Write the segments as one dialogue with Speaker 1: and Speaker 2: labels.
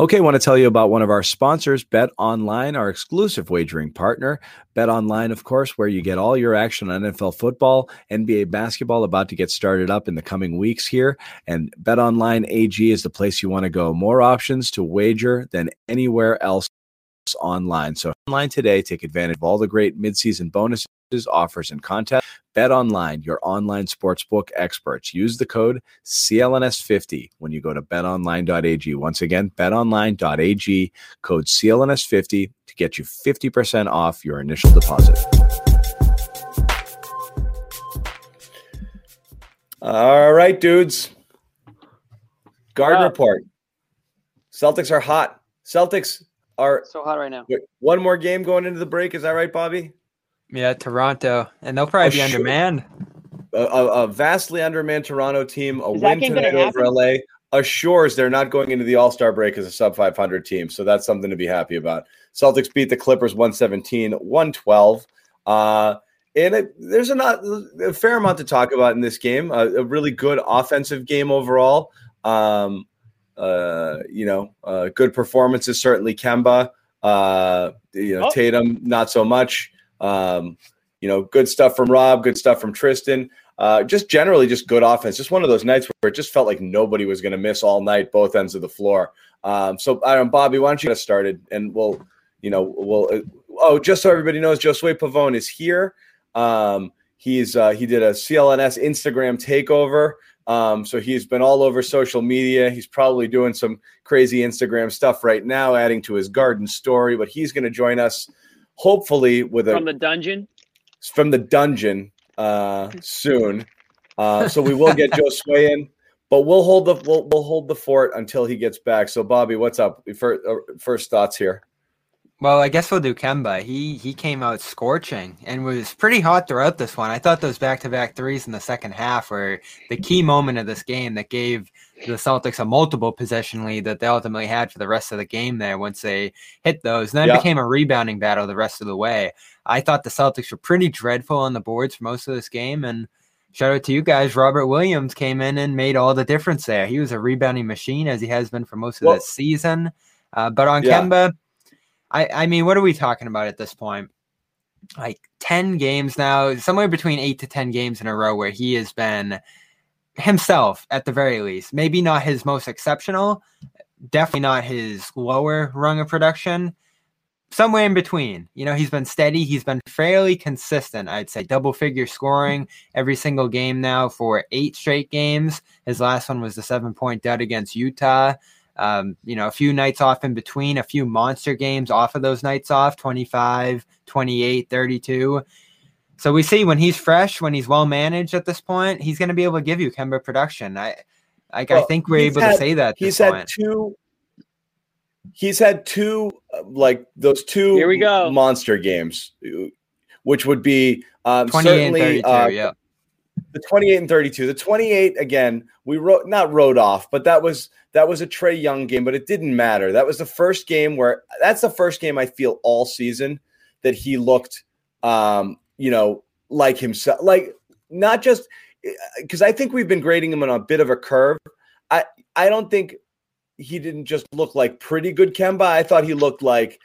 Speaker 1: Okay, I want to tell you about one of our sponsors, Bet Online, our exclusive wagering partner. Bet Online, of course, where you get all your action on NFL football, NBA basketball about to get started up in the coming weeks here. And Bet Online AG is the place you want to go. More options to wager than anywhere else online. So online today, take advantage of all the great midseason bonuses, offers, and contests. Bet Online, your online sportsbook experts. Use the code CLNS50 when you go to betonline.ag. Once again, betonline.ag, code CLNS50 to get you 50% off your initial deposit. All right, dudes. Garden
Speaker 2: Wow.
Speaker 1: report. Celtics are hot. Celtics are
Speaker 2: So hot right now.
Speaker 1: wait, one more game going into the break. Is that right, Bobby?
Speaker 3: Yeah, Toronto, and they'll probably
Speaker 1: Oh,
Speaker 3: be
Speaker 1: sure.
Speaker 3: undermanned.
Speaker 1: a, a, a vastly undermanned Toronto team, a
Speaker 2: Is
Speaker 1: win
Speaker 2: game
Speaker 1: tonight
Speaker 2: gonna
Speaker 1: over LA assures they're not going into the All Star break as a sub 500 team. So that's something to be happy about. Celtics beat the Clippers 117, 112. Uh, and it, there's a, not, a fair amount to talk about in this game. A, a really good offensive game overall. Um, you know, uh, good performances, certainly Kemba. Uh, you know,
Speaker 2: Oh.
Speaker 1: Tatum, not so much. Um, you know, good stuff from Rob, good stuff from Tristan. Uh, just generally, just good offense. Just one of those nights where it just felt like nobody was going to miss all night, both ends of the floor. Um, so, I don't, Bobby, why don't you get us started? And we'll, you know, we'll. Uh, oh, just so everybody knows, Josue Pavone is here. Um, he's uh, he did a CLNS Instagram takeover. Um, so he's been all over social media. He's probably doing some crazy Instagram stuff right now, adding to his garden story. But he's going to join us, hopefully, with a
Speaker 2: From the dungeon.
Speaker 1: from the dungeon uh, soon. Uh, so we will get Josue in, but we'll hold the we'll, we'll hold the fort until he gets back. So Bobby, what's up? First, uh, first thoughts here.
Speaker 3: Well, I guess we'll do Kemba. He he came out scorching and was pretty hot throughout this one. I thought those back to back threes in the second half were the key moment of this game that gave the Celtics a multiple possession lead that they ultimately had for the rest of the game there once they hit those. And then
Speaker 1: Yeah.
Speaker 3: it became a rebounding battle the rest of the way. I thought the Celtics were pretty dreadful on the boards for most of this game and Shout out to you guys. Robert Williams came in and made all the difference there. He was a rebounding machine as he has been for most of
Speaker 1: Well-
Speaker 3: this season. Uh, but on
Speaker 1: Yeah.
Speaker 3: Kemba, I, I mean, what are we talking about at this point? Like 10 games now, somewhere between eight to 10 games in a row where he has been himself at the very least. Maybe not his most exceptional, definitely not his lower rung of production. Somewhere in between. You know, he's been steady. He's been fairly consistent, I'd say. Double figure scoring every single game now for eight straight games. His last one was the seven point dud against Utah. Um, you know, a few nights off in between, a few monster games off of those nights off 25, 28, 32. So we see when he's fresh, when he's well managed at this point, he's going to be able to give you Kemba production. I, like, I
Speaker 1: Well,
Speaker 3: think we're able
Speaker 1: had-
Speaker 3: to say that.
Speaker 1: He's had
Speaker 3: point.
Speaker 1: two. He's had two uh, like those two
Speaker 2: Here we go.
Speaker 1: monster games, which would be um, certainly uh,
Speaker 3: yeah.
Speaker 1: The 28 and 32 the 28 again we wrote not wrote off but that was that was a Trae Young game but it didn't matter. That was the first game where that's the first game i feel all season that he looked um you know like himself like not just because i think we've been grading him on a bit of a curve. I i don't think he didn't just look like pretty good kemba. I thought he looked like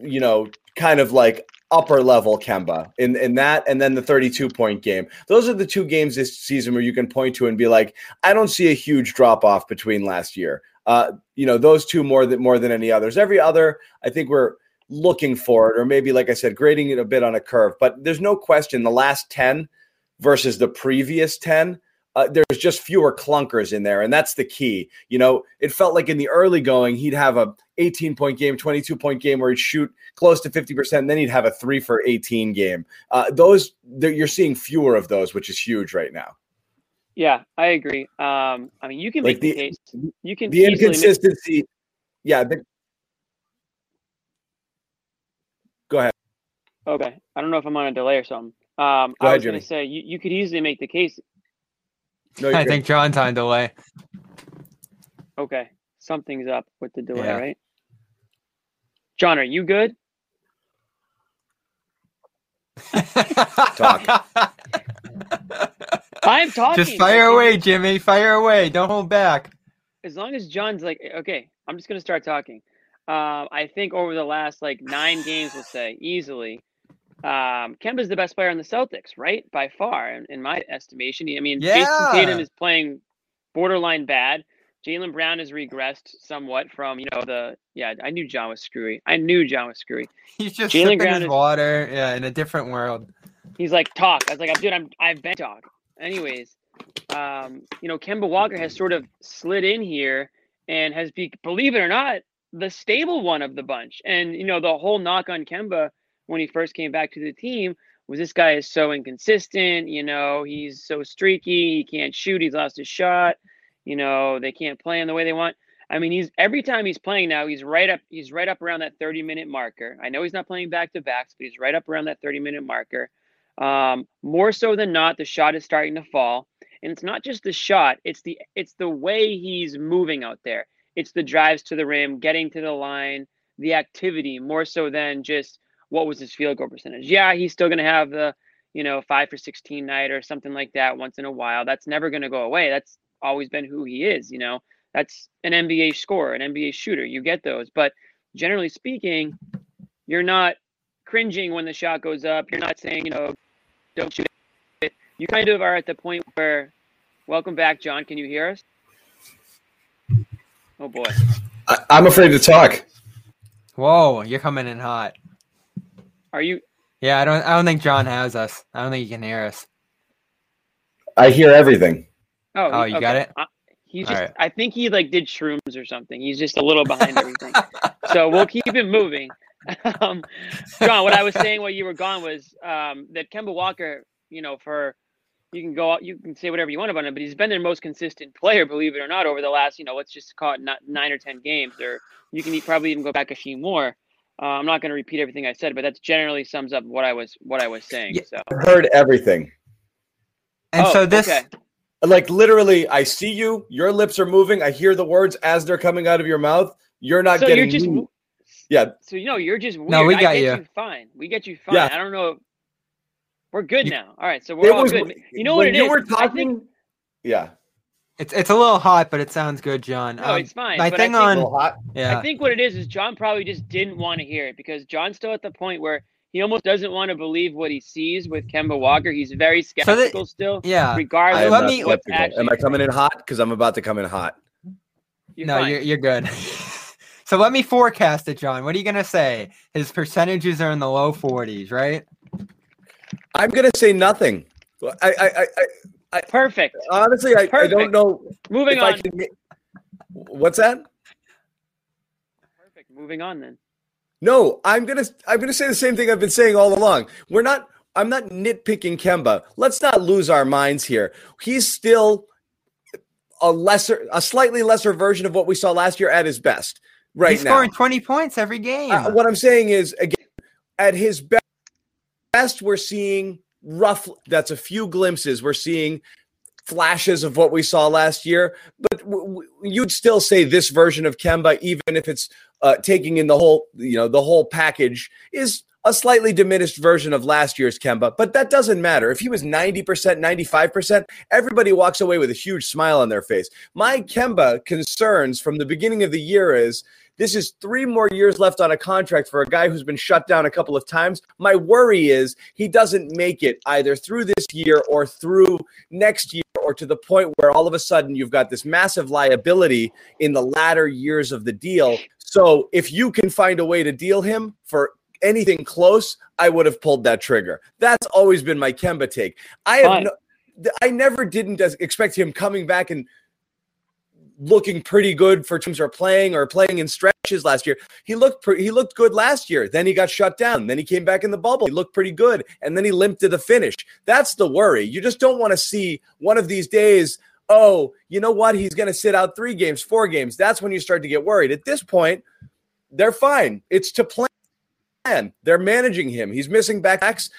Speaker 1: you know kind of like upper level Kemba in, in that and then the 32 point game. Those are the two games this season where you can point to and be like, I don't see a huge drop off between last year. Uh, you know, those two more than more than any others. Every other, I think we're looking for it, or maybe like I said, grading it a bit on a curve. But there's no question the last 10 versus the previous 10. Uh, there's just fewer clunkers in there, and that's the key. You know, it felt like in the early going, he'd have a 18 point game, 22 point game where he'd shoot close to 50%, and then he'd have a three for 18 game. Uh, those, you're seeing fewer of those, which is huge right now.
Speaker 2: Yeah, I agree. Um, I mean, you can
Speaker 1: Like
Speaker 2: make the,
Speaker 1: the-
Speaker 2: case. You can
Speaker 1: The
Speaker 2: easily make-
Speaker 1: inconsistency, yeah. The, go ahead.
Speaker 2: Okay, I don't know if I'm on a delay or something. Um,
Speaker 1: Go
Speaker 2: I
Speaker 1: ahead,
Speaker 2: was going to say you, you could easily make the case.
Speaker 1: No, you're
Speaker 3: I
Speaker 1: good.
Speaker 3: think John's on delay.
Speaker 2: Okay, something's up with the delay,
Speaker 3: Yeah.
Speaker 2: right? John, are you good?
Speaker 1: Talk.
Speaker 2: I'm talking.
Speaker 3: Just fire
Speaker 2: like,
Speaker 3: away, Jimmy. Fire away. Don't hold back.
Speaker 2: As long as John's like, okay, I'm just gonna start talking. Um, I think over the last like nine games, we'll say easily, um, Kemba's the best player on the Celtics, right? By far, in, in my estimation. I mean,
Speaker 3: Jayson
Speaker 2: Tatum is playing borderline bad. Jaylen Brown has regressed somewhat from you know the yeah. I knew John was screwy. I knew John was screwy.
Speaker 3: He's just Jaylen
Speaker 2: Brown
Speaker 3: his
Speaker 2: is-
Speaker 3: water. Yeah, in a different world.
Speaker 2: He's like talk. I was like, dude, I'm I've been talk. Anyways, um, you know, Kemba Walker has sort of slid in here and has be believe it or not, the stable one of the bunch. And you know, the whole knock on Kemba when he first came back to the team was this guy is so inconsistent, you know, he's so streaky, he can't shoot, he's lost his shot, you know, they can't play in the way they want. I mean, he's every time he's playing now, he's right up he's right up around that 30 minute marker. I know he's not playing back to backs, but he's right up around that 30 minute marker. Um, more so than not, the shot is starting to fall. And it's not just the shot, it's the it's the way he's moving out there. It's the drives to the rim, getting to the line, the activity, more so than just what was his field goal percentage. Yeah, he's still gonna have the, you know, five for 16 night or something like that once in a while. That's never gonna go away. That's always been who he is, you know. That's an NBA scorer, an NBA shooter. You get those. But generally speaking, you're not cringing when the shot goes up. You're not saying, you know, don't shoot it. You kind of are at the point where, welcome back, John. Can you hear us? Oh boy.
Speaker 1: I, I'm afraid to talk.
Speaker 3: Whoa, you're coming in hot.
Speaker 2: Are you?
Speaker 3: Yeah, I don't. I don't think John has us. I don't think he can hear us.
Speaker 1: I hear everything.
Speaker 2: Oh,
Speaker 3: Oh,
Speaker 2: he-
Speaker 3: you got it?
Speaker 2: I- He's just.
Speaker 3: right.
Speaker 2: I think he like did shrooms or something. He's just a little behind everything. so we'll keep him moving. um, John, what I was saying while you were gone was um, that Kemba Walker, you know, for you can go, you can say whatever you want about him, but he's been their most consistent player, believe it or not, over the last, you know, let's just call it not nine or ten games, or you can probably even go back a few more. Uh, I'm not going to repeat everything I said, but that generally sums up what I was what I was saying.
Speaker 3: Yeah.
Speaker 2: So,
Speaker 1: I've heard everything.
Speaker 3: And
Speaker 2: Oh,
Speaker 3: so this,
Speaker 2: okay.
Speaker 1: Like literally, I see you. Your lips are moving. I hear the words as they're coming out of your mouth. You're not
Speaker 2: so
Speaker 1: getting.
Speaker 2: you're just
Speaker 1: me. Yeah.
Speaker 2: So you know you're just weird.
Speaker 3: No, we
Speaker 2: I
Speaker 3: got
Speaker 2: get
Speaker 3: you.
Speaker 2: you. Fine. We get you fine.
Speaker 1: Yeah.
Speaker 2: I don't know. We're good
Speaker 3: You-
Speaker 2: now. All right. So we're
Speaker 1: It
Speaker 2: all
Speaker 1: was-
Speaker 2: good. You know what
Speaker 1: when
Speaker 2: it
Speaker 1: you
Speaker 2: is?
Speaker 1: were
Speaker 2: I
Speaker 1: talking.
Speaker 2: think
Speaker 1: yeah.
Speaker 3: it's it's a little hot, but it sounds good, John.
Speaker 2: no,
Speaker 3: Um,
Speaker 2: it's fine.
Speaker 3: my
Speaker 2: but I
Speaker 3: thing
Speaker 2: think,
Speaker 3: on-
Speaker 1: hot.
Speaker 3: yeah,
Speaker 2: I think what it is is John probably just didn't want to hear it because John's still at the point where he almost doesn't want to believe what he sees with Kemba Walker. He's very
Speaker 3: So the-
Speaker 2: skeptical still,
Speaker 3: yeah.
Speaker 2: regardless
Speaker 1: I am
Speaker 3: let
Speaker 2: of
Speaker 1: not
Speaker 3: me-
Speaker 2: what's actually.
Speaker 1: Am I coming in hot? Because I'm about to come in hot.
Speaker 2: You're
Speaker 3: no,
Speaker 2: fine.
Speaker 3: you're you're good. so let me forecast it, John. What are you gonna say? His percentages are in the low 40s, right?
Speaker 1: I'm gonna say nothing. I, I, I, I
Speaker 2: Perfect.
Speaker 1: honestly, I, I don't know
Speaker 2: Moving
Speaker 1: if
Speaker 2: on.
Speaker 1: I can. What's that?
Speaker 2: Perfect. Moving on then.
Speaker 1: No, I'm gonna I'm gonna say the same thing I've been saying all along. We're not. I'm not nitpicking Kemba. Let's not lose our minds here. He's still a lesser, a slightly lesser version of what we saw last year at his best. Right
Speaker 3: He's
Speaker 1: now,
Speaker 3: scoring 20 points every game.
Speaker 1: Uh, what I'm saying is, again, at his be- best, we're seeing rough. That's a few glimpses. We're seeing flashes of what we saw last year, but you'd still say this version of Kemba, even if it's uh, taking in the whole, you know, the whole package, is a slightly diminished version of last year's Kemba. But that doesn't matter. If he was 90%, 95%, everybody walks away with a huge smile on their face. My Kemba concerns from the beginning of the year is this is three more years left on a contract for a guy who's been shut down a couple of times. My worry is he doesn't make it either through this year or through next year or to the point where all of a sudden you've got this massive liability in the latter years of the deal. So if you can find a way to deal him for anything close, I would have pulled that trigger. That's always been my Kemba take. I have no, I never didn't expect him coming back and looking pretty good for teams are playing or playing in stretches last year. He looked pre- he looked good last year. Then he got shut down. Then he came back in the bubble. He looked pretty good, and then he limped to the finish. That's the worry. You just don't want to see one of these days. Oh, you know what? He's going to sit out three games, four games. That's when you start to get worried. At this point, they're fine. It's to plan. They're managing him. He's missing backs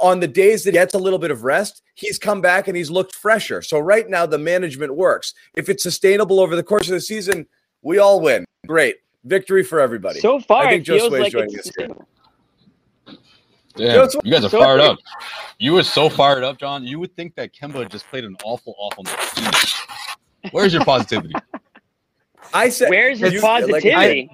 Speaker 1: on the days that he gets a little bit of rest, he's come back and he's looked fresher. So right now the management works. If it's sustainable over the course of the season, we all win. Great. Victory for everybody.
Speaker 2: So far,
Speaker 1: I think
Speaker 2: it
Speaker 1: Joe
Speaker 2: feels
Speaker 1: Sway's
Speaker 2: like
Speaker 1: joining
Speaker 2: it's
Speaker 1: us here.
Speaker 4: Damn,
Speaker 1: That's what-
Speaker 4: you guys are
Speaker 2: so
Speaker 4: fired up. You were so fired up, John. You would think that Kemba just played an awful, awful team. Where's your positivity?
Speaker 1: I said,
Speaker 2: Where's your
Speaker 1: you- like,
Speaker 2: positivity?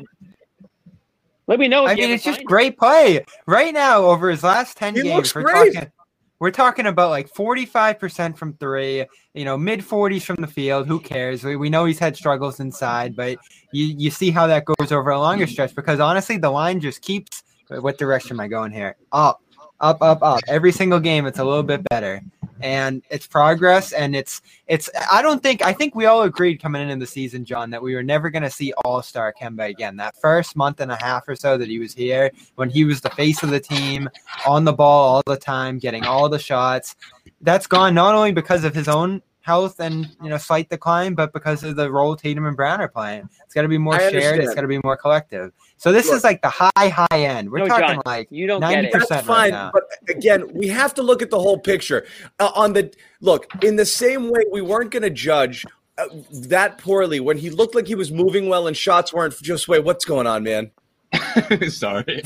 Speaker 2: Let me know. If
Speaker 3: I
Speaker 2: you
Speaker 3: mean, it's just
Speaker 2: find
Speaker 3: great play right now over his last ten
Speaker 1: He
Speaker 3: games. we're talking, we're talking about like forty-five percent from three, you know, mid forties from the field. Who cares? We, we know he's had struggles inside, but you you see how that goes over a longer stretch because honestly, the line just keeps. What direction am I going here? Up, up, up, up. Every single game, it's a little bit better, and it's progress. And it's it's. I don't think. I think we all agreed coming into the season, John, that we were never going to see All Star Kemba again. That first month and a half or so that he was here, when he was the face of the team, on the ball all the time, getting all the shots, that's gone not only because of his own health and you know slight decline, but because of the role Tatum and Brown are playing. It's got to be more shared. it's got to be more collective. So this
Speaker 1: Look.
Speaker 3: is like the high high end. We're
Speaker 2: No,
Speaker 3: talking
Speaker 2: John,
Speaker 3: like
Speaker 2: you don't get it.
Speaker 3: 90%.
Speaker 1: That's
Speaker 3: right
Speaker 1: fine,
Speaker 3: now.
Speaker 1: but again, we have to look at the whole picture. Uh, on the look, in the same way, we weren't going to judge uh, that poorly when he looked like he was moving well and shots weren't. Just wait, what's going on, man?
Speaker 4: Sorry.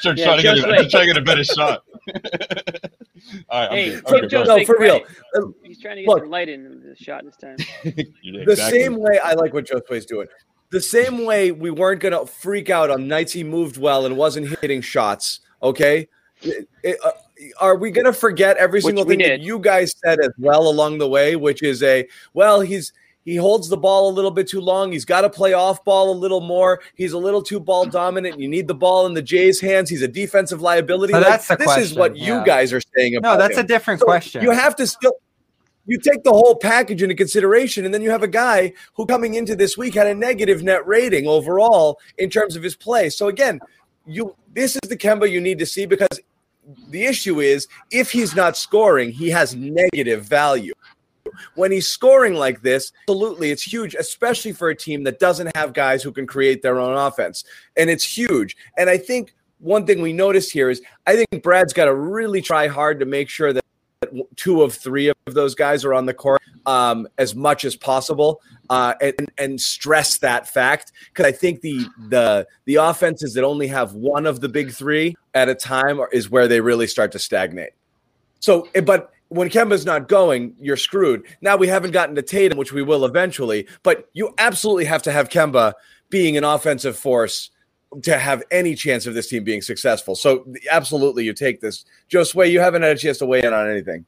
Speaker 4: Sure,
Speaker 2: Yeah,
Speaker 4: trying, to get
Speaker 2: just
Speaker 4: a, trying to get a better shot. All right, I'm
Speaker 2: Hey,
Speaker 4: good. I'm good.
Speaker 1: no, for real.
Speaker 2: He's trying to get
Speaker 1: Look.
Speaker 2: some light in the shot this time.
Speaker 4: ahead.
Speaker 1: The
Speaker 4: exactly.
Speaker 1: same way I like what Joe Josue's doing. The same way we weren't going to freak out on nights he moved well and wasn't hitting shots. Okay, It- it- uh, are we going to forget every
Speaker 2: Which
Speaker 1: single
Speaker 2: we
Speaker 1: thing that you guys said as well along the way? Which is a well, he's he holds the ball a little bit too long. He's got to play off ball a little more. He's a little too ball dominant. You need the ball in the Jays' hands. He's a defensive liability.
Speaker 3: So
Speaker 1: Like,
Speaker 3: that's the
Speaker 1: this is what
Speaker 3: question,
Speaker 1: you guys are saying about
Speaker 3: no, that's
Speaker 1: him.
Speaker 3: a different
Speaker 1: So
Speaker 3: question.
Speaker 1: You have to still you take the whole package into consideration, and then you have a guy who coming into this week had a negative net rating overall in terms of his play. So again, you this is the Kemba you need to see because the issue is if he's not scoring, he has negative value. When he's scoring like this, absolutely, it's huge, especially for a team that doesn't have guys who can create their own offense. And it's huge. And I think one thing we notice here is I think Brad's got to really try hard to make sure that two of three of those guys are on the court um, as much as possible uh, and, and stress that fact because I think the the the offenses that only have one of the big three at a time is where they really start to stagnate. So, eh, but when Kemba's not going, you're screwed. Now we haven't gotten to Tatum, which we will eventually, but you absolutely have to have Kemba being an offensive force to have any chance of this team being successful. So, absolutely, you take this. Josue, you haven't had a chance to weigh in on anything.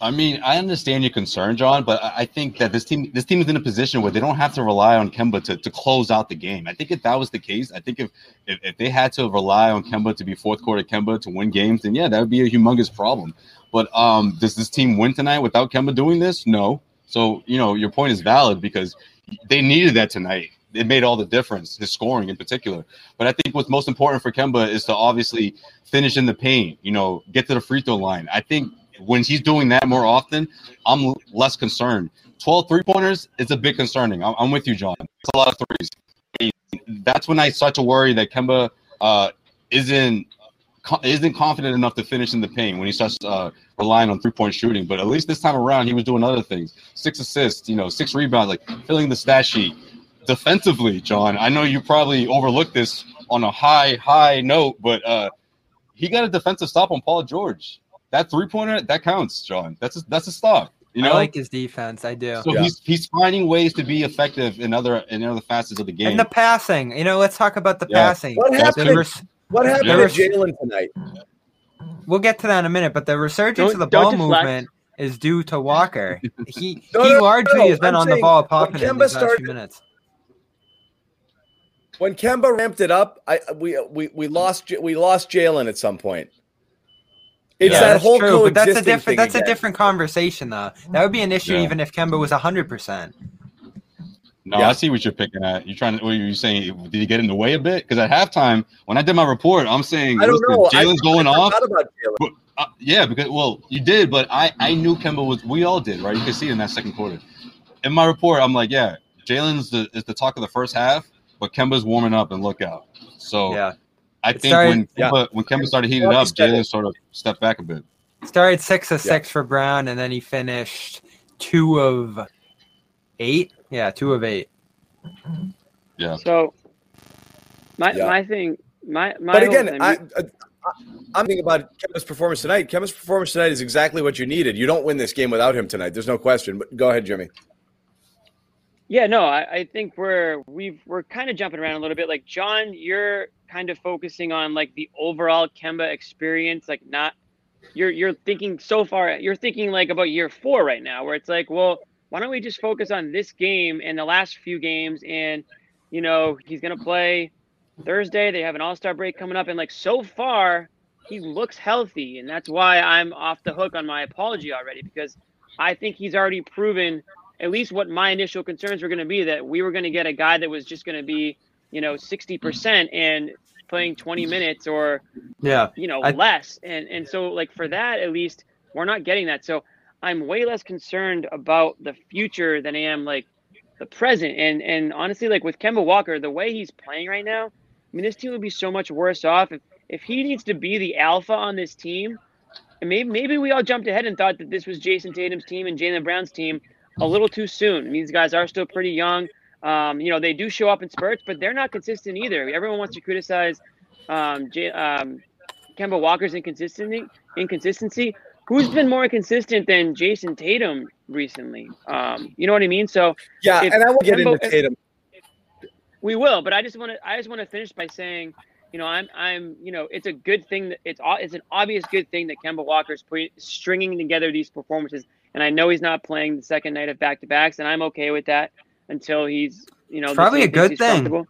Speaker 4: I mean, I understand your concern, John, but I think that this team this team is in a position where they don't have to rely on Kemba to, to close out the game. I think if that was the case, I think if, if if they had to rely on Kemba to be fourth quarter Kemba to win games, then yeah, that would be a humongous problem. But um, does this team win tonight without Kemba doing this? No. So you know your point is valid because they needed that tonight. It made all the difference, his scoring in particular. But I think what's most important for Kemba is to obviously finish in the paint. You know, get to the free throw line. I think when he's doing that more often, I'm less concerned. 12 three pointers is a bit concerning. I'm, I'm with you, John. It's a lot of threes. That's when I start to worry that Kemba uh, isn't isn't confident enough to finish in the paint when he starts uh, relying on three point shooting. But at least this time around, he was doing other things. Six assists, you know, six rebounds, like filling the stat sheet. Defensively, John, I know you probably overlooked this on a high high note, but uh, he got a defensive stop on Paul George. That three pointer that counts, John. That's a, that's a stop. You know,
Speaker 3: I like his defense. I do.
Speaker 4: so
Speaker 1: Yeah.
Speaker 4: he's he's finding ways to be effective in other in other facets of the game.
Speaker 3: And the passing, you know, let's talk about the
Speaker 4: Yeah.
Speaker 3: passing.
Speaker 1: What
Speaker 4: That's
Speaker 1: happened?
Speaker 3: res-
Speaker 1: What happened
Speaker 4: Yeah.
Speaker 1: to Jaylen tonight?
Speaker 3: we'll get to that in a minute, but the resurgence
Speaker 2: Don't-
Speaker 3: of the ball
Speaker 2: deflect.
Speaker 3: movement is due to Walker. He
Speaker 1: No,
Speaker 3: he
Speaker 1: no,
Speaker 3: largely
Speaker 1: no,
Speaker 3: has been
Speaker 1: I'm
Speaker 3: on the ball popping in
Speaker 1: Kemba
Speaker 3: these last
Speaker 1: started-
Speaker 3: few minutes.
Speaker 1: When Kemba ramped it up, I we we we lost we lost Jaylen at some point. It's
Speaker 4: Yeah,
Speaker 1: that
Speaker 3: that's
Speaker 1: whole
Speaker 3: true, but that's a different
Speaker 1: thing
Speaker 3: that's a different conversation though. That would be an issue
Speaker 4: Yeah.
Speaker 3: even if Kemba was hundred percent.
Speaker 4: no,
Speaker 1: Yeah.
Speaker 4: I see what you're picking at. You're trying to. What are you saying? Did he get in the way a bit? Because at halftime, when I did my report, I'm saying
Speaker 1: I don't
Speaker 4: listen,
Speaker 1: know.
Speaker 4: Jaylen's going
Speaker 1: I
Speaker 4: off.
Speaker 1: forgot about Jaylen.
Speaker 4: Uh, yeah, because well, you did, but I I knew Kemba was. We all did, right? You can see it in that second quarter. In my report, I'm like, yeah, Jaylen's the is the talk of the first half, but Kemba's warming up and look out. So
Speaker 3: Yeah.
Speaker 4: I
Speaker 3: It
Speaker 4: think
Speaker 3: started-
Speaker 4: when Kemba, when Kemba started heating
Speaker 1: Well,
Speaker 4: up,
Speaker 1: said Jaylen
Speaker 4: sort of stepped back a bit.
Speaker 3: Started six of
Speaker 1: Yeah.
Speaker 3: six for Brown and then he finished two of eight. Yeah, two of eight.
Speaker 4: Yeah.
Speaker 2: So my
Speaker 1: Yeah.
Speaker 2: my thing, my my
Speaker 1: But again,
Speaker 2: thing-
Speaker 1: I, I, I'm thinking about Kemba's performance tonight. Kemba's performance tonight is exactly what you needed. You don't win this game without him tonight. There's no question. But go ahead, Jimmy.
Speaker 2: Yeah, no, I, I think we're we've we're kind of jumping around a little bit. Like John, you're kind of focusing on like the overall Kemba experience, like not you're you're thinking so far you're thinking like about year four right now, where it's like, well, why don't we just focus on this game and the last few games and you know, he's gonna play Thursday. They have an all-star break coming up, and like so far, he looks healthy, and that's why I'm off the hook on my apology already because I think he's already proven at least what my initial concerns were going to be that we were going to get a guy that was just going to be, you know, 60% and playing 20 minutes or,
Speaker 3: Yeah.
Speaker 2: you know,
Speaker 3: I-
Speaker 2: less. And, and so like for that, at least we're not getting that. So I'm way less concerned about the future than I am like the present. And, and honestly, like with Kemba Walker, the way he's playing right now, I mean, this team would be so much worse off if, if he needs to be the alpha on this team. And maybe, maybe we all jumped ahead and thought that this was Jayson Tatum's team and Jaylen Brown's team a little too soon. I mean, these guys are still pretty young. Um, you know, they do show up in spurts, but they're not consistent either. Everyone wants to criticize um, J- um, Kemba Walker's inconsistency. Inconsistency. Who's been more consistent than Jayson Tatum recently? Um, you know what I mean? So
Speaker 1: Yeah, and I will get
Speaker 2: Kemba-
Speaker 1: into Tatum.
Speaker 2: we will, but I just want to. I just want to finish by saying, you know, I'm, I'm, you know, it's a good thing that it's, it's an obvious good thing that Kemba Walker's putting, stringing together these performances, and I know he's not playing the second night of back to backs, and I'm okay with that until he's, you know,
Speaker 3: It's probably a good thing.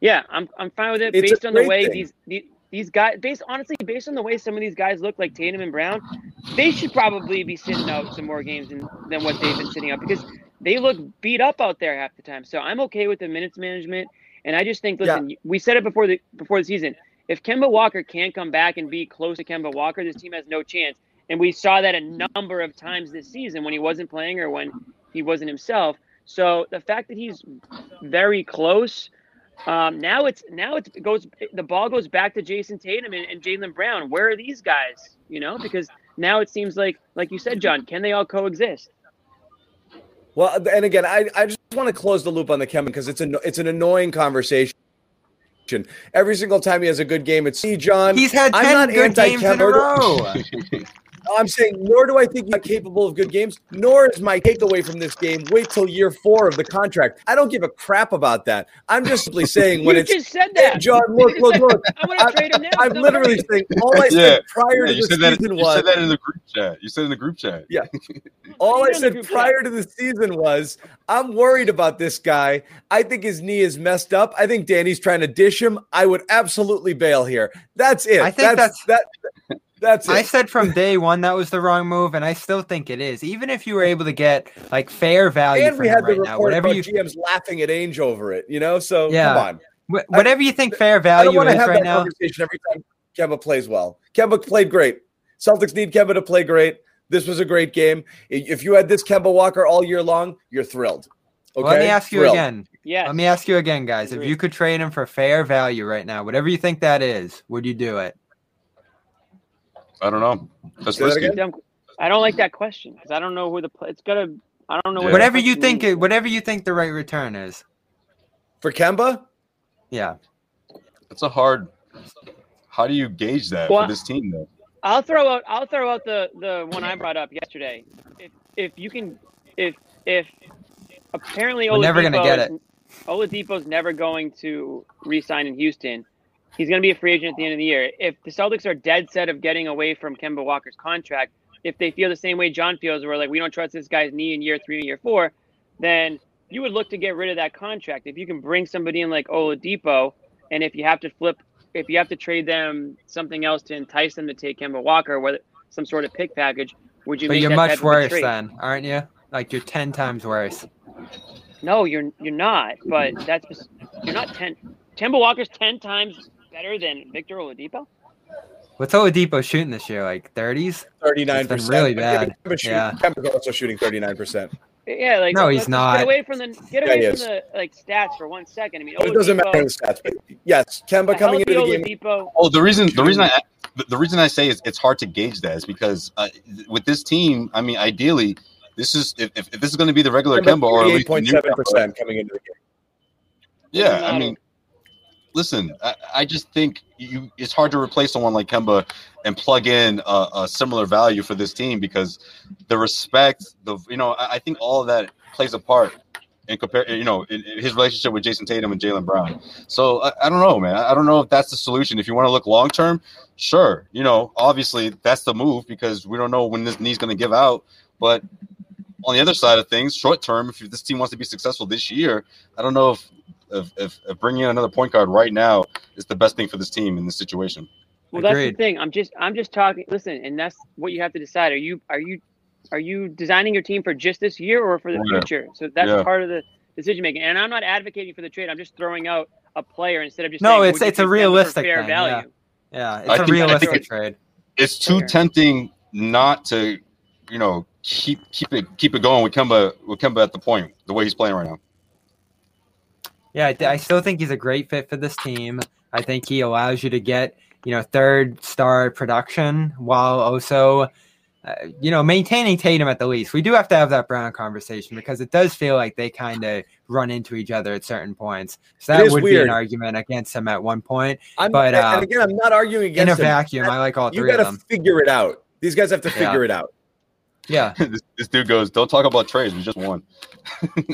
Speaker 2: Yeah, I'm, I'm fine with it
Speaker 1: It's a
Speaker 2: based on the way
Speaker 1: thing.
Speaker 2: these, these, these guys, based honestly, based on the way some of these guys look like Tatum and Brown, they should probably be sitting out some more games than, than what they've been sitting out because they look beat up out there half the time. So I'm okay with the minutes management. And I just think, listen, we said it before the before the season. If Kemba Walker can't come back and be close to Kemba Walker, this team has no chance. And we saw that a number of times this season when he wasn't playing or when he wasn't himself. So the fact that he's very close, um, now it's now it's, it goes the ball goes back to Jayson Tatum and, and Jaylen Brown. Where are these guys? You know, because now it seems like like you said, John, can they all coexist?
Speaker 1: Well, and again, I, I just want to close the loop on the Kevin because it's an it's an annoying conversation. Every single time he has a good game, it's see, John.
Speaker 3: He's had
Speaker 1: I'm
Speaker 3: 10
Speaker 1: not
Speaker 3: good games in a
Speaker 1: anti-Kemba.
Speaker 3: row.
Speaker 1: I'm saying, nor do I think he's capable of good games, nor is my takeaway from this game. Wait till year four of the contract. I don't give a crap about that. I'm just simply saying when
Speaker 2: you
Speaker 1: it's
Speaker 2: just said
Speaker 1: Hey,
Speaker 2: that.
Speaker 1: John, look, look, look.
Speaker 2: I want to trade him now.
Speaker 1: I'm literally saying all I
Speaker 4: Yeah.
Speaker 1: said prior
Speaker 4: Yeah,
Speaker 1: to
Speaker 4: you
Speaker 1: the
Speaker 4: said that. You
Speaker 1: was
Speaker 4: said that in the group chat. You said in the group chat.
Speaker 1: Yeah. all I
Speaker 2: Put it in the
Speaker 1: said prior to the season was I'm worried about this guy. I think his knee is messed up. I think Danny's trying to dish him. I would absolutely bail here. That's it.
Speaker 3: I think
Speaker 1: that's, that. That's it.
Speaker 3: I said from day one that was the wrong move, and I still think it is. Even if you were able to get like fair value
Speaker 1: and
Speaker 3: for
Speaker 1: we
Speaker 3: him
Speaker 1: had the
Speaker 3: right now,
Speaker 1: report
Speaker 3: whatever
Speaker 1: about
Speaker 3: you
Speaker 1: GMs laughing at Ainge over it. You know, so
Speaker 3: Yeah.
Speaker 1: come on.
Speaker 3: wh- whatever you think fair
Speaker 1: I don't
Speaker 3: value is
Speaker 1: have
Speaker 3: right
Speaker 1: that
Speaker 3: now.
Speaker 1: conversation every time Kemba plays well. Kemba played great. Celtics need Kemba to play great. This was a great game. If you had this Kemba Walker all year long, you're thrilled. Okay.
Speaker 3: Let me ask you
Speaker 1: Thrilled.
Speaker 3: again.
Speaker 2: Yes.
Speaker 3: Let me ask you again, guys. If you could trade him for fair value right now, whatever you think that is, would you do it?
Speaker 4: I don't know. That's
Speaker 1: Say that
Speaker 4: risky.
Speaker 2: I don't like that question because I don't know who the play. It's gotta. I don't know
Speaker 4: Yeah.
Speaker 3: Whatever you think,
Speaker 2: means.
Speaker 3: it, whatever you think the right return is.
Speaker 1: For Kemba,
Speaker 3: Yeah.
Speaker 4: It's a hard. How do you gauge that
Speaker 2: Well,
Speaker 4: for this team though?
Speaker 2: I'll throw out. I'll throw out the the one I brought up yesterday. If if you can, if if apparently
Speaker 3: We're never gonna get
Speaker 2: Oladipo's- Oladipo's never going to re-sign in Houston. He's going to be a free agent at the end of the year. If the Celtics are dead set of getting away from Kemba Walker's contract, if they feel the same way John feels, where like we don't trust this guy's knee in year three and year four, then you would look to get rid of that contract. If you can bring somebody in like Oladipo, and if you have to flip, if you have to trade them something else to entice them to take Kemba Walker, whether some sort of pick package, would you
Speaker 3: But
Speaker 2: make
Speaker 3: you're
Speaker 2: that
Speaker 3: much
Speaker 2: type of a
Speaker 3: worse then, aren't you? Like you're ten times worse.
Speaker 2: No, you're you're not. But that's you're not ten. Kemba Walker's ten times better than Victor Oladipo.
Speaker 3: What's Oladipo shooting this year? Like thirties?
Speaker 1: thirty-nine
Speaker 3: It's been
Speaker 1: percent.
Speaker 3: really bad. Yeah.
Speaker 1: Kemba's also shooting thirty-nine percent.
Speaker 2: Yeah, like
Speaker 3: No, he's not.
Speaker 2: Get away from the get away
Speaker 1: he
Speaker 2: from
Speaker 1: is.
Speaker 2: the like stats for one second. I mean,
Speaker 1: But it doesn't matter the stats. But yes, Kemba
Speaker 2: a
Speaker 1: coming into the
Speaker 2: healthy
Speaker 1: game.
Speaker 2: Oladipo,
Speaker 4: Oh, the reason the reason I the- the reason I say is it's hard to gauge that is because uh, with this team, I mean, ideally, this is if, if if this is going to be the regular Kemba or at least the new Kemba,
Speaker 1: coming into the game.
Speaker 4: Yeah, I mean, listen, I, I just think you it's hard to replace someone like Kemba and plug in a, a similar value for this team because the respect, the you know, I, I think all of that plays a part in compare, you know, in, in his relationship with Jayson Tatum and Jaylen Brown. So I, I don't know, man. I don't know if that's the solution. If you want to look long term, sure. You know, obviously that's the move because we don't know when this knee's going to give out. But on the other side of things, short term, if this team wants to be successful this year, I don't know if if, if, if bringing in another point guard right now is the best thing for this team in this situation.
Speaker 2: Well, that's the thing. I'm just I'm just talking. Listen, and that's what you have to decide. Are you are you are you designing your team for just this year or for the
Speaker 4: Yeah.
Speaker 2: future? So that's
Speaker 4: Yeah.
Speaker 2: part of the decision making. And I'm not advocating for the trade. I'm just throwing out a player instead of just
Speaker 3: No,
Speaker 2: saying,
Speaker 3: it's- it's a
Speaker 2: take them for
Speaker 3: realistic
Speaker 2: fair
Speaker 3: thing,
Speaker 2: value.
Speaker 3: Yeah, it's
Speaker 4: I
Speaker 3: a
Speaker 4: think-
Speaker 3: realistic
Speaker 4: it's-
Speaker 3: trade.
Speaker 4: It's too
Speaker 2: Okay.
Speaker 4: tempting not to, you know, keep keep it keep it going with Kemba with Kemba at the point the way he's playing right now.
Speaker 3: Yeah, I, I still think he's a great fit for this team. I think he allows you to get, you know, third star production while also, uh, you know, maintaining Tatum at the least. We do have to have that Brown conversation because it does feel like they kind of run into each other at certain points. So
Speaker 1: that
Speaker 3: that
Speaker 1: is
Speaker 3: would be
Speaker 1: weird.
Speaker 3: an argument against him at one point.
Speaker 1: I'm,
Speaker 3: But,
Speaker 1: and
Speaker 3: uh,
Speaker 1: again, I'm not arguing against
Speaker 3: In a
Speaker 1: against him.
Speaker 3: vacuum, I like all
Speaker 1: You
Speaker 3: three
Speaker 1: got
Speaker 3: of
Speaker 1: to
Speaker 3: them.
Speaker 1: figure it out. These guys have to
Speaker 3: Yeah.
Speaker 1: figure it out.
Speaker 3: Yeah.
Speaker 4: this, this dude goes, "Don't talk about trades. We just won."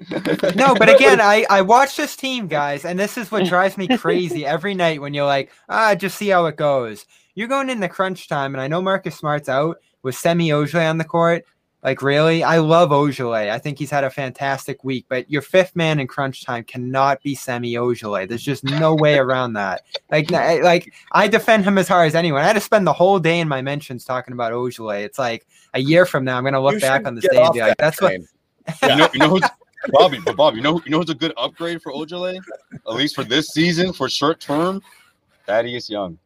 Speaker 3: No, but again, I, I watch this team, guys, and this is what drives me crazy every night when you're like, ah, just see how it goes. You're going in the crunch time, and I know Marcus Smart's out with Semi Ojeleye on the court. Like, really? I love Ojeleye. I think he's had a fantastic week, but your fifth man in crunch time cannot be Semi Ojeleye. There's just no way around that. Like, like I defend him as hard as anyone. I had to spend the whole day in my mentions talking about Ojeleye. It's like a year from now, I'm going to look
Speaker 1: You
Speaker 3: back on this day and be like,
Speaker 1: that
Speaker 3: that's what.
Speaker 1: train.
Speaker 4: You know, you know who's Bobby, but Bobby, you know, you know who's a good upgrade for Ojeleye, at least for this season, for short term. Thaddeus Young,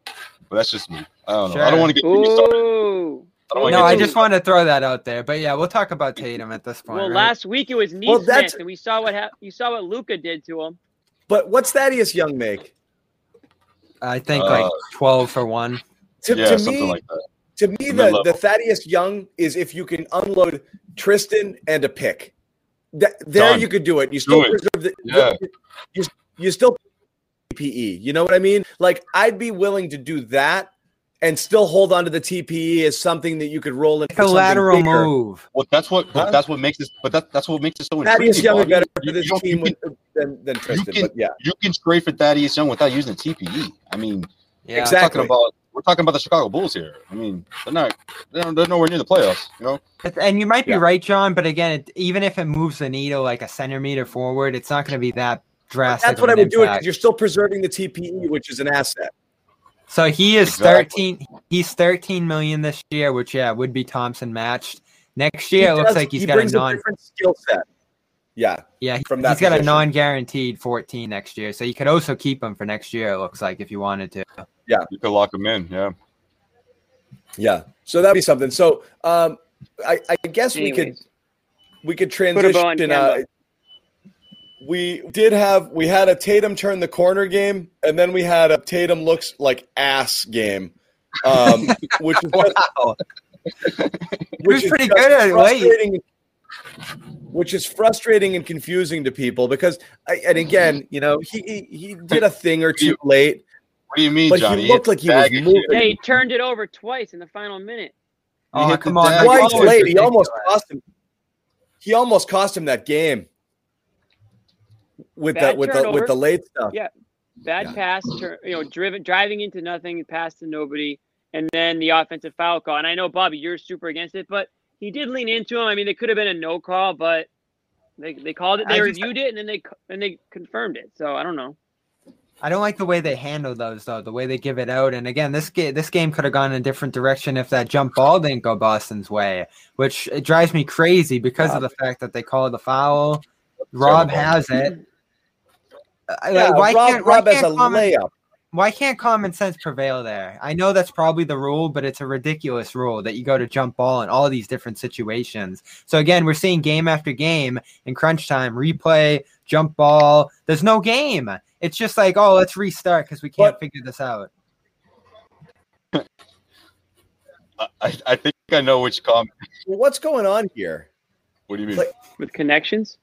Speaker 4: but that's just me. I don't know. I don't want to get me started. I don't
Speaker 3: No,
Speaker 4: get
Speaker 3: I just want to throw that out there. But yeah, we'll talk about Tatum at this point.
Speaker 2: Well,
Speaker 3: right?
Speaker 2: last week it was Nesmith,
Speaker 1: Well, that's-
Speaker 2: and we saw what hap- you saw what Luka did to him.
Speaker 1: But what's Thaddeus Young make?
Speaker 3: I think
Speaker 4: Uh,
Speaker 3: like twelve for one.
Speaker 1: To,
Speaker 4: yeah,
Speaker 1: to
Speaker 4: something
Speaker 1: me,
Speaker 4: like that.
Speaker 1: to me, the, the Thaddeus Young is if you can unload Tristan and a pick. That, there
Speaker 4: Done.
Speaker 1: you could do it. You still
Speaker 4: Do it.
Speaker 1: preserve the
Speaker 4: Yeah.
Speaker 1: you, you still TPE. You know what I mean? Like I'd be willing to do that and still hold on to the TPE as something that you could roll into
Speaker 3: Like a lateral
Speaker 1: bigger.
Speaker 4: E.
Speaker 3: move.
Speaker 4: Well, that's what. but
Speaker 1: Huh?
Speaker 4: That's what makes this. But that, that's what makes it so
Speaker 1: Thaddeus. Young is better for
Speaker 4: You-
Speaker 1: this
Speaker 4: you
Speaker 1: team
Speaker 4: you can,
Speaker 1: with, than, than Tristan.
Speaker 4: can-
Speaker 1: but yeah,
Speaker 4: you can trade for Thaddeus Young without using a TPE. I mean,
Speaker 3: Yeah.
Speaker 1: Exactly.
Speaker 4: talking about we're talking about the Chicago Bulls here. I mean, they're not. They're, they're nowhere near the playoffs. You know.
Speaker 3: And you might be
Speaker 1: Yeah.
Speaker 3: right, John. But again, it, even if it moves the needle like a centimeter forward, it's not going to be that drastic.
Speaker 1: that's what I
Speaker 3: an
Speaker 1: would do it because you're still preserving the TPE, which is an asset.
Speaker 3: So he is
Speaker 4: Exactly.
Speaker 3: thirteen. He's thirteen million this year, which yeah would be Thompson matched. Next year,
Speaker 1: He
Speaker 3: it looks like he's
Speaker 1: he
Speaker 3: got a
Speaker 1: brings
Speaker 3: non.
Speaker 1: different skill set. Yeah,
Speaker 3: Yeah, he-
Speaker 1: from that
Speaker 3: he's got a non-guaranteed fourteen next year, so you could also keep him for next year. It looks like if you wanted to. Yeah.
Speaker 4: You could lock them in. Yeah.
Speaker 1: yeah. So that'd be something. So um, I, I guess we could we could
Speaker 2: Put a bow on
Speaker 1: transition. Uh, we did have we had a Tatum turn the corner game, and then we had a Tatum looks like ass game, um, which is just,
Speaker 3: Wow.
Speaker 1: which
Speaker 3: was
Speaker 1: is
Speaker 3: pretty good at it late.
Speaker 1: frustrating- Which is frustrating and confusing to people because, I- and again, mm-hmm. you know, he he, he did a thing or two late,
Speaker 4: What do you mean,
Speaker 1: but
Speaker 4: Johnny?
Speaker 1: he looked like he was
Speaker 4: Bag
Speaker 1: moving.
Speaker 2: Yeah, he turned it over twice in the final minute.
Speaker 4: He
Speaker 3: Oh,
Speaker 4: hit
Speaker 3: come on!
Speaker 4: deck.
Speaker 3: the
Speaker 1: twice late. He almost cost him. He almost cost him that game with the
Speaker 2: Bad
Speaker 1: with the with the late stuff.
Speaker 2: Yeah. Bad
Speaker 4: Yeah.
Speaker 2: pass, tur- you know, driven driving into nothing, pass to nobody, and then the offensive foul call. And I know Bobby, you're super against it, but he did lean into him. I mean, it could have been a no call, but they, they called it. They
Speaker 3: I just-
Speaker 2: reviewed it, and then they and they confirmed it. So I don't know.
Speaker 3: I don't like the way they handle those though, the way they give it out. And again, this game this game could have gone in a different direction if that jump ball didn't go Boston's way, which it drives me crazy because of the fact that they called the foul. Rob has it. I-
Speaker 1: Yeah,
Speaker 3: like, why
Speaker 1: Rob,
Speaker 3: can't, why
Speaker 1: Rob has a
Speaker 3: can't common,
Speaker 1: layup.
Speaker 3: Why can't common sense prevail there? I know that's probably the rule, but it's a ridiculous rule that you go to jump ball in all these different situations. So again, we're seeing game after game in crunch time, replay, jump ball. There's no game. It's just like, oh, let's restart because we can't
Speaker 1: But-
Speaker 3: figure this out.
Speaker 4: I, I think I know which comment.
Speaker 1: Well, what's going on here?
Speaker 4: What do you mean?
Speaker 1: Like-
Speaker 2: With connections,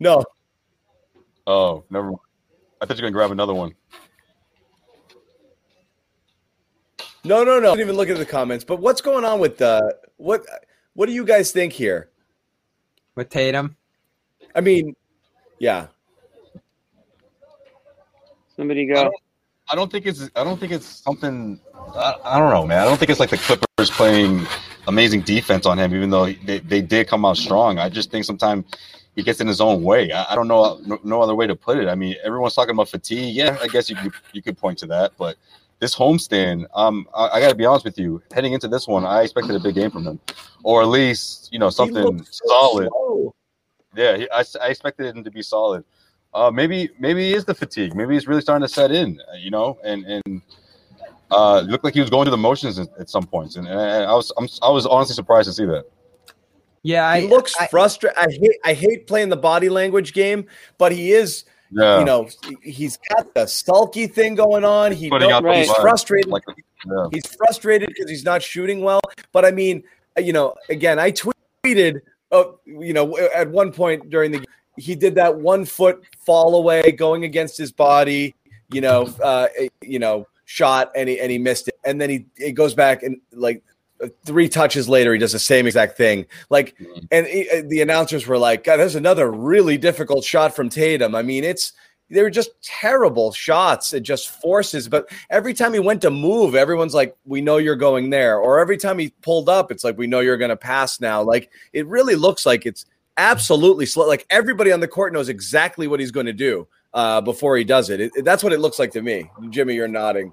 Speaker 1: No,
Speaker 4: oh, never mind. I thought you were gonna grab another one.
Speaker 1: No, no, no. I didn't even look at the comments. But what's going on with the what? What do you guys think here?
Speaker 3: With Tatum,
Speaker 1: I mean, yeah.
Speaker 2: Somebody
Speaker 4: I
Speaker 2: go.
Speaker 4: don't, I don't think it's. I don't think it's something. I, I don't know, man. I don't think it's like the Clippers playing amazing defense on him, even though they, they did come out strong. I just think sometimes he gets in his own way. I, I don't know no, no other way to put it. I mean, everyone's talking about fatigue. Yeah, I guess you could you could point to that, but this homestand, um, I, I got to be honest with you. Heading into this one, I expected a big game from him, or at least you know something
Speaker 1: so
Speaker 4: solid.
Speaker 1: slow.
Speaker 4: Yeah, he, I, I expected him to be solid. Uh, maybe maybe it is the fatigue. Maybe he's really starting to set in. uh, You know, and and uh, looked like he was going through the motions at, at some points, and, and I was I'm, I was honestly surprised to see that.
Speaker 3: Yeah, I
Speaker 1: He looks frustrated. I hate I hate playing the body language game, but he is.
Speaker 4: Yeah,
Speaker 1: You know, he's got the sulky thing going on. He
Speaker 4: Putting
Speaker 1: know-
Speaker 4: out
Speaker 2: the
Speaker 1: he's frustrated.
Speaker 4: like yeah.
Speaker 1: He's frustrated because he's not shooting well. But I mean, you know, again, I tweeted, oh, you know, at one point during the he did that one foot fall away going against his body, you know, uh, you know, shot and he and he missed it, and then he it goes back and like three touches later he does the same exact thing. Like
Speaker 4: Mhm.
Speaker 1: and he, the announcers were like god there's another really difficult shot from tatum. I mean it's they were just terrible shots. It just forces but every time he went to move everyone's like we know you're going there. Or every time he pulled up it's like we know you're going to pass now. Like it really looks like it's absolutely slow. Like everybody on the court knows exactly what he's going to do uh, before he does it. It- that's what it looks like to me. Jimmy you're nodding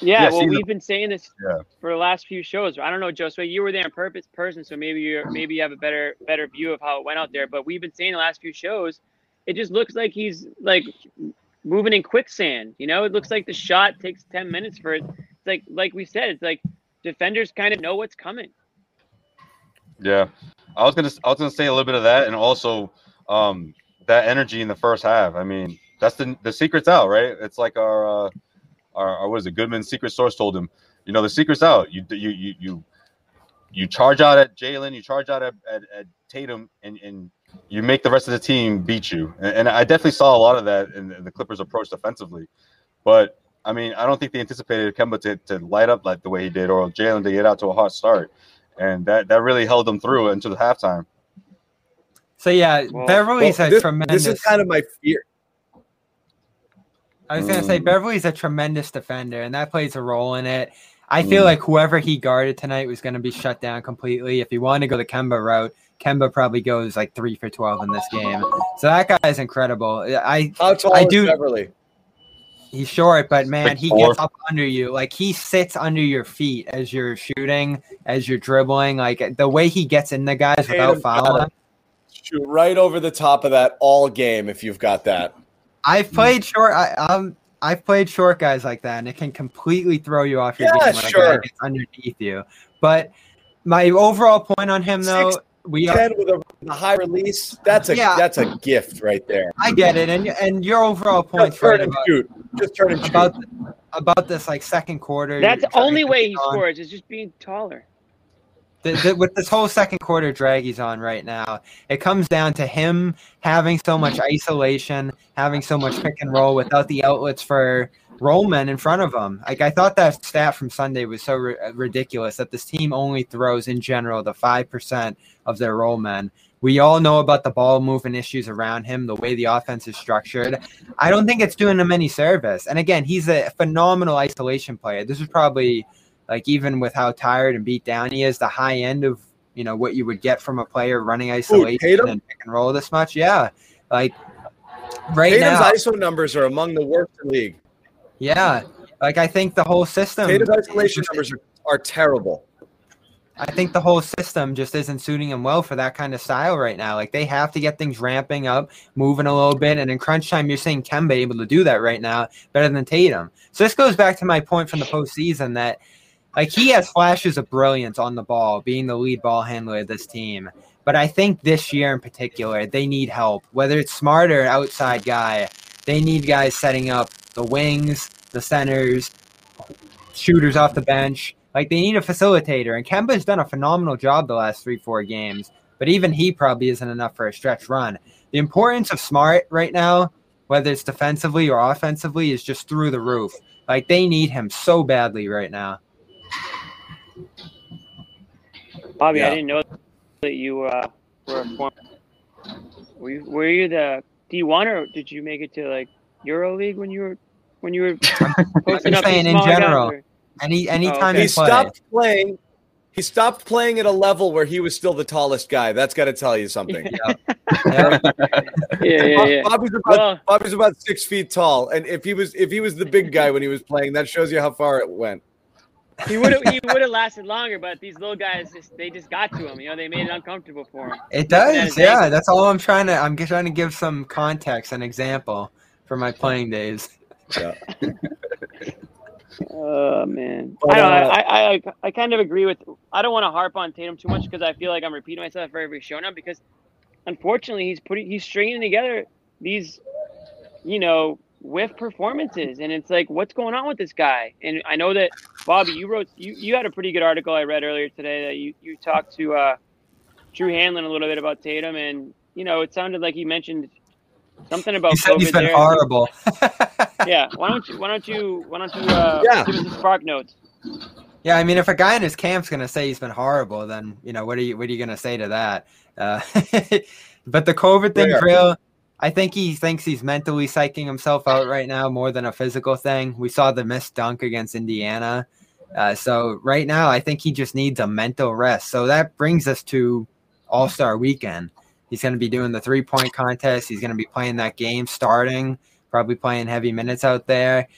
Speaker 2: Yeah,
Speaker 4: Yeah,
Speaker 2: well, we've been saying this
Speaker 4: Yeah.
Speaker 2: for the last few shows. I don't know, Josue, you were there in purpose person, so maybe you're maybe you have a better better view of how it went out there. But we've been saying the last few shows, it just looks like he's like moving in quicksand. You know, it looks like the shot takes ten minutes for it. It's like like we said, it's like defenders kind of know what's coming.
Speaker 4: Yeah, I was gonna I was gonna say a little bit of that, and also um, that energy in the first half. I mean, that's the the secret's out, right? It's like our uh, our, our what is it? Goodman's secret source told him, you know, the secret's out. You you you you you charge out at Jaylen, you charge out at, at, at Tatum, and and you make the rest of the team beat you. And, and I definitely saw a lot of that in the Clippers' approach defensively, but. I mean, I don't think they anticipated Kemba to, to light up like the way he did, or Jaylen to get out to a hot start and that that really held them through into the halftime.
Speaker 3: so yeah,
Speaker 2: Well-
Speaker 3: Beverley's
Speaker 1: Well,
Speaker 3: a
Speaker 1: this,
Speaker 3: tremendous.
Speaker 1: this is kind of my fear
Speaker 3: I was gonna say
Speaker 4: Mm.
Speaker 3: Beverley's a tremendous defender, and that plays a role in it. I feel
Speaker 4: Mm.
Speaker 3: like whoever he guarded tonight was going to be shut down completely. If he wanted to go the Kemba route, Kemba probably goes like three for twelve in this game. So that guy is incredible. I
Speaker 1: how tall
Speaker 3: I
Speaker 1: is
Speaker 3: do-
Speaker 1: Beverley
Speaker 3: he's short, but man,
Speaker 4: Like
Speaker 3: he
Speaker 4: four.
Speaker 3: gets up under you. Like he sits under your feet as you're shooting, as you're dribbling. Like the way he gets in the guys without fouling.
Speaker 1: shoot right over the top of that all game if you've got that
Speaker 3: I've played short. I, um, I've played short guys like that, and it can completely throw you off your
Speaker 1: Yeah,
Speaker 3: game when a guy
Speaker 1: sure.
Speaker 3: gets underneath you. But my overall point on him, though,
Speaker 1: Six-
Speaker 3: we are,
Speaker 1: 10 with a, a high release that's a
Speaker 3: Yeah.
Speaker 1: that's a gift right there
Speaker 3: I get it, and and your overall
Speaker 1: just
Speaker 3: point's
Speaker 1: turn
Speaker 3: right
Speaker 1: and
Speaker 3: about,
Speaker 1: shoot just turn and shoot
Speaker 3: about about this like second quarter.
Speaker 2: That's the only way he
Speaker 3: on.
Speaker 2: scores is just being taller.
Speaker 3: The, the, with this whole second quarter drag he's on right now, it comes down to him having so much isolation, having so much pick and roll without the outlets for roll men in front of him. Like I thought that stat from Sunday was so ri- uh, ridiculous that this team only throws in general the five percent of their roll men. We all know about the ball movement issues around him, the way the offense is structured. I don't think it's doing him any service. And again, he's a phenomenal isolation player. This is probably like even with how tired and beat down he is, the high end of you know what you would get from a player running isolation
Speaker 1: Tatum?
Speaker 3: and pick and roll this much. Yeah, like right
Speaker 1: Tatum's
Speaker 3: now,
Speaker 1: ISO numbers are among the worst in the league.
Speaker 3: yeah. Like I think the whole system.
Speaker 1: Tatum's isolation numbers are, are terrible.
Speaker 3: I think the whole system just isn't suiting him well for that kind of style right now. Like they have to get things ramping up, moving a little bit, and in crunch time, you're seeing Kemba able to do that right now better than Tatum. So this goes back to my point from the postseason that like he has flashes of brilliance on the ball, being the lead ball handler of this team. But I think this year in particular, they need help. Whether it's smart or outside guy, they need guys setting up the wings, the centers, shooters off the bench. Like they need a facilitator, and Kemba's done a phenomenal job the last three, four games. But even he probably isn't enough for a stretch run. The importance of Smart right now, whether it's defensively or offensively, is just through the roof. Like they need him so badly right now.
Speaker 2: Bobby,
Speaker 1: Yeah.
Speaker 2: I didn't know that you uh, were a former Were you, were you the D1 or did you make it to like Euro League when you were when you were posting up
Speaker 3: saying in general.
Speaker 2: or-
Speaker 3: Any anytime
Speaker 2: okay.
Speaker 1: He
Speaker 3: he play.
Speaker 1: stopped playing. He stopped playing at a level where he was still the tallest guy. That's got to tell you something.
Speaker 3: Yeah.
Speaker 2: Yeah, yeah, yeah.
Speaker 1: Bobby's about
Speaker 2: Well-
Speaker 1: Bobby's about six feet tall, and if he was if he was the big guy when he was playing, that shows you how far it went.
Speaker 2: He would have he would have lasted longer, but these little guys just they just got to him. You know, they made it uncomfortable for him.
Speaker 3: It does,
Speaker 2: his
Speaker 3: yeah.
Speaker 2: ankles.
Speaker 3: That's all I'm trying to. I'm trying to give some context, an example for my playing days.
Speaker 1: Yeah.
Speaker 2: Oh man,
Speaker 1: But,
Speaker 2: I don't.
Speaker 1: uh,
Speaker 2: I, I I kind of agree with. I don't want to harp on Tatum too much because I feel like I'm repeating myself for every show now. Because unfortunately, he's putting he's stringing together these, you know, whiff performances, and it's like, what's going on with this guy? And I know that Bobby, you wrote you you had a pretty good article I read earlier today that you you talked to uh, Drew Hanlen a little bit about Tatum, and you know, it sounded like he mentioned something about
Speaker 3: He said he's
Speaker 2: COVID
Speaker 3: been
Speaker 2: there.
Speaker 3: horrible.
Speaker 2: Yeah, why don't you why don't you why don't you uh,
Speaker 1: Yeah.
Speaker 2: give us the spark notes?
Speaker 3: Yeah, I mean, if a guy in his camp's gonna say he's been horrible, then you know what are you what are you gonna say to that? Uh, but the COVID thing's
Speaker 1: Fair.
Speaker 3: real. I think he thinks he's mentally psyching himself out right now more than a physical thing. We saw the missed dunk against Indiana. Uh, so right now, I think he just needs a mental rest. So that brings us to All Star Weekend. He's going to be doing the three point contest. He's going to be playing that game, starting, probably playing heavy minutes out there.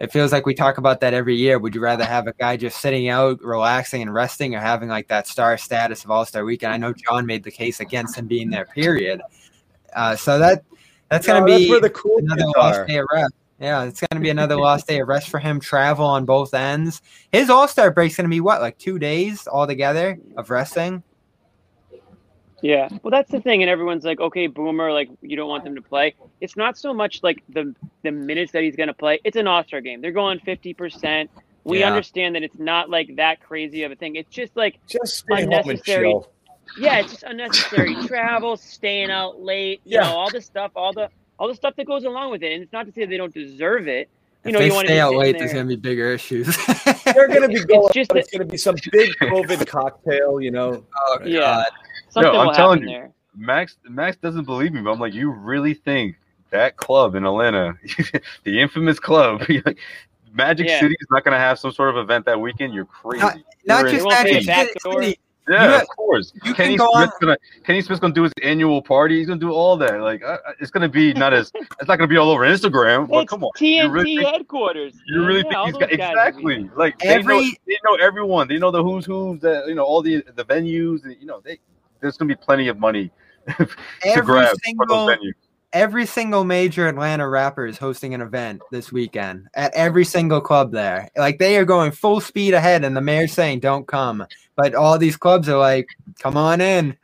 Speaker 3: It feels like we talk about that every year. Would you rather have a guy just sitting out, relaxing and resting, or having like that star status of All Star Weekend? I know John made the case against him being there. Period. Uh, so that that's going
Speaker 1: No,
Speaker 3: to
Speaker 1: that's
Speaker 3: be
Speaker 1: where the cool
Speaker 3: another lost
Speaker 1: are.
Speaker 3: day of rest. Yeah, it's going to be another lost day of rest for him. Travel on both ends. His All Star break's going to be what, like two days altogether of resting?
Speaker 2: Yeah, well, that's the thing, and everyone's like, okay, Boomer, like you don't want them to play. It's not so much like the the minutes that he's going to play. It's an All Star game. They're going fifty percent. We
Speaker 3: Yeah.
Speaker 2: understand that it's not like that crazy of a thing. It's just like,
Speaker 1: Just stay home and
Speaker 2: Unnecessary.
Speaker 1: chill.
Speaker 2: Yeah, it's just unnecessary travel, staying out late, you
Speaker 1: Yeah.
Speaker 2: know, all the stuff, all the all the stuff that goes along with it. And it's not to say they don't deserve it. You
Speaker 3: if
Speaker 2: know,
Speaker 3: they
Speaker 2: you want to
Speaker 3: stay out late,
Speaker 2: there.
Speaker 3: there's going to be bigger issues.
Speaker 1: They're going to be going.
Speaker 2: just
Speaker 1: It's,
Speaker 2: that-
Speaker 1: going to be some big COVID cocktail. You know.
Speaker 3: oh,
Speaker 2: Yeah.
Speaker 3: God.
Speaker 2: Something
Speaker 4: I'm
Speaker 2: will
Speaker 4: telling
Speaker 2: happen
Speaker 4: you.
Speaker 2: there.
Speaker 4: Max Max doesn't believe me, but I'm like, you really think that club in Atlanta, the infamous club, Magic
Speaker 2: Yeah.
Speaker 4: City is not going to have some sort of event that weekend? You're crazy.
Speaker 3: Not- Not
Speaker 4: You're
Speaker 3: just
Speaker 2: won't pay
Speaker 3: Magic
Speaker 2: a back
Speaker 3: City-
Speaker 2: door.
Speaker 3: City.
Speaker 4: Yeah,
Speaker 3: You
Speaker 4: of course.
Speaker 3: you
Speaker 4: Kenny
Speaker 3: can go
Speaker 4: Smith's
Speaker 3: on-
Speaker 4: gonna Kenny Smith's gonna do his annual party. He's gonna do all that. Like it's gonna be not as it's not gonna be all over Instagram. But
Speaker 2: It's
Speaker 4: come on,
Speaker 2: TNT
Speaker 4: you really think,
Speaker 2: headquarters.
Speaker 4: you really
Speaker 2: Yeah,
Speaker 4: think he's got exactly like they know they know everyone. They know the who's who's that you know all the the venues. And, you know they there's gonna be plenty of money to
Speaker 3: Every
Speaker 4: grab for those venues.
Speaker 3: Every single major Atlanta rapper is hosting an event this weekend at every single club there. Like they are going full speed ahead, and the mayor's saying, "Don't come." But all these clubs are like, "Come on in."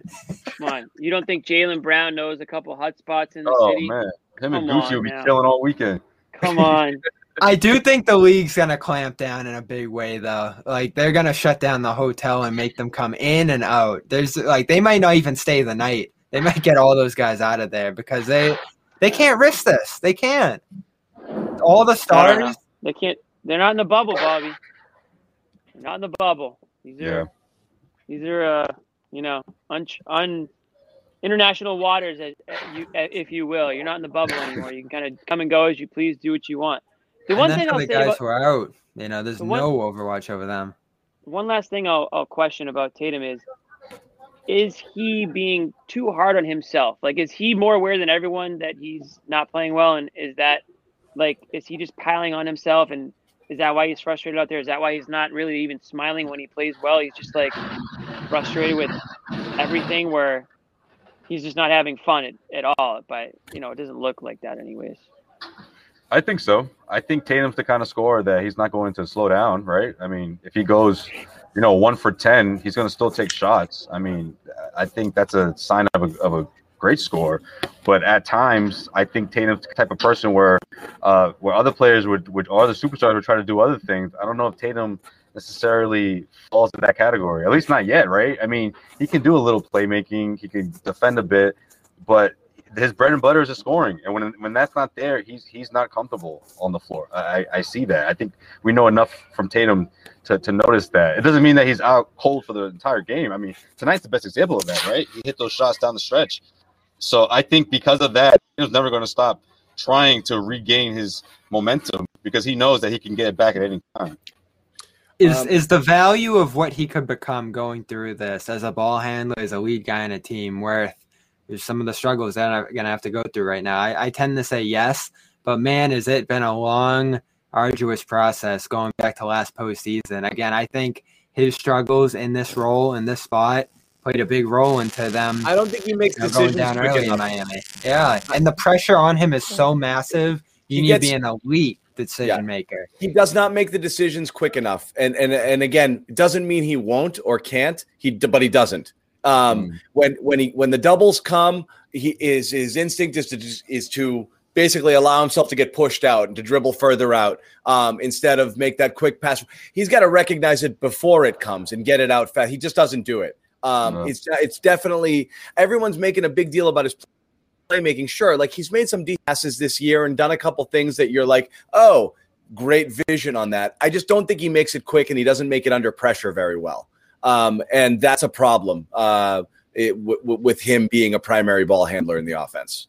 Speaker 2: Come on. You don't think Jaylen Brown knows a couple hot spots in the
Speaker 4: Oh
Speaker 2: city?
Speaker 4: man, him and
Speaker 2: Come
Speaker 4: Gucci will be
Speaker 2: now.
Speaker 4: chilling all weekend.
Speaker 2: Come on.
Speaker 3: I do think the league's gonna clamp down in a big way, though. Like they're gonna shut down the hotel and make them come in and out. There's like they might not even stay the night. They might get all those guys out of there because they they can't risk this. They can't. All the
Speaker 2: I don't know.
Speaker 3: stars.
Speaker 2: They can't. They're not in the bubble, Bobby. They're not in the bubble. These are
Speaker 4: Yeah.
Speaker 2: these are uh you know un, un international waters, as, as you, if you will. You're not in the bubble anymore. You can kind of come and go as you please, do what you want. The
Speaker 3: And
Speaker 2: one thing I'll
Speaker 3: the
Speaker 2: say
Speaker 3: guys
Speaker 2: about
Speaker 3: who are out, you know, there's
Speaker 2: The one-
Speaker 3: no Overwatch over them.
Speaker 2: one last thing I'll, I'll question about Tatum is is he being too hard on himself? Like, is he more aware than everyone that he's not playing well? And is that like, is he just piling on himself? And is that why he's frustrated out there? Is that why he's not really even smiling when he plays well? He's just like frustrated with everything where he's just not having fun at, at all. But, you know, it doesn't look like that, anyways.
Speaker 4: I think so. I think Tatum's the kind of scorer that he's not going to slow down, right? I mean, if he goes, you know, one for ten, he's going to still take shots. I mean, I think that's a sign of a, of a great score. But at times, I think Tatum's the type of person where, uh, where other players would, would or other superstars would try to do other things. I don't know if Tatum necessarily falls in that category. At least not yet, right? I mean, he can do a little playmaking, he can defend a bit, but his bread and butter is his scoring, and when when that's not there, he's he's not comfortable on the floor. I, I see that. I think we know enough from Tatum to, to notice that. It doesn't mean that he's out cold for the entire game. I mean, tonight's the best example of that, right? He hit those shots down the stretch, So I think because of that, he's never going to stop trying to regain his momentum because he knows that he can get it back at any time.
Speaker 3: Is
Speaker 1: Um,
Speaker 3: is the value of what he could become going through this as a ball handler, as a lead guy in a team worth some of the struggles that I'm gonna have to go through right now? I, I tend to say yes, but man, has it been a long, arduous process going back to last postseason. Again, I think his struggles in this role in this spot played a big role into them
Speaker 1: I don't think he makes
Speaker 3: you know, going
Speaker 1: decisions
Speaker 3: down
Speaker 1: quick
Speaker 3: early in
Speaker 1: enough.
Speaker 3: Miami. Yeah, and the pressure on him is so massive. You
Speaker 1: He
Speaker 3: need
Speaker 1: gets-
Speaker 3: to be an elite decision maker.
Speaker 1: he does not make the decisions quick enough and and and again doesn't mean he won't or can't he but he doesn't um
Speaker 4: Mm.
Speaker 1: when when he when the doubles come he is his instinct is to is to basically allow himself to get pushed out and to dribble further out um instead of make that quick pass he's got to recognize it before it comes and get it out fast he just doesn't do it um
Speaker 4: No.
Speaker 1: it's it's definitely everyone's making a big deal about his playmaking sure like he's made some deep passes this year and done a couple things that you're like oh great vision on that i just don't think he makes it quick and he doesn't make it under pressure very well um, and that's a problem uh, it, w- w- with him being a primary ball handler in the offense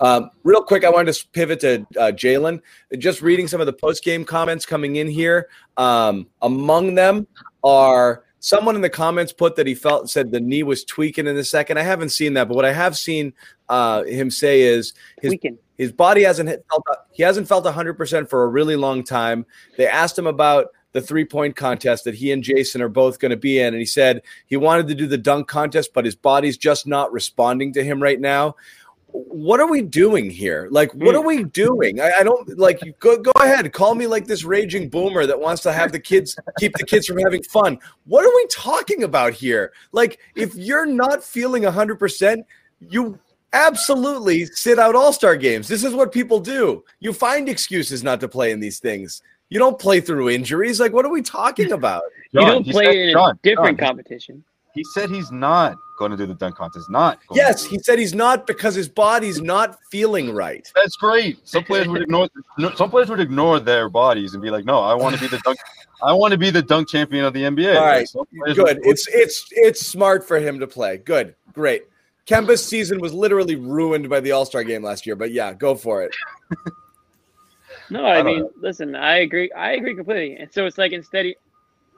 Speaker 1: um, real quick, I wanted to pivot to uh, Jaylen. Just reading some of the post game comments coming in here. Um, among them are someone in the comments put that he felt said the knee was tweaking in the second. I haven't seen that, but what I have seen uh, him say is his
Speaker 2: Weekend.
Speaker 1: his body hasn't felt he hasn't felt 100% for a really long time they asked him about the three point contest that he and Jayson are both going to be in. And he said he wanted to do the dunk contest but his body's just not responding to him right now. What are we doing here? Like what
Speaker 2: Mm.
Speaker 1: are we doing? I, I don't like you go, go ahead. Call me like this raging boomer that wants to have the kids keep the kids from having fun. What are we talking about here? Like if you're not feeling 100% you absolutely sit out all-star games. This is what people do. You find excuses not to play in these things you don't play through injuries like what are we talking about
Speaker 2: You don't play
Speaker 4: said-
Speaker 2: in a different
Speaker 4: John,
Speaker 2: competition.
Speaker 4: He said he's not going to do the dunk contest. Not. going
Speaker 1: yes
Speaker 4: to.
Speaker 1: he said he's not because his body's not feeling right
Speaker 4: That's great. Some players would ignore. Some players would ignore their bodies and be like, "No, I want to be the dunk. I want to be the dunk champion of the NBA."
Speaker 1: All right,
Speaker 4: Like,
Speaker 1: good
Speaker 4: would-
Speaker 1: it's it's it's smart for him to play good great Kemba's season was literally ruined by the all-star game last year but yeah go for it
Speaker 2: No, I
Speaker 4: don't
Speaker 2: mean, listen, I agree. I agree completely. And so it's like instead, he,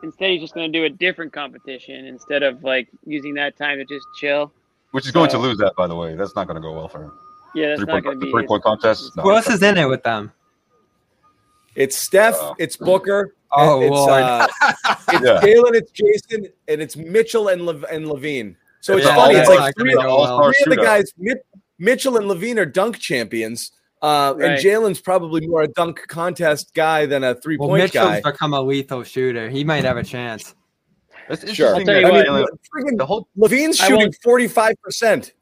Speaker 2: instead he's just going to do a different competition instead of like using that time to just chill.
Speaker 4: which is going to lose that, by the way. That's not going to go well for him.
Speaker 2: Yeah, that's
Speaker 4: Three
Speaker 2: not
Speaker 4: point,
Speaker 2: going to be.
Speaker 4: three point contest. No.
Speaker 3: Who else is in it with them?
Speaker 1: it's Steph
Speaker 4: Uh,
Speaker 1: it's Booker
Speaker 3: Oh,
Speaker 1: it's,
Speaker 3: Lord.
Speaker 1: uh, it's
Speaker 4: Yeah.
Speaker 1: Jaylen, it's Jayson, and it's Mitchell and Lev- and LaVine. So it's
Speaker 4: Yeah,
Speaker 1: funny. It's like three,
Speaker 3: gonna well.
Speaker 1: three of the guys, Mitchell and LaVine, are dunk champions, uh, and Jaylen's probably more a dunk contest guy than a three
Speaker 3: Well,
Speaker 1: point
Speaker 3: Mitchell's
Speaker 1: guy.
Speaker 3: become a lethal shooter. He might have a chance.
Speaker 4: It's
Speaker 1: Sure.
Speaker 4: interesting
Speaker 2: I'll tell you
Speaker 1: I
Speaker 2: what,
Speaker 1: mean,
Speaker 4: Jaylen-
Speaker 1: friggin'
Speaker 4: the whole
Speaker 2: LaVine's
Speaker 1: shooting forty five percent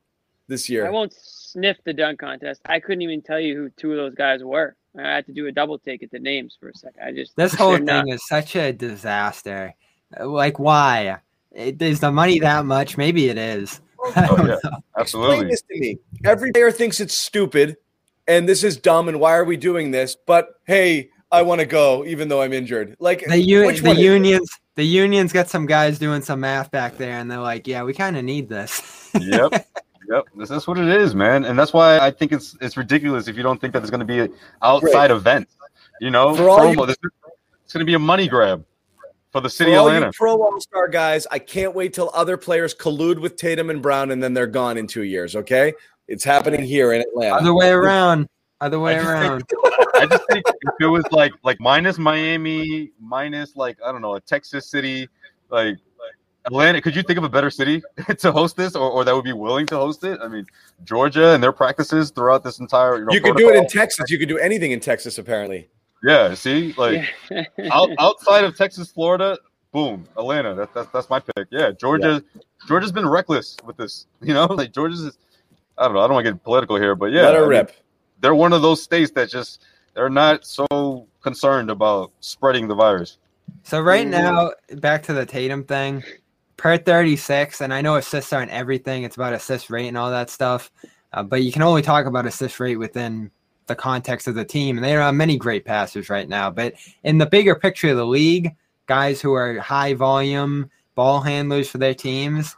Speaker 1: this year.
Speaker 2: I won't sniff the dunk contest. I couldn't even tell you who two of those guys were. I had to do a double take at the names for a second. I just
Speaker 3: This whole thing
Speaker 2: not-
Speaker 3: is such a disaster. Like, why? It, is the money that much? Maybe it is. I
Speaker 4: Oh, yeah.
Speaker 3: know.
Speaker 1: Explain
Speaker 4: absolutely.
Speaker 1: this to me. Every player thinks it's stupid, and this is dumb. And why are we doing this? But hey, I want to go, even though I'm injured. Like
Speaker 3: The, u- the
Speaker 1: one is
Speaker 3: unions, the unions got some guys doing some math back there, and they're like, "Yeah, we kind of need this."
Speaker 4: yep. Yep, this is what it is, man, and that's why I think it's it's ridiculous if you don't think that there's going to be an outside event. You know,
Speaker 1: For all
Speaker 4: promo.
Speaker 1: you-
Speaker 4: This it's going to be a money grab for the
Speaker 1: For
Speaker 4: city of Atlanta.
Speaker 1: you pro All Star guys, I can't wait till other players collude with Tatum and Brown, and then they're gone in two years. Okay, it's happening here in Atlanta.
Speaker 3: Other way around. Other way
Speaker 4: I just think-
Speaker 3: around.
Speaker 4: I just think if it was like like minus Miami, minus like I don't know, a Texas city, like Atlanta. Could you think of a better city to host this, or, or that would be willing to host it? I mean, Georgia and their practices throughout this entire. You, know,
Speaker 1: You could do it in. Texas. You could do anything in Texas, apparently.
Speaker 4: Yeah, see, like
Speaker 2: Yeah.
Speaker 4: out, outside of Texas, Florida, boom, Atlanta. That, that's that's my pick. Yeah, Georgia. Georgia's been reckless with this. You know, like Georgia's. Is, I don't know. I don't want to get political here, but yeah,
Speaker 1: Let her
Speaker 4: I mean,
Speaker 1: rip.
Speaker 4: they're one of those states that just they're not so concerned about spreading the virus.
Speaker 3: So right now, back to the Tatum thing. Per 36, and I know assists aren't everything. It's about assist rate and all that stuff. Uh, but you can only talk about assist rate within the context of the team. And there are many great passers right now. But in the bigger picture of the league, guys who are high volume ball handlers for their teams,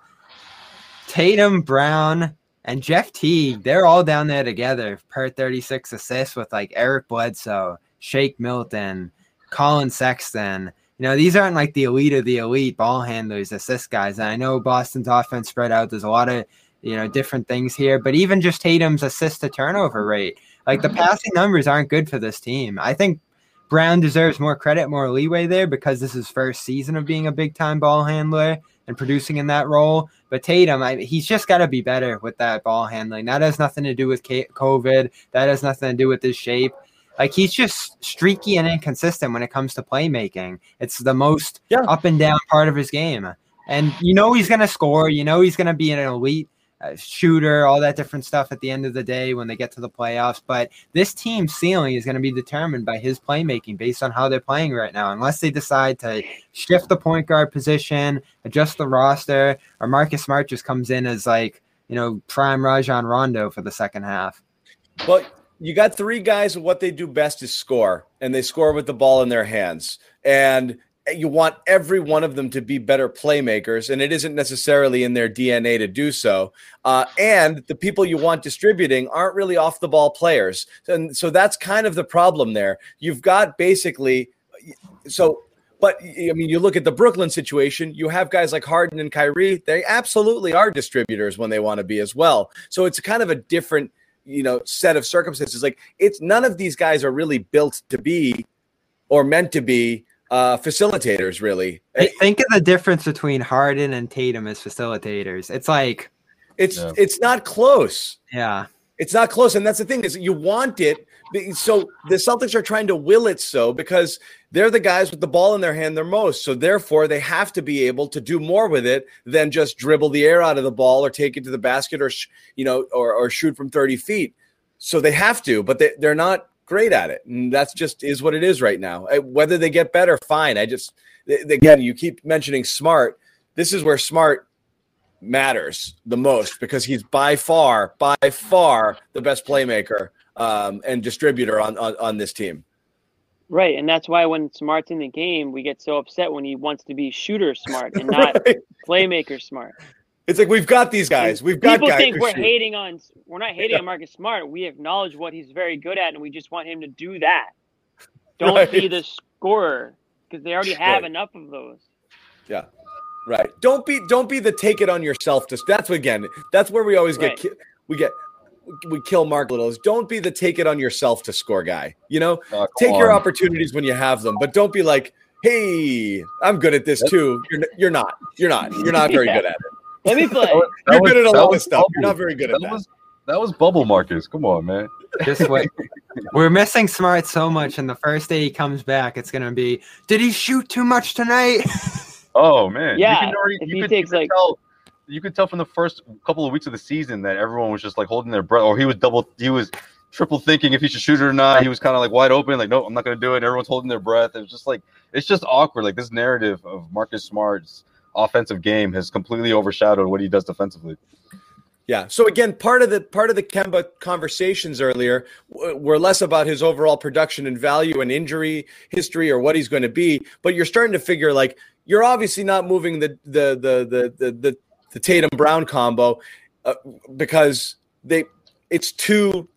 Speaker 3: Tatum, Brown, And Jeff Teague, they're all down there together per 36 assists with like Eric Bledsoe, Shake Milton, Collin Sexton. You know, these aren't like the elite of the elite ball handlers, assist guys. And I know Boston's offense spread out. There's a lot of, you know, different things here, but even just Tatum's assist to turnover rate, like the mm-hmm. passing numbers aren't good for this team. I think Brown deserves more credit, more leeway there because this is first season of being a big time ball handler and producing in that role. But Tatum, I, he's just got to be better with that ball handling. That has nothing to do with COVID. That has nothing to do with his shape. Like he's just streaky and inconsistent when it comes to playmaking. It's the most yeah. up and down part of his game. And you know he's going to score. You know he's going to be an elite shooter, all that different stuff at the end of the day when they get to the playoffs. But this team's ceiling is going to be determined by his playmaking based on how they're playing right now. Unless they decide to shift the point guard position, adjust the roster, or Marcus Smart just comes in as like, you know, prime Rajon Rondo for the second half.
Speaker 1: But you got three guys, what they do best is score, and they score with the ball in their hands. And you want every one of them to be better playmakers, and it isn't necessarily in their DNA to do so. Uh, and the people you want distributing aren't really off the ball players. And so that's kind of the problem there. You've got basically, so, but I mean, you look at the Brooklyn situation, you have guys like Harden and Kyrie, they absolutely are distributors when they want to be as well. So it's kind of a different, you know, set of circumstances. Like it's none of these guys are really built to be or meant to be uh, facilitators, really.
Speaker 3: Think of the difference between Harden and Tatum as facilitators. It's like
Speaker 1: it's yeah. it's not close.
Speaker 3: Yeah,
Speaker 1: it's not close, and that's the thing is you want it. So the Celtics are trying to will it so because they're the guys with the ball in their hand the most. So therefore, they have to be able to do more with it than just dribble the air out of the ball or take it to the basket or you know or, or shoot from thirty feet. So they have to, but they, they're not great at it. And that's just is what it is right now. Whether they get better, fine. I just, again, you keep mentioning smart. This is where smart matters the most because he's by far, by far the best playmaker um, and distributor on, on, on this team.
Speaker 2: Right, and that's why when Smart's in the game, we get so upset when he wants to be shooter smart and not right. playmaker smart.
Speaker 1: It's like we've got these guys. We've got
Speaker 2: people
Speaker 1: guys
Speaker 2: think we're shoot. hating on. We're not hating yeah. on Marcus Smart. We acknowledge what he's very good at, and we just want him to do that. Don't right. be the scorer because they already have right. enough of those.
Speaker 1: Yeah, right. Don't be don't be the take it on yourself. To that's again. That's where we always get we get we kill Mark Littles. Don't be the take it on yourself to score guy. You know, oh, take on. your opportunities when you have them, but don't be like, hey, I'm good at this too. You're you're not. You're not. You're not very yeah. good at it.
Speaker 2: Let me play.
Speaker 1: You're good at a lot of stuff. Bubble. You're not very good at that.
Speaker 4: that. Was, that was bubble Marcus. Come on, man.
Speaker 3: Just wait. We're missing Smart so much, and the first day he comes back, it's gonna be. Did he shoot too much tonight?
Speaker 4: Oh man.
Speaker 2: Yeah. You, already, if you he could, takes you like.
Speaker 4: Tell, you could tell from the first couple of weeks of the season that everyone was just like holding their breath, or he was double. He was triple thinking if he should shoot it or not. He was kind of like wide open, like, no, I'm not going to do it. Everyone's holding their breath. It was just like, it's just awkward. Like this narrative of Marcus Smart's offensive game has completely overshadowed what he does defensively.
Speaker 1: Yeah. So again, part of the part of the Kemba conversations earlier were less about his overall production and value and injury history or what he's going to be, but you're starting to figure like you're obviously not moving the the the the the, the, the Tatum Brown combo uh, because they it's two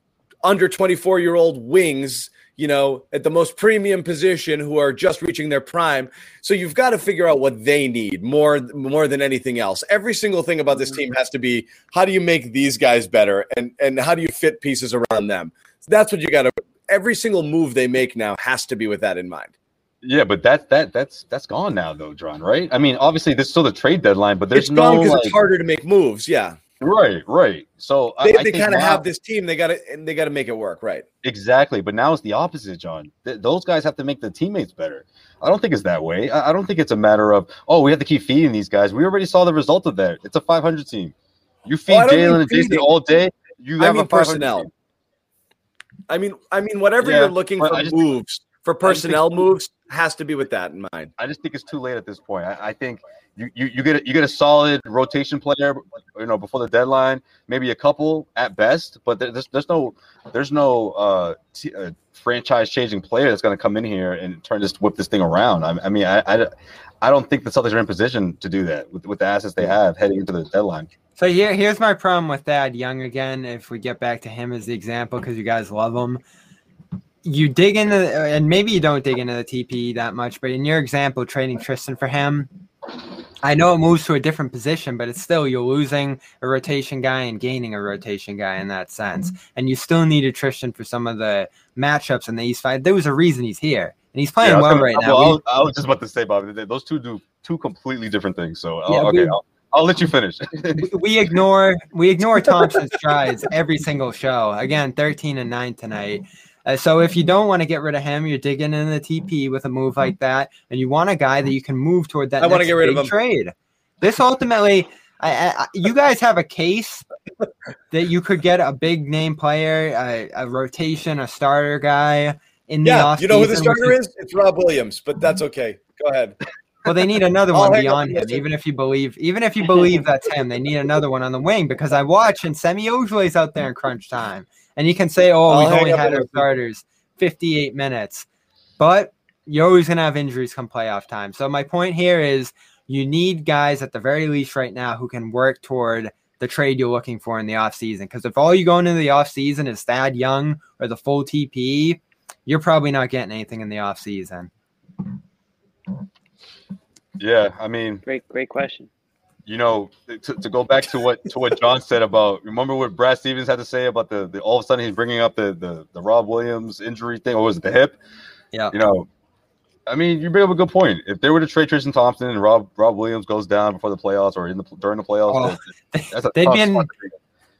Speaker 1: under 24 year old wings you know, at the most premium position who are just reaching their prime. So you've got to figure out what they need more more than anything else. Every single thing about this team mm-hmm. has to be how do you make these guys better and and how do you fit pieces around them. That's what you got to every single move they make now has to be with that in mind.
Speaker 4: Yeah, but that that that's that's gone now though, John, right? I mean, obviously there's still the trade deadline, but there's
Speaker 1: it's no
Speaker 4: because
Speaker 1: like, it's harder to make moves. Yeah.
Speaker 4: Right, right. So
Speaker 1: they, they kind of have this team. They got to and they got to make it work, right?
Speaker 4: Exactly. But now it's the opposite, John. Th- those guys have to make the teammates better. I don't think it's that way. I-, I don't think it's a matter of oh we have to keep feeding these guys. We already saw the result of that. It's a 500 team. You feed well, Jaylen and Jayson all day. You have I mean a personnel. Team.
Speaker 1: I mean, I mean, whatever yeah, you're looking for moves for personnel moves, has to be with that in mind.
Speaker 4: I just think it's too late at this point. I, I think you, you get a, you get a solid rotation player, you know, before the deadline, maybe a couple at best, but there's there's no there's no uh, t- uh franchise changing player that's going to come in here and turn this whip this thing around. I, I mean, I, I I don't think the Celtics are in position to do that with, with the assets they have heading into the deadline.
Speaker 3: So here, here's my problem with Thad Young again. If we get back to him as the example, because you guys love him, you dig into, and maybe you don't dig into the TPE that much, but in your example, trading Tristan for him, I know it moves to a different position, but it's still you're losing a rotation guy and gaining a rotation guy in that sense, mm-hmm. and you still need attrition for some of the matchups in the East Five. There was a reason he's here, and he's playing
Speaker 4: Yeah,
Speaker 3: well
Speaker 4: gonna-
Speaker 3: right
Speaker 4: I-
Speaker 3: now.
Speaker 4: well, I, was, I was just about to say, Bob, those two do two completely different things. So
Speaker 3: Yeah,
Speaker 4: okay,
Speaker 3: we-
Speaker 4: I'll, I'll let you finish.
Speaker 3: we- we ignore we ignore Thompson's strides every single show. Again, thirteen and nine tonight. Uh, so if you don't want to get rid of him, you're digging in the TP with a move like that, and you want a guy that you can move toward that.
Speaker 1: I wanna get rid of
Speaker 3: big
Speaker 1: him.
Speaker 3: Trade. This ultimately, I, I, I- you guys have a case that you could get a big name player, a, a rotation, a starter guy in the
Speaker 1: Yeah,
Speaker 3: off
Speaker 1: you know who the starter is? It's Rob Williams, but that's okay. Go ahead.
Speaker 3: well, they need another one beyond
Speaker 1: and
Speaker 3: him. Even if you believe, even if you believe that's him, they need another one on the wing because I watch and Semi Ojeleye's out there in crunch time, and you can say, "Oh,
Speaker 1: I'll
Speaker 3: we've only had our starters 58 minutes," but you're always gonna have injuries come playoff time. So my point here is, you need guys at the very least right now who can work toward the trade you're looking for in the offseason. Because if all you going into the offseason is Thad Young or the full TPE, you're probably not getting anything in the offseason.
Speaker 4: yeah, I mean,
Speaker 2: Great, great question.
Speaker 4: You know, to, to go back to what to what John said about remember what Brad Stevens had to say about the, the all of a sudden he's bringing up the the, the Rob Williams injury thing or was it the hip?
Speaker 3: Yeah.
Speaker 4: You know, I mean, you bring up a good point. If they were to trade Tristan Thompson and Rob Rob Williams goes down before the playoffs or in the during the playoffs,
Speaker 3: Oh,
Speaker 4: that's a
Speaker 3: they'd
Speaker 4: tough
Speaker 3: be in-
Speaker 4: spot to be in.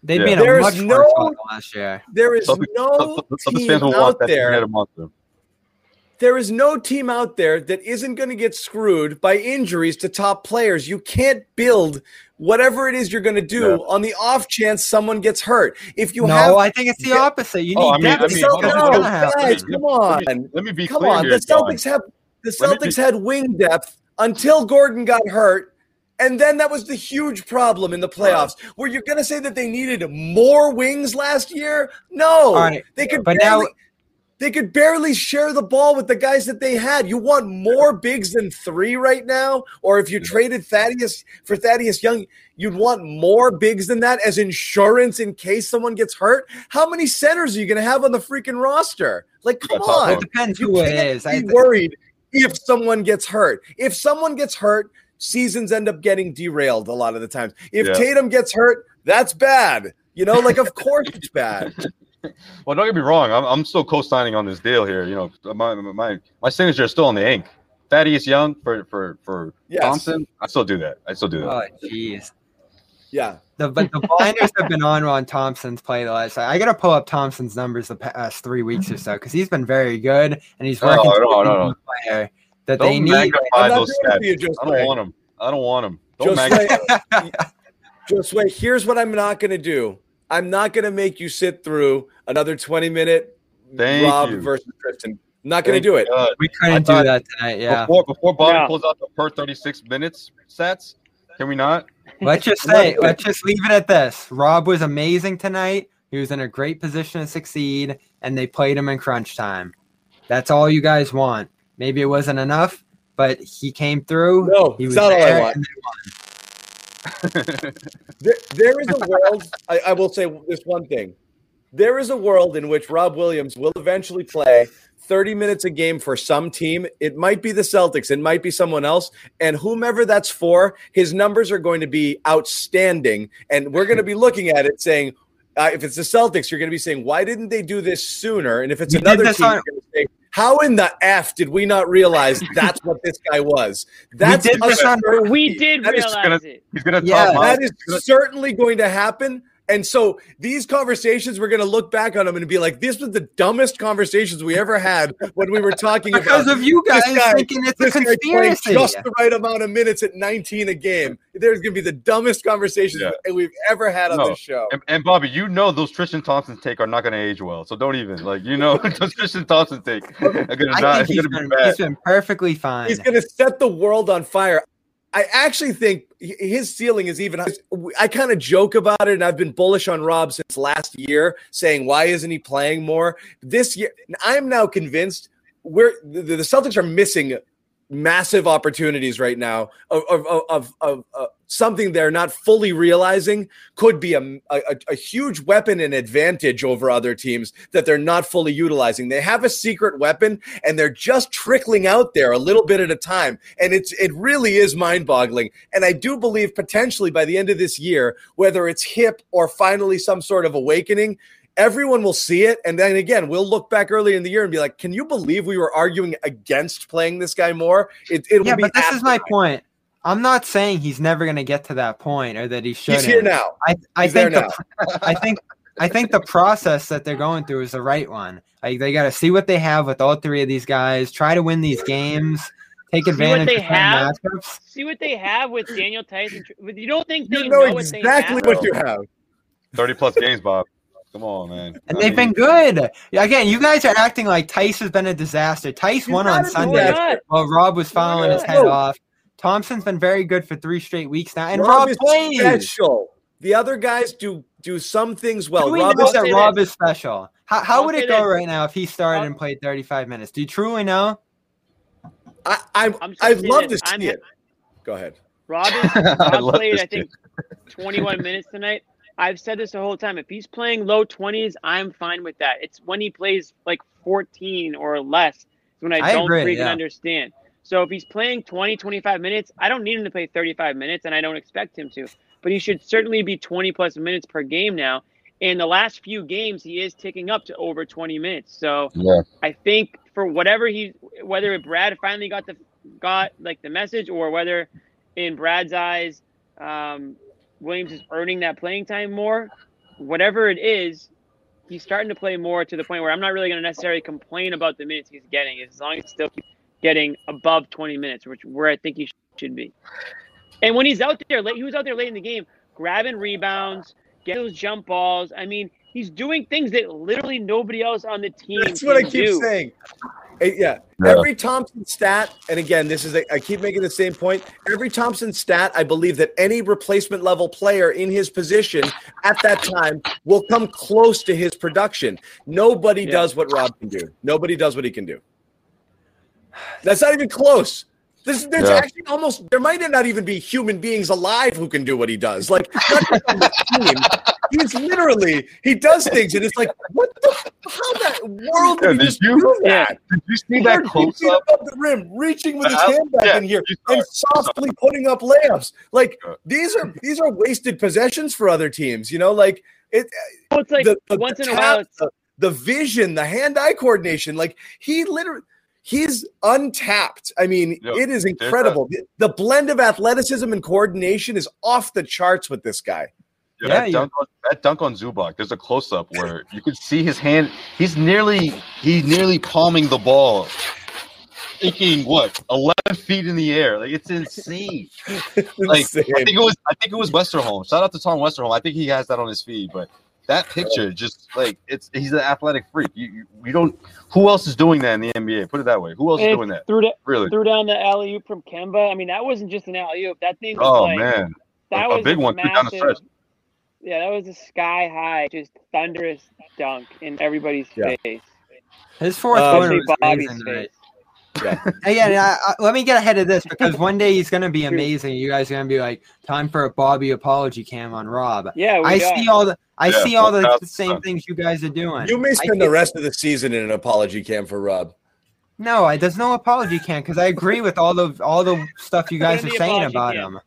Speaker 3: They'd
Speaker 4: Yeah.
Speaker 3: be in a
Speaker 1: There is
Speaker 3: much
Speaker 1: no-
Speaker 3: worse spot last year.
Speaker 1: There is
Speaker 4: Celtics-
Speaker 1: no
Speaker 4: Celtics
Speaker 1: team
Speaker 4: fans will want
Speaker 1: out
Speaker 4: that
Speaker 1: there.
Speaker 4: Three-headed monster.
Speaker 1: There is no team out there that isn't going to get screwed by injuries to top players. You can't build whatever it is you're going to do
Speaker 4: Yeah.
Speaker 1: on the off chance someone gets hurt. If you
Speaker 3: no,
Speaker 1: have
Speaker 3: I think it's the
Speaker 1: Yeah.
Speaker 3: opposite. You oh, need
Speaker 4: Oh, I mean-
Speaker 3: depth.
Speaker 4: I
Speaker 1: the
Speaker 4: mean,
Speaker 3: It's
Speaker 4: hold on,
Speaker 1: Celtics,
Speaker 3: gonna
Speaker 4: hold
Speaker 1: no,
Speaker 4: on.
Speaker 3: happen.
Speaker 1: guys, come on.
Speaker 4: Let me, let me be
Speaker 1: Come
Speaker 4: clear
Speaker 1: on,
Speaker 4: here,
Speaker 1: the
Speaker 4: John.
Speaker 1: Celtics have the
Speaker 4: Let me be-
Speaker 1: Celtics had wing depth until Gordon got hurt, and then that was the huge problem in the playoffs. Were you going to say that they needed more wings last year? No,
Speaker 3: All right,
Speaker 1: they could
Speaker 3: but
Speaker 1: barely,
Speaker 3: now-
Speaker 1: they could barely share the ball with the guys that they had. You want more bigs than three right now, or if you traded Thaddeus for Thaddeus Young, you'd want more bigs than that as insurance in case someone gets hurt. How many centers are you going to have on the freaking roster? Like, come
Speaker 4: That's all.
Speaker 1: on.
Speaker 3: It depends
Speaker 1: You
Speaker 3: who it
Speaker 1: can't be
Speaker 3: I,
Speaker 1: worried if someone gets hurt. If someone gets hurt, seasons end up getting derailed a lot of the times. If
Speaker 4: Yeah.
Speaker 1: Tatum gets hurt, that's bad. You know, like of course it's bad.
Speaker 4: Well, don't get me wrong. I'm, I'm still co-signing on this deal here. You know, my my my signature is still on the ink. Thaddeus Young for for for
Speaker 1: Yes.
Speaker 4: Thompson. I still do that. I still do that.
Speaker 3: oh, jeez.
Speaker 1: Yeah.
Speaker 3: The but the blinders have been on Ron Thompson's play the last. I got to pull up Thompson's numbers the past uh, three weeks or so because he's been very good and he's
Speaker 4: No,
Speaker 3: working
Speaker 4: no,
Speaker 3: toward
Speaker 4: no,
Speaker 3: being
Speaker 4: no.
Speaker 3: player that they
Speaker 4: Don't
Speaker 3: need.
Speaker 4: magnify
Speaker 1: I'm not
Speaker 4: those
Speaker 1: doing it for
Speaker 4: stats.
Speaker 1: you,
Speaker 4: I don't want them. I don't want them. Don't
Speaker 1: just
Speaker 4: magnify.
Speaker 1: Josue, here's what I'm not going to do. I'm not going to make you sit through another 20 minute
Speaker 4: Thank
Speaker 1: Rob
Speaker 4: you.
Speaker 1: versus Tristan. I'm not going to do it.
Speaker 4: God.
Speaker 3: We couldn't do that tonight. Yeah.
Speaker 4: Before before Bobby
Speaker 2: No.
Speaker 4: pulls out the per 36 minutes sets, can we not?
Speaker 3: Let's just say, let's just leave it at this. Rob was amazing tonight. He was in a great position to succeed, and they played him in crunch time. That's all you guys want. Maybe it wasn't enough, but he came through.
Speaker 1: No,
Speaker 3: he was
Speaker 1: not all I
Speaker 3: there,
Speaker 1: want. There, there is a world, I, I will say this one thing. There is a world in which Rob Williams will eventually play 30 minutes a game for some team. It might be the Celtics, it might be someone else. And whomever that's for, his numbers are going to be outstanding. And we're going to be looking at it saying, uh, if it's the Celtics, you're going to be saying, why didn't they do this sooner? And if it's
Speaker 3: We
Speaker 1: another team,
Speaker 3: on-
Speaker 1: you're going to say, how in the F did we not realize that's what this guy was? That's
Speaker 3: did
Speaker 1: a
Speaker 3: this on-
Speaker 2: We did
Speaker 1: That is
Speaker 2: realize
Speaker 4: gonna-
Speaker 2: it.
Speaker 4: He's gonna
Speaker 3: Yeah,
Speaker 4: top
Speaker 1: That
Speaker 4: mine.
Speaker 1: certainly going to happen. And so these conversations, we're going to look back on them and be like, this was the dumbest conversations we ever had when we were talking about
Speaker 3: because
Speaker 1: about
Speaker 3: of you guys
Speaker 1: guy-
Speaker 3: thinking it's a
Speaker 1: this guy
Speaker 3: conspiracy.
Speaker 1: just the right amount of minutes at 19 a game. There's going to be the dumbest conversations
Speaker 4: Yeah.
Speaker 1: we've ever had on
Speaker 4: No.
Speaker 1: this show.
Speaker 4: And, and Bobby, you know those Tristan Thompson take are not going to age well, so don't even like you know those Tristan Thompson take are going to
Speaker 3: I
Speaker 4: not
Speaker 3: think he's
Speaker 4: going to
Speaker 3: been,
Speaker 4: be
Speaker 3: he's been perfectly fine.
Speaker 1: He's going to set the world on fire. I actually think h- his ceiling is even. I kind of joke about it, and I've been bullish on Rob since last year, saying why isn't he playing more this year? I'm now convinced we're the, the Celtics are missing massive opportunities right now of of, of, of, of uh, something they're not fully realizing could be a, a, a huge weapon and advantage over other teams that they're not fully utilizing. They have a secret weapon and they're just trickling out there a little bit at a time. And it's it really is mind-boggling. And I do believe potentially by the end of this year, whether it's hip or finally some sort of awakening, everyone will see it. And then again, we'll look back earlier in the year and be like, can you believe we were arguing against playing this guy more? It, it'll
Speaker 3: yeah,
Speaker 1: be
Speaker 3: but this is my point. I'm not saying he's never going to get to that point or that he shouldn't.
Speaker 1: He's here now.
Speaker 3: I, I
Speaker 1: He's there
Speaker 3: think the, I think I think the process that they're going through is the right one. Like they got to see what they have with all three of these guys, try to win these games, take
Speaker 2: See what they
Speaker 3: of
Speaker 2: have.
Speaker 3: matchups.
Speaker 2: See what they have with Daniel Theis. You don't think they
Speaker 1: You know
Speaker 2: know,
Speaker 1: exactly
Speaker 2: what they have?
Speaker 1: Exactly what you have.
Speaker 4: Thirty plus games, Bob. Come on, man.
Speaker 3: And
Speaker 4: I
Speaker 3: they've
Speaker 4: mean,
Speaker 3: been good. Again, you guys are acting like Theis has been a disaster.
Speaker 1: Theis
Speaker 3: won on Sunday while Rob was oh fouling his head
Speaker 1: No.
Speaker 3: off. Thompson's been very good for three straight weeks now, and
Speaker 1: Rob
Speaker 3: Rob,
Speaker 1: is
Speaker 3: plays.
Speaker 1: special. The other guys do do some things well.
Speaker 3: Do we
Speaker 1: Rob
Speaker 3: know
Speaker 1: is
Speaker 3: that Rob is special? How, how would it go right now if he started and played 35 minutes? Do you truly know?
Speaker 1: I, I'm,
Speaker 2: I'm
Speaker 1: I'd love to
Speaker 2: this.
Speaker 1: see
Speaker 2: I'm-
Speaker 1: it. Go ahead.
Speaker 2: Robin,
Speaker 4: I
Speaker 2: Rob
Speaker 4: love
Speaker 2: played, I think, 21 minutes tonight. I've said this the whole time. If he's playing low 20s, I'm fine with that. It's when he plays like 14 or less when I,
Speaker 3: I
Speaker 2: don't
Speaker 3: agree,
Speaker 2: freaking
Speaker 3: yeah.
Speaker 2: understand. So if he's playing 20, 25 minutes, I don't need him to play 35 minutes, and I don't expect him to. But he should certainly be 20 plus minutes per game now. In the last few games, he is ticking up to over 20 minutes. So
Speaker 4: Yeah.
Speaker 2: I think for whatever he, whether Brad finally got the got like the message, or whether in Brad's eyes, um, Williams is earning that playing time more. Whatever it is, he's starting to play more to the point where I'm not really going to necessarily complain about the minutes he's getting, as long as he's still getting above 20 minutes, which where I think he should be. And when he's out there late, he was out there late in the game, grabbing rebounds, getting those jump balls. I mean, he's doing things that literally nobody else on the team.
Speaker 1: That's what I keep
Speaker 2: do.
Speaker 1: saying. Yeah.
Speaker 4: Yeah.
Speaker 1: Every Thompson stat, and again, this is a, I keep making the same point. Every Thompson stat, I believe that any replacement level player in his position at that time will come close to his production. Nobody
Speaker 2: Yeah.
Speaker 1: does what Rob can do. Nobody does what he can do. That's not even close. This, there's
Speaker 4: Yeah.
Speaker 1: actually almost there might not even be human beings alive who can do what he does. Like not just on the team. He's literally he does things, and it's like, what the how that world
Speaker 4: Yeah,
Speaker 1: did he
Speaker 4: did
Speaker 1: just
Speaker 4: you-
Speaker 1: do that?
Speaker 4: Did you see that close up?
Speaker 1: above the rim, reaching with his
Speaker 4: I-
Speaker 1: hand back
Speaker 4: yeah,
Speaker 1: in here and
Speaker 4: it.
Speaker 1: softly putting up layups. Like these are these are wasted possessions for other teams. You know, like it.
Speaker 2: Well, it's like
Speaker 1: the, the,
Speaker 2: once
Speaker 1: the
Speaker 2: in a
Speaker 1: tap,
Speaker 2: while, it's,
Speaker 1: the, the vision, the hand-eye coordination. Like he literally. He's untapped. I mean,
Speaker 4: Yeah,
Speaker 1: it is incredible. The, the blend of athleticism and coordination is off the charts with this guy.
Speaker 4: Yeah,
Speaker 3: Yeah,
Speaker 4: that, dunk on, that dunk on Zubac. There's a close up where you could see his hand. He's nearly he's nearly palming the ball, thinking what 11 feet in the air. Like it's insane. Like
Speaker 1: Insane.
Speaker 4: I think it was I think it was Westerholm. Shout out to Tom Westerholm. I think he has that on his feed. But that picture just like it's he's an athletic freak. You you, you don't. Who else is doing that in the NBA? Put it that way. Who else is doing that?
Speaker 2: threw, da-
Speaker 4: Really?
Speaker 2: threw down the alley oop from Kemba. I mean, that wasn't just an alley oop. That thing was
Speaker 4: Oh
Speaker 2: like
Speaker 4: man.
Speaker 2: that
Speaker 4: a- a big one, too, down the
Speaker 2: massive.
Speaker 4: stretch.
Speaker 2: Yeah, that was a sky high, just thunderous dunk in everybody's
Speaker 1: Yeah.
Speaker 2: face,
Speaker 3: His fourth
Speaker 1: Um,
Speaker 3: quarter was
Speaker 2: Bobby's
Speaker 3: amazing
Speaker 2: face.
Speaker 3: Tonight. Again, I, I, let me get ahead of this because one day he's going to be amazing. You guys are going to be like, time for a Bobby apology cam on Rob.
Speaker 2: Yeah,
Speaker 3: I
Speaker 2: are.
Speaker 3: see all the I
Speaker 4: Yeah,
Speaker 3: see all the
Speaker 4: 1000%.
Speaker 3: same things you guys are doing.
Speaker 1: You may spend
Speaker 3: think-
Speaker 1: the rest of the season in an apology cam for Rob.
Speaker 3: No, I, there's no apology cam because I agree with all the all the stuff you guys are saying about
Speaker 2: cam.
Speaker 3: him.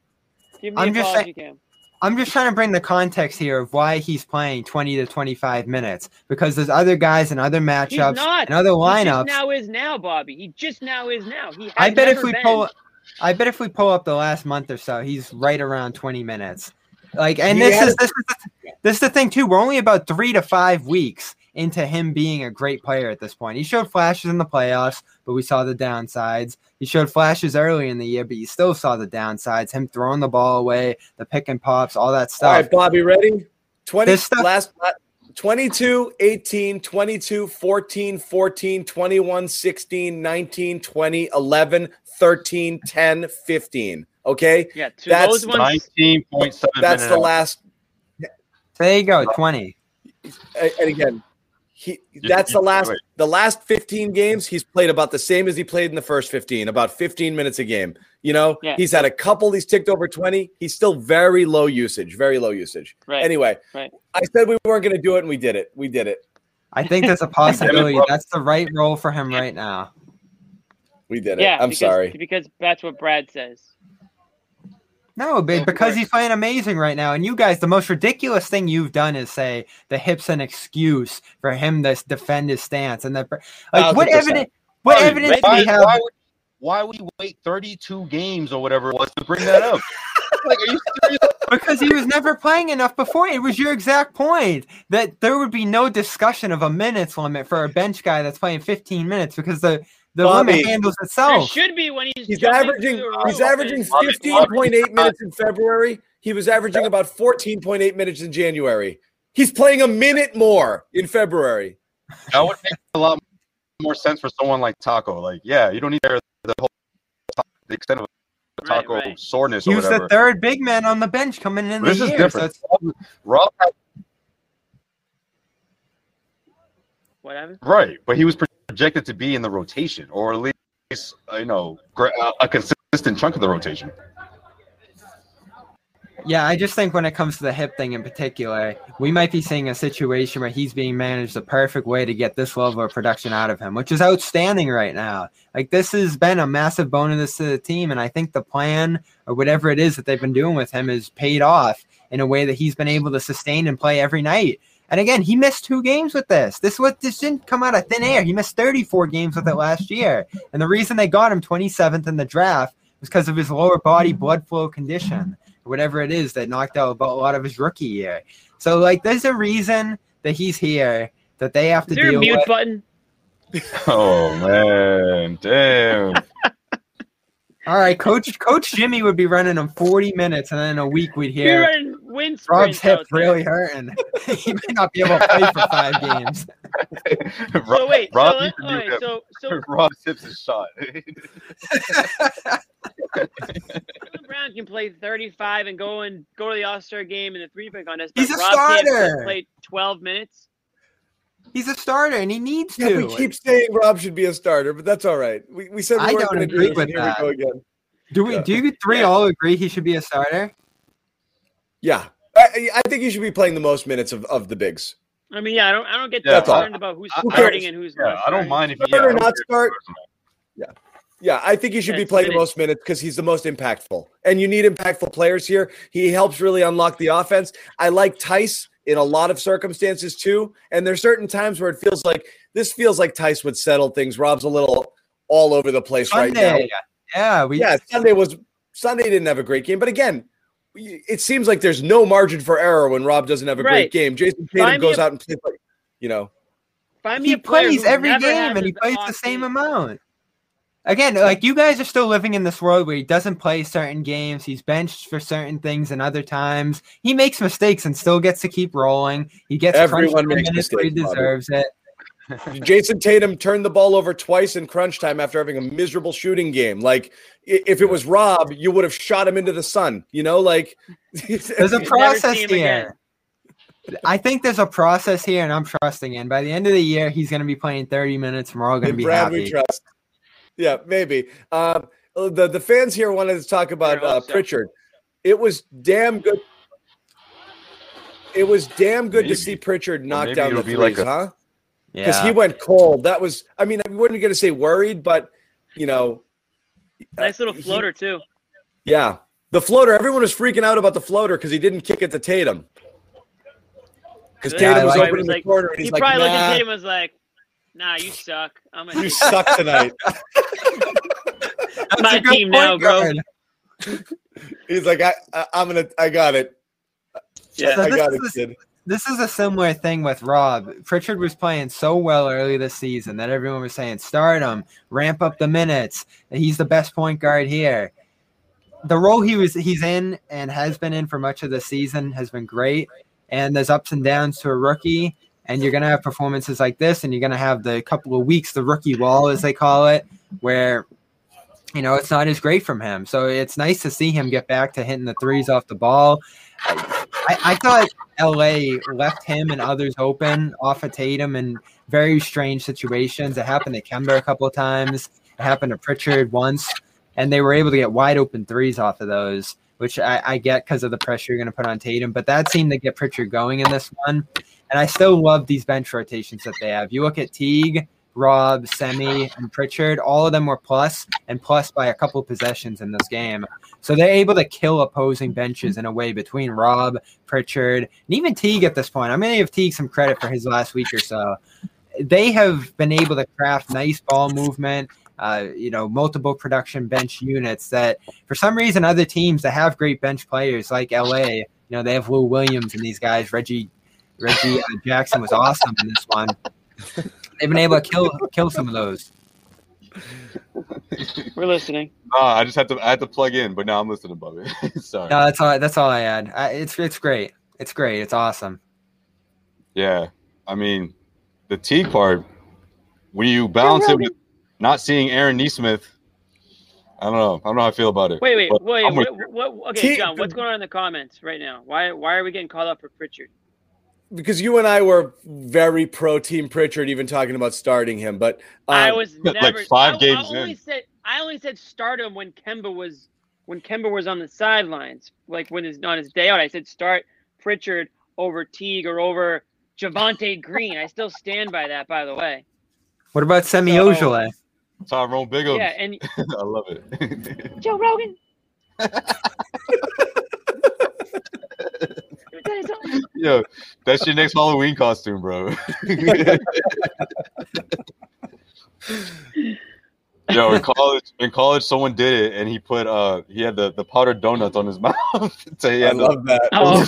Speaker 2: Give me
Speaker 3: I'm
Speaker 2: the
Speaker 3: just
Speaker 2: apology cam.
Speaker 3: I'm just trying to bring the context here of why he's playing 20 to 25 minutes because there's other guys and other
Speaker 2: He's
Speaker 3: matchups
Speaker 2: not.
Speaker 3: and other
Speaker 2: He
Speaker 3: lineups.
Speaker 2: just now is now, Bobby. He just now is now. He.
Speaker 3: I bet if we
Speaker 2: been.
Speaker 3: pull I bet if we pull up the last month or so, he's right around 20 minutes. Like, and this
Speaker 1: had
Speaker 3: is this is the, this is the thing too. We're only about three to five weeks into him being a great player at this point. He showed flashes in the playoffs, but we saw the downsides. He showed flashes early in the year, but you still saw the downsides. Him throwing the ball away, the pick and pops, all that stuff.
Speaker 1: right, Bobby, ready? 20
Speaker 3: This stuff-
Speaker 1: last la- 22, 18, 22, 14, 14, 21, 16, 19, 20, 11, 13, 10, 15. Okay?
Speaker 2: Yeah,
Speaker 1: That's
Speaker 2: those ones.
Speaker 4: Nineteen point seven.
Speaker 1: That's the last
Speaker 3: There you go, uh,
Speaker 1: twenty. and again, he that's
Speaker 4: you-
Speaker 1: the last
Speaker 4: wait.
Speaker 1: the last 15 games he's played about the same as he played in the first 15, about 15 minutes a game. You know,
Speaker 2: Yeah.
Speaker 1: he's had a couple he's ticked over 20. He's still very low usage, very low usage.
Speaker 2: Right.
Speaker 1: Anyway,
Speaker 2: Right.
Speaker 1: I said we weren't going to do it and we did it. We did it.
Speaker 3: I think there's a possibility that's the right role for him right now.
Speaker 1: We did it.
Speaker 2: yeah,
Speaker 1: I'm
Speaker 2: because,
Speaker 1: sorry.
Speaker 2: because that's what Brad says.
Speaker 3: No, but because he's playing amazing right now. And you guys, the most ridiculous thing you've done is say the hip's an excuse for him to defend his stance. And the like, what
Speaker 1: 1000%.
Speaker 3: evidence? What
Speaker 4: Why-
Speaker 3: evidence do we have?
Speaker 4: Why would, why would he wait 32 games or whatever it was to bring that up? like, are you serious?
Speaker 3: Because he was never playing enough before. It was your exact point that there would be no discussion of a minutes limit for a bench guy that's playing 15 minutes because the the
Speaker 1: Bobby,
Speaker 3: limit handles
Speaker 2: There
Speaker 3: itself.
Speaker 2: should be when he's
Speaker 1: He's averaging he's averaging 15.8 minutes in February. He was averaging about 14.8 minutes in January. He's playing a minute more in February.
Speaker 4: That would make a lot more sense for someone like Tacko. Like, yeah, you don't need the whole the extent of
Speaker 2: Right,
Speaker 4: Tacko
Speaker 2: right.
Speaker 4: soreness
Speaker 3: He
Speaker 4: or
Speaker 3: was
Speaker 4: whatever.
Speaker 3: the third big man on the bench coming in
Speaker 4: This
Speaker 3: the
Speaker 4: is
Speaker 3: year.
Speaker 4: different.
Speaker 3: So it's-
Speaker 4: Rob had
Speaker 2: Whatever.
Speaker 4: Right, but he was projected to be in the rotation, or at least uh, you know uh, a consistent chunk of the rotation.
Speaker 3: Yeah, I just think when it comes to the hip thing in particular, we might be seeing a situation where he's being managed the perfect way to get this level of production out of him, which is outstanding right now. Like this has been a massive bonus to the team, and I think the plan or whatever it is that they've been doing with him is paid off in a way that he's been able to sustain and play every night. And again, he missed two games with this. This what this didn't come out of thin air. He missed 34 games with it last year. And the reason they got him 27th in the draft was because of his lower body blood flow condition whatever it is that knocked out about a lot of his rookie year. So like there's a reason that he's here that they have to
Speaker 2: Is there a
Speaker 3: deal
Speaker 2: mute
Speaker 3: with.
Speaker 2: button?
Speaker 4: Oh man, damn!
Speaker 3: All right, coach coach Jimmy would be running him 40 minutes and then in a week we'd hear
Speaker 2: wind
Speaker 3: Rob's hip
Speaker 2: out there.
Speaker 3: really hurting. he might not be able to play for five games.
Speaker 2: So wait,
Speaker 4: Rob
Speaker 2: so,
Speaker 4: needs to
Speaker 2: all right, so so
Speaker 4: Rob sips his shot.
Speaker 2: Jaylen Brown can play 35 and go and go to the All Star game in the three point contest.
Speaker 3: He's a
Speaker 2: Rob
Speaker 3: starter.
Speaker 2: play 12 minutes.
Speaker 3: He's a starter and he needs
Speaker 1: Yeah,
Speaker 3: to.
Speaker 1: we keep saying Rob should be a starter, but that's all right. We, we said we
Speaker 3: I
Speaker 1: weren't
Speaker 3: don't agree
Speaker 1: do
Speaker 3: with
Speaker 1: here
Speaker 3: that.
Speaker 1: we go again.
Speaker 3: do we
Speaker 1: Yeah.
Speaker 3: do you three
Speaker 2: Yeah.
Speaker 3: all agree he should be a starter?
Speaker 1: Yeah, I, I think he should be playing the most minutes of, of the bigs.
Speaker 2: I mean, yeah, I don't I don't get
Speaker 4: Yeah,
Speaker 1: that's
Speaker 2: concerned about who's
Speaker 4: Who
Speaker 2: starting
Speaker 1: cares?
Speaker 2: and who's
Speaker 4: yeah,
Speaker 2: not.
Speaker 4: I don't mind if he
Speaker 1: Start
Speaker 4: yeah,
Speaker 1: or
Speaker 4: don't
Speaker 1: not start?
Speaker 4: personally.
Speaker 1: Yeah, I think he should
Speaker 2: Yeah,
Speaker 1: be
Speaker 2: it's
Speaker 1: playing the most minutes because he's the most impactful. And you need impactful players here. He helps really unlock the offense. I like Theis in a lot of circumstances too. And there's certain times where it feels like this feels like Theis would settle things. Rob's a little all over the place right now.
Speaker 3: Yeah, we
Speaker 1: Yeah, Sunday was Sunday didn't have a great game, but again, it seems like there's no margin for error when Rob doesn't have a
Speaker 2: Right.
Speaker 1: great game. Jayson Tatum
Speaker 2: Find
Speaker 1: goes
Speaker 2: a-
Speaker 1: out and plays you know,
Speaker 2: Find me
Speaker 3: he
Speaker 2: a
Speaker 3: plays every game and he plays the same
Speaker 2: game.
Speaker 3: amount. Again, like you guys are still living in this world where he doesn't play certain games. He's benched for certain things and other times. He makes mistakes and still gets to keep rolling. He gets
Speaker 1: Everyone makes
Speaker 3: minutes where he
Speaker 1: mistakes, Bobby.
Speaker 3: deserves it.
Speaker 1: Jayson Tatum turned the ball over twice in crunch time after having a miserable shooting game. Like if it was Rob, you would have shot him into the sun. You know, like
Speaker 3: There's a process here. I think there's a process here, and I'm trusting in. By the end of the year, he's going to be playing 30 minutes, and we're all going to be
Speaker 1: Brad,
Speaker 3: happy.
Speaker 1: we trust. Yeah, maybe. Um, the the fans here wanted to talk about uh. Pritchard. It was damn good. It was damn good
Speaker 4: Maybe.
Speaker 1: to see Pritchard knock
Speaker 4: maybe
Speaker 1: down the
Speaker 4: it'll
Speaker 1: threes,
Speaker 4: like a-
Speaker 1: huh?
Speaker 3: Yeah, because
Speaker 1: he went cold. That was. I mean, we weren't going to say worried, but you know,
Speaker 2: Nice little
Speaker 1: he-
Speaker 2: floater too.
Speaker 1: Yeah. The floater, everyone was freaking out about the floater because he didn't kick it to Tatum. Because
Speaker 2: Yeah,
Speaker 1: Tatum was
Speaker 3: like-
Speaker 1: open in the corner and
Speaker 2: He
Speaker 1: he's like,
Speaker 2: probably looked at Tatum was like, "Nah, you suck. I'm gonna
Speaker 1: you
Speaker 2: take
Speaker 1: suck tonight.
Speaker 3: That's
Speaker 2: my
Speaker 3: a good
Speaker 2: team now, bro.
Speaker 3: guard.
Speaker 1: he's like, I, I, I'm going to, I got it.
Speaker 2: Yeah.
Speaker 3: So
Speaker 1: I
Speaker 3: this
Speaker 1: got
Speaker 3: is
Speaker 1: it,
Speaker 3: a-
Speaker 1: kid.
Speaker 3: this is a similar thing with Rob. Pritchard was playing so well early this season that everyone was saying, start him, ramp up the minutes. He's the best point guard here. The role he was he's in and has been in for much of the season has been great. And there's ups and downs to a rookie. And you're gonna have performances like this, and you're gonna have the couple of weeks, the rookie wall, as they call it, where you know it's not as great from him. So it's nice to see him get back to hitting the threes off the ball. I, I thought LA left him and others open off of Tatum in very strange situations. It happened to Kemba a couple of times. It happened to Pritchard once, and they were able to get wide open threes off of those, which I, I get because of the pressure you're going to put on Tatum. But that seemed to get Pritchard going in this one. And I still love these bench rotations that they have. You look at Teague, Rob, Semi, and Pritchard, all of them were plus and plus by a couple possessions in this game. So they're able to kill opposing benches in a way between Rob, Pritchard, and even Teague at this point. I'm going to give Teague some credit for his last week or so. They have been able to craft nice ball movement, uh, you know, multiple production bench units that for some reason other teams that have great bench players like LA, you know, they have Lou Williams and these guys, Reggie Reggie uh, Jackson was awesome in this one. They've been able to kill kill some of those.
Speaker 2: We're listening.
Speaker 4: Nah, I just had to I had to plug in, but now I'm listening, Bubby. Sorry.
Speaker 3: No, that's all. That's all I had. I, it's it's great. It's great. It's awesome.
Speaker 4: Yeah, I mean, the Teague part. When you balance it with not seeing Aaron Nesmith, I don't know. I don't know how I feel about it.
Speaker 2: Wait, wait,
Speaker 4: But
Speaker 2: wait.
Speaker 4: I'm
Speaker 2: What, what, okay,
Speaker 1: T-
Speaker 2: John, what's going on in the comments right now? Why why are we getting called up for Pritchard?
Speaker 1: Because you and I were very pro Team Pritchard, even talking about starting him. But um,
Speaker 2: I was
Speaker 4: like
Speaker 2: never
Speaker 4: five
Speaker 2: I,
Speaker 4: games
Speaker 2: I only
Speaker 4: in.
Speaker 2: said I only said start him when Kemba was when Kemba was on the sidelines, like when his on his day out. I said start Pritchard over Teague or over Javonte Green. I still stand by that, by the way.
Speaker 3: What about Semi
Speaker 2: So-
Speaker 3: Ojeleye?
Speaker 4: Tyrone Biggums.
Speaker 2: Yeah, and
Speaker 4: I love it.
Speaker 2: Joe Rogan. Let me tell you something.
Speaker 4: Yo, that's your next Halloween costume, bro. Yo, in college, in college, someone did it, and he put uh, he had the, the powdered donuts on his mouth. so he
Speaker 1: I
Speaker 4: had the-
Speaker 1: love that.
Speaker 2: Oh,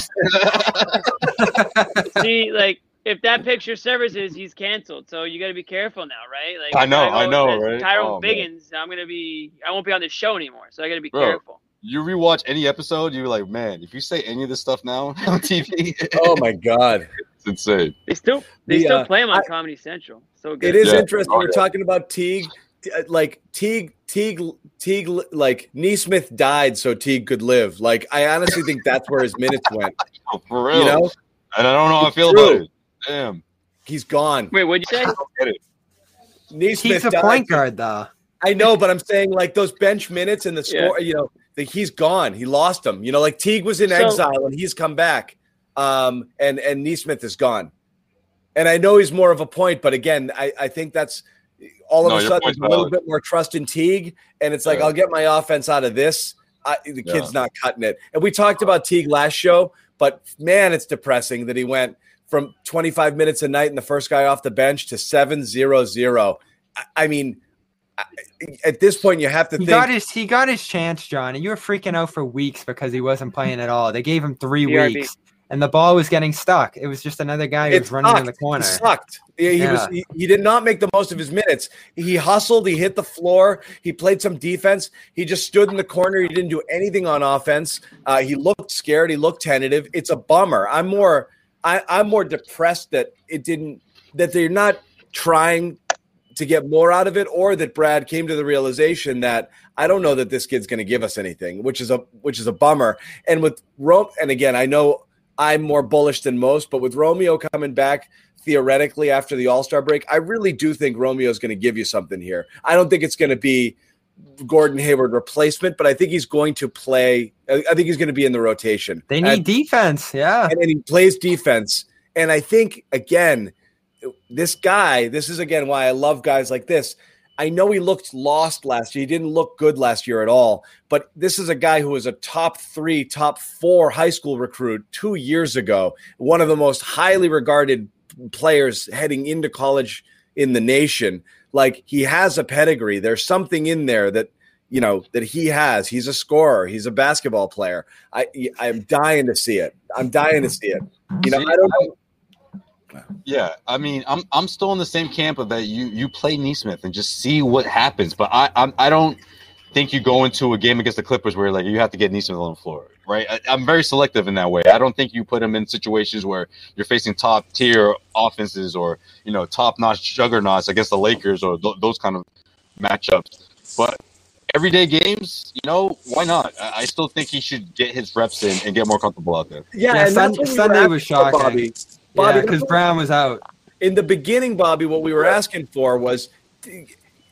Speaker 2: see, like if that picture surfaces, he's canceled. So you got to be careful now, right? Like
Speaker 4: I know, I
Speaker 2: go
Speaker 4: know,
Speaker 2: as
Speaker 4: right?
Speaker 2: Tyrone
Speaker 4: Oh, man.
Speaker 2: Biggums, I'm gonna be, I won't be on this show anymore. So I got to be
Speaker 4: Bro.
Speaker 2: careful.
Speaker 4: You rewatch any episode, you're like, man, if you say any of this stuff now on TV,
Speaker 1: oh my god,
Speaker 4: it's insane.
Speaker 2: They still, they
Speaker 1: The,
Speaker 2: still
Speaker 1: uh,
Speaker 2: play him on
Speaker 1: I-
Speaker 2: Comedy Central. So good.
Speaker 1: it is
Speaker 4: Yeah.
Speaker 1: interesting.
Speaker 4: Oh,
Speaker 1: You're
Speaker 4: yeah.
Speaker 1: talking about Teague, uh, like Teague, Teague, Teague. Like Nesmith died so Teague could live. Like I honestly think that's where his minutes went.
Speaker 4: Oh, for real.
Speaker 1: You know,
Speaker 4: and I don't know how I feel
Speaker 1: true.
Speaker 4: about it. Damn.
Speaker 1: he's gone.
Speaker 2: Wait, what'd you say?
Speaker 4: I don't get it.
Speaker 1: Nesmith
Speaker 3: He's a
Speaker 1: died.
Speaker 3: point guard, though.
Speaker 1: I know, but I'm saying like those bench minutes and the score. You know, the, he's gone. He lost them. You know, like Teague was in
Speaker 2: So-
Speaker 1: exile and he's come back. Um, and and Nesmith is gone. And I know he's more of a point, but again, I, I think that's all of
Speaker 4: No,
Speaker 1: a sudden a little
Speaker 4: valid.
Speaker 1: bit more trust in Teague, and it's like
Speaker 4: Yeah.
Speaker 1: I'll get my offense out of this. I, the
Speaker 4: Yeah.
Speaker 1: kid's not cutting it. And we talked about Teague last show, but man, it's depressing that he went from 25 minutes a night and the first guy off the bench to 7 0 0. I, I mean, I- at this point, you have to
Speaker 3: He
Speaker 1: think.
Speaker 3: got his he got his chance, John, and you were freaking out for weeks because he wasn't playing at all. They gave him three
Speaker 2: BRB.
Speaker 3: weeks, and the ball was getting stuck. It was just another guy who
Speaker 1: It
Speaker 3: was running in the corner.
Speaker 1: He sucked. He, he was. He, he did not make the most of his minutes. He hustled. He hit the floor. He played some defense. He just stood in the corner. He didn't do anything on offense. Uh, he looked scared. He looked tentative. It's a bummer. I'm more. I, I'm more depressed that it didn't. That they're not trying to get more out of it, or that Brad came to the realization that I don't know that this kid's going to give us anything, which is a which is a bummer. And with Rome, and again, I know I'm more bullish than most, but with Romeo coming back theoretically after the All Star break, I really do think Romeo's going to give you something here. I don't think it's going to be Gordon Hayward replacement, but I think he's going to play. I think he's going to be in the rotation.
Speaker 3: They
Speaker 1: And-
Speaker 3: need defense, yeah.
Speaker 1: and then he plays defense. And I think again, this guy, this is again why I love guys like this. I know he looked lost last year. He didn't look good last year at all. But this is a guy who was a top three, top four high school recruit two years ago. One of the most highly regarded players heading into college in the nation. Like he has a pedigree. There's something in there that you know that he has. He's a scorer. He's a basketball player. I I'm dying to see it. I'm dying to see it. You know, I don't know.
Speaker 4: Yeah, I mean, I'm I'm still in the same camp of that. You you play Nesmith and just see what happens. But I I'm, I don't think you go into a game against the Clippers where like you have to get Nesmith on the floor, right? I, am very selective in that way. I don't think you put him in situations where you're facing top tier offenses or you know top notch juggernauts against the Lakers or th- those kind of matchups. But everyday games, you know, why not? I, I still think he should get his reps in and get more comfortable out there.
Speaker 1: Yeah,
Speaker 3: Yeah,
Speaker 1: and
Speaker 3: Sun-
Speaker 1: that's what we were
Speaker 3: Sunday was shocking.
Speaker 1: Bobby. Bobby,
Speaker 3: Yeah, because Brown was out.
Speaker 1: in the beginning, Bobby, what we were asking for was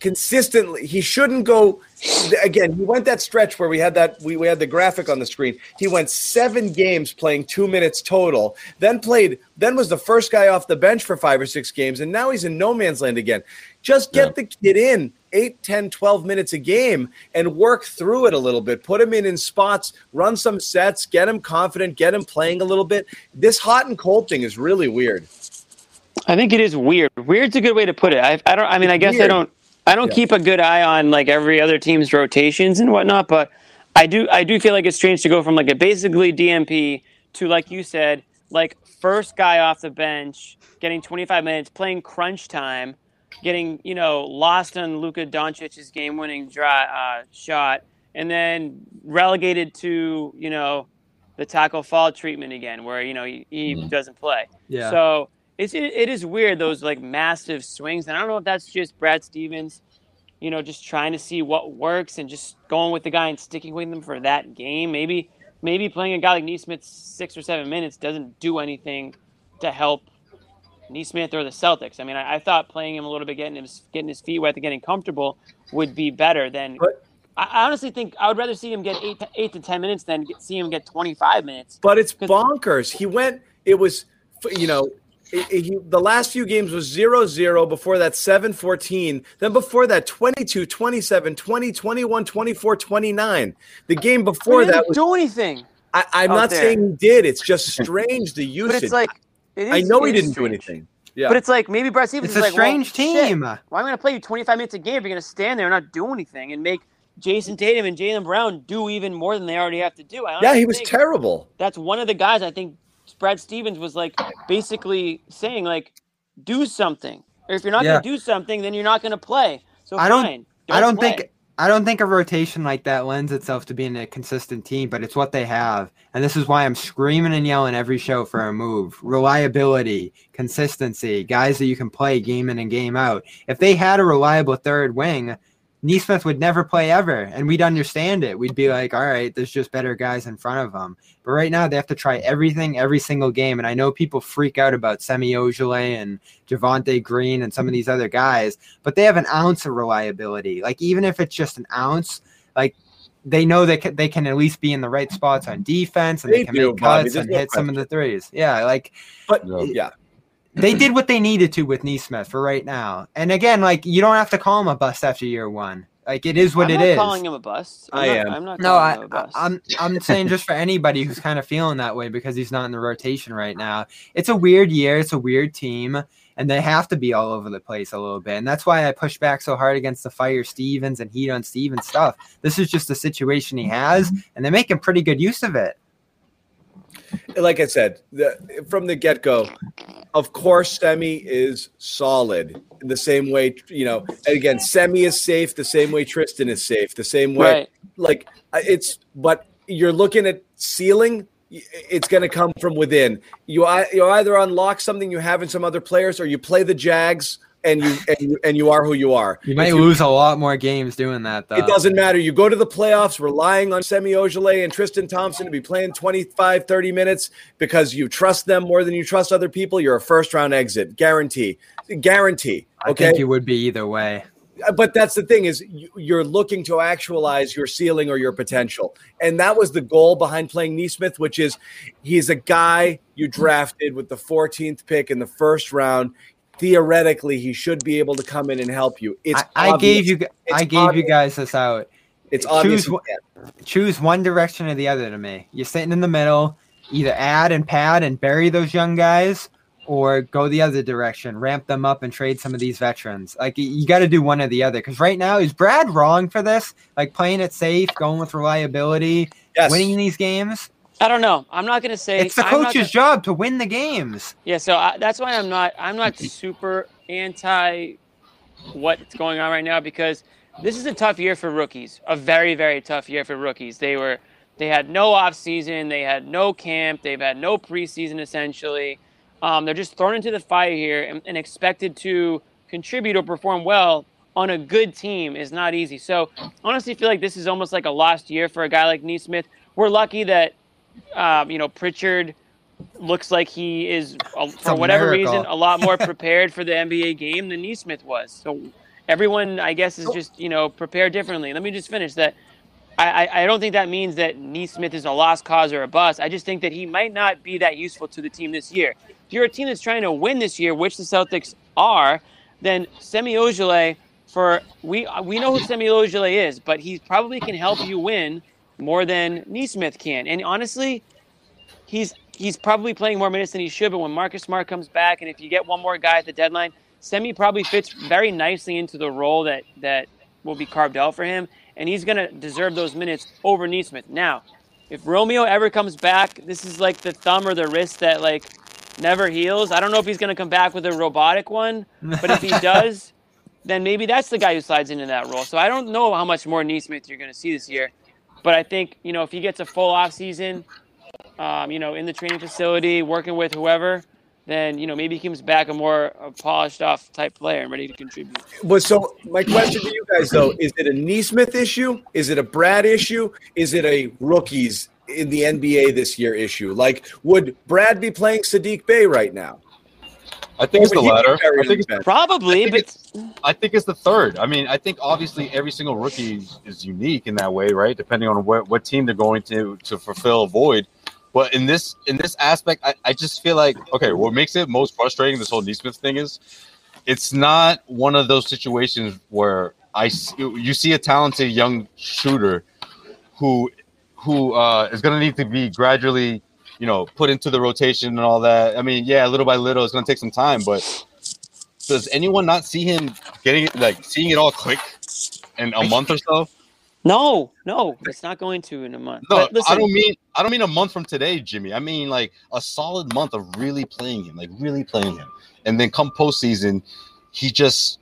Speaker 1: consistently. He shouldn't go again. He went that stretch where we had that we, we had the graphic on the screen. He went seven games playing two minutes total. Then played. Then was the first guy off the bench for five or six games, and now he's in no man's land again. Just get
Speaker 4: Yeah.
Speaker 1: the kid in 8, 10, 12 minutes a game and work through it a little bit. Put him in in spots, run some sets, get him confident, get him playing a little bit. This hot and cold thing is really weird.
Speaker 2: I think it is weird. Weird's a good way to put it. I, I don't. I mean, I guess I don't. I don't
Speaker 1: Yeah.
Speaker 2: keep a good eye on like every other team's rotations and whatnot, but I do. I do feel like it's strange to go from like a basically DMP to like you said, like first guy off the bench, getting 25 minutes, playing crunch time, getting you know lost on Luka Doncic's game-winning dry, uh, shot, and then relegated to you know the Tacko Fall treatment again, where you know he, he
Speaker 4: Mhm.
Speaker 2: doesn't play.
Speaker 3: Yeah.
Speaker 2: So it's it, it is weird those like massive swings, and I don't know if that's just Brad Stevens, you know, just trying to see what works and just going with the guy and sticking with him for that game. Maybe maybe playing a guy like Nesmith six or seven minutes doesn't do anything to help Nesmith or the Celtics. I mean, I, I thought playing him a little bit, getting his getting his feet wet, and getting comfortable would be better than.
Speaker 1: But-
Speaker 2: I honestly think I would rather see him get eight to, eight to ten minutes than get, see him get twenty five minutes.
Speaker 1: But it's bonkers. He went, it was, you know, it- it- he, the last few games was 0 0. Before that, 7 14. Then before that, 22, 27, 20, 21, 24, 29. The game before
Speaker 2: He didn't
Speaker 1: that was,
Speaker 2: do anything.
Speaker 1: I, I'm not
Speaker 2: there.
Speaker 1: saying he did. It's just strange the
Speaker 2: But
Speaker 1: usage.
Speaker 2: it's like is,
Speaker 1: I know he
Speaker 2: it is
Speaker 1: didn't do anything. Yeah.
Speaker 2: But it's like maybe Brad Stevens
Speaker 3: It's
Speaker 2: is
Speaker 3: a
Speaker 2: like, well,
Speaker 3: strange
Speaker 2: shit,
Speaker 3: team.
Speaker 2: Why am I going to play you 25 minutes a game if you're going to stand there and not do anything and make Jayson Tatum and Jaylen Brown do even more than they already have to do? I
Speaker 1: yeah, he was terrible.
Speaker 2: That's one of the guys I think Brad Stevens was like basically saying like, do something. Or if you're not
Speaker 3: Yeah.
Speaker 2: going to do something, then you're not going to play. So
Speaker 3: I don't-
Speaker 2: fine.
Speaker 3: I don't
Speaker 2: play.
Speaker 3: think I don't think a rotation like that lends itself to being a consistent team, but it's what they have. And this is why I'm screaming and yelling every show for a move. Reliability, consistency, guys that you can play game in and game out. If they had a reliable third wing, Nesmith would never play ever, and we'd understand it. We'd be like, all right, there's just better guys in front of them. But right now, they have to try everything every single game. And I know people freak out about Semi Ojeleye and Javonte Green and some of these other guys, but they have an ounce of reliability. Like, even if it's just an ounce, like, they know they can, they can at least be in the right spots on defense and they,
Speaker 1: They
Speaker 3: can
Speaker 1: do,
Speaker 3: make cuts
Speaker 1: There's
Speaker 3: and
Speaker 1: no
Speaker 3: hit some of the threes. Yeah, like
Speaker 1: But
Speaker 4: yeah,
Speaker 3: they did what they needed to with Nesmith for right now. And again, like you don't have to call him a bust after year one. Like it is what it is.
Speaker 2: I'm
Speaker 3: it
Speaker 2: not calling him a bust. I'm
Speaker 1: I
Speaker 2: not,
Speaker 1: am.
Speaker 2: I'm not
Speaker 3: no,
Speaker 2: calling
Speaker 3: I,
Speaker 2: him a bust.
Speaker 3: I, am I'm saying just for anybody who's kind of feeling that way because he's not in the rotation right now. It's a weird year. It's a weird team, and they have to be all over the place a little bit. And that's why I push back so hard against the fire Stevens and heat on Stevens stuff. This is just the situation he has, and they're making pretty good use of it.
Speaker 1: Like I said, the, from the get go, of course, Semi is solid in the same way. You know, and again, Semi is safe the same way Tristan is safe, the same way.
Speaker 2: right.
Speaker 1: Like uh, it's, but you're looking at ceiling. It's going to come from within. You you either unlock something you have in some other players, or you play the Jags and you and you, and you are who you are.
Speaker 3: You might
Speaker 1: If
Speaker 3: lose a lot more games doing that, though.
Speaker 1: it doesn't matter. You go to the playoffs relying on Semi Ojeleye and Tristan Thompson to be playing 25, 30 minutes because you trust them more than you trust other people. You're a first round exit. Guarantee. Guarantee.
Speaker 3: I
Speaker 1: Okay.
Speaker 3: think you would be either way.
Speaker 1: Uh, but that's the thing is you- you're looking to actualize your ceiling or your potential. And that was the goal behind playing Nesmith, which is he's a guy you drafted with the 14th pick in the first round. Theoretically, he should be able to come in and help you. It's
Speaker 3: I, I gave you
Speaker 1: It's
Speaker 3: I gave you guys this out.
Speaker 1: it's obvious.
Speaker 3: choose one- choose one direction or the other to me. You're sitting in the middle, either add and pad and bury those young guys, or go the other direction, ramp them up and trade some of these veterans. Like you got to do one or the other. Because right now, is Brad wrong for this? Like playing it safe, going with reliability,
Speaker 1: Yes.
Speaker 3: winning these games.
Speaker 2: I don't know. I'm not gonna say
Speaker 3: It's the
Speaker 2: I'm not
Speaker 3: coach's job to win the games.
Speaker 2: Yeah, so I, that's why I'm not I'm not super anti what's going on right now because this is a tough year for rookies. A very very tough year for rookies. They were they had no off season, they had no camp, they've had no preseason essentially. Um, they're just thrown into the fire here and, and expected to contribute or perform well on a good team is not easy. So honestly, I feel like this is almost like a lost year for a guy like Nesmith. We're lucky that um, you know Pritchard looks like he is uh, for whatever
Speaker 3: miracle.
Speaker 2: reason a lot more prepared for the NBA game than Nesmith was. So everyone, I guess, is just you know prepared differently. Let me just finish that. I, I- I don't think that means that Nesmith is a lost cause or a bust. I just think that he might not be that useful to the team this year. If you're a team that's trying to win this year, which the Celtics are, then Semi Ojeleye for we we know who Semi Ojeleye is, but he probably can help you win more than Nesmith can. And honestly, he's he's probably playing more minutes than he should. But when Marcus Smart comes back, and if you get one more guy at the deadline, Semi probably fits very nicely into the role that that will be carved out for him, and he's gonna deserve those minutes over Nesmith. Now, if Romeo ever comes back, this is like the thumb or the wrist that like never heals. I don't know if he's gonna come back with a robotic one, but if he does, then maybe that's the guy who slides into that role. So I don't know how much more Nesmith you're gonna see this year. But I think you know if he gets a full off season, um, you know, in the training facility, working with whoever, then you know maybe he comes back a more uh, polished off type player and ready to contribute.
Speaker 1: But so my question to you guys though is it a Nesmith issue? Is it a Brad issue? Is it a rookies in the NBA this year issue? Like would Brad be playing Saddiq Bey right now?
Speaker 4: I think it's the
Speaker 1: would he be
Speaker 4: latter. I think it's.
Speaker 2: Probably,
Speaker 4: I
Speaker 2: but
Speaker 4: think I think it's the third. I mean, I think obviously every single rookie is, is unique in that way, right? Depending on what, what team they're going to to fulfill a void. But in this in this aspect, I, I just feel like okay, what makes it most frustrating this whole Nesmith thing is it's not one of those situations where I s- you see a talented young shooter who who uh, is going to need to be gradually you know put into the rotation and all that. I mean, yeah, little by little, it's going to take some time, but does anyone not see him getting it like seeing it all click in a month or so?
Speaker 2: no, no, it's not going to in a month.
Speaker 4: No,
Speaker 2: listen,
Speaker 4: I don't mean I don't mean a month from today, Jimmy. I mean like a solid month of really playing him, like really playing him, and then come postseason, he just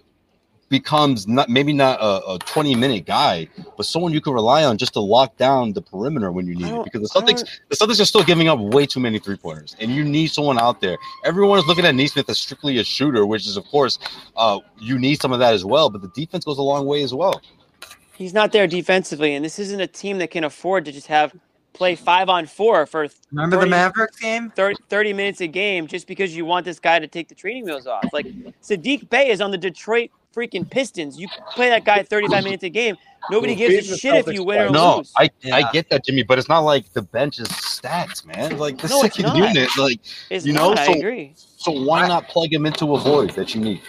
Speaker 4: becomes not maybe not a, a 20 minute guy, but someone you can rely on just to lock down the perimeter when you need it. Because the
Speaker 2: I
Speaker 4: Celtics, the Celtics are still giving up way too many three pointers, and you need someone out there. Everyone is looking at Nesmith as strictly a shooter, which is of course uh, you need some of that as well. But the defense goes a long way as well.
Speaker 2: he's not there defensively, and this isn't a team that can afford to just have play five on four for
Speaker 3: Remember the
Speaker 2: 30
Speaker 3: Mavericks game?
Speaker 2: 30, 30 minutes a game just because you want this guy to take the training wheels off. Like Saddiq Bey is on the Detroit freaking Pistons. You play that guy 35 minutes a game. Nobody
Speaker 1: Well,
Speaker 2: gives a shit if you win or
Speaker 1: twice.
Speaker 4: No,
Speaker 2: lose.
Speaker 4: I
Speaker 3: Yeah.
Speaker 4: I get that, Jimmy, but it's not like the bench is stacked, man. Like the
Speaker 2: No,
Speaker 4: second
Speaker 2: not.
Speaker 4: unit, like
Speaker 2: It's
Speaker 4: you know,
Speaker 2: not, I
Speaker 4: so-
Speaker 2: agree.
Speaker 4: so why not plug him into a void that you need?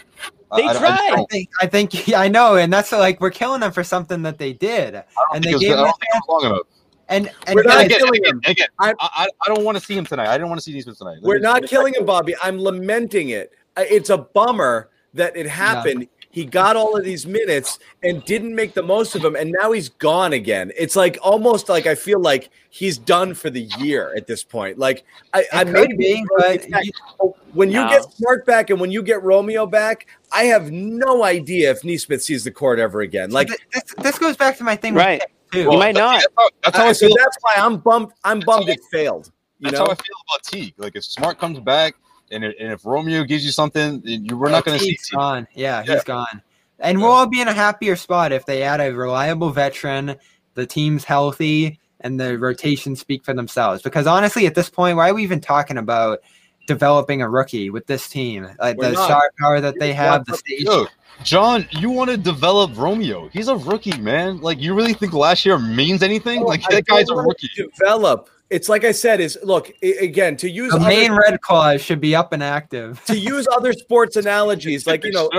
Speaker 2: They
Speaker 4: I- I
Speaker 2: tried.
Speaker 3: I
Speaker 4: don't-
Speaker 3: think I think yeah, I know, and that's like we're killing them for something that they did, and they gave
Speaker 4: I
Speaker 3: them
Speaker 4: don't think it was long enough.
Speaker 3: and and
Speaker 1: We're not
Speaker 3: guys,
Speaker 4: again,
Speaker 1: killing
Speaker 4: again,
Speaker 1: him.
Speaker 4: again,
Speaker 1: I'm-
Speaker 4: I, I, I don't want to see him tonight. I didn't want to see Nesmith tonight. Let
Speaker 1: We're
Speaker 4: me-
Speaker 1: not killing him, Bobby. I'm lamenting it. It's a bummer that it happened. He got all of these minutes and didn't make the most of them, and now he's gone again. It's like almost like I feel like he's done for the year at this point. Like I, I maybe
Speaker 3: be, but you- oh,
Speaker 1: when you
Speaker 2: No.
Speaker 1: get Smart back and when you get Romeo back, I have no idea if Nesmith sees the court ever again. Like
Speaker 3: this, this goes back to my thing,
Speaker 2: Right.
Speaker 3: With Tick, too.
Speaker 2: You might not.
Speaker 4: That's how, that's how
Speaker 1: I,
Speaker 4: I
Speaker 1: so that's why I'm bummed. I'm bummed it failed. You
Speaker 4: That's
Speaker 1: know,
Speaker 4: how I feel about Teague. Like if Smart comes back, and if, and if Romeo gives you something, you we're not going to see
Speaker 3: Teague's
Speaker 4: Teague.
Speaker 3: gone. Yeah,
Speaker 4: Yeah.
Speaker 3: he's gone. And we'll all be in a happier spot if they add a reliable veteran, the team's healthy, and the rotations speak for themselves. Because honestly, at this point, why are we even talking about developing a rookie with this team? Like
Speaker 1: We're
Speaker 3: the
Speaker 1: not.
Speaker 3: star power that they have, the stage.
Speaker 4: Yo, John, you want to develop Romeo? He's a rookie, man. Like you really think last year means anything? Like
Speaker 1: I
Speaker 4: that guy's a rookie.
Speaker 1: Develop. It's like I said. Is look i- again to use
Speaker 3: The
Speaker 1: other-
Speaker 3: main red clause should be up and active.
Speaker 1: to use other sports analogies, like you know,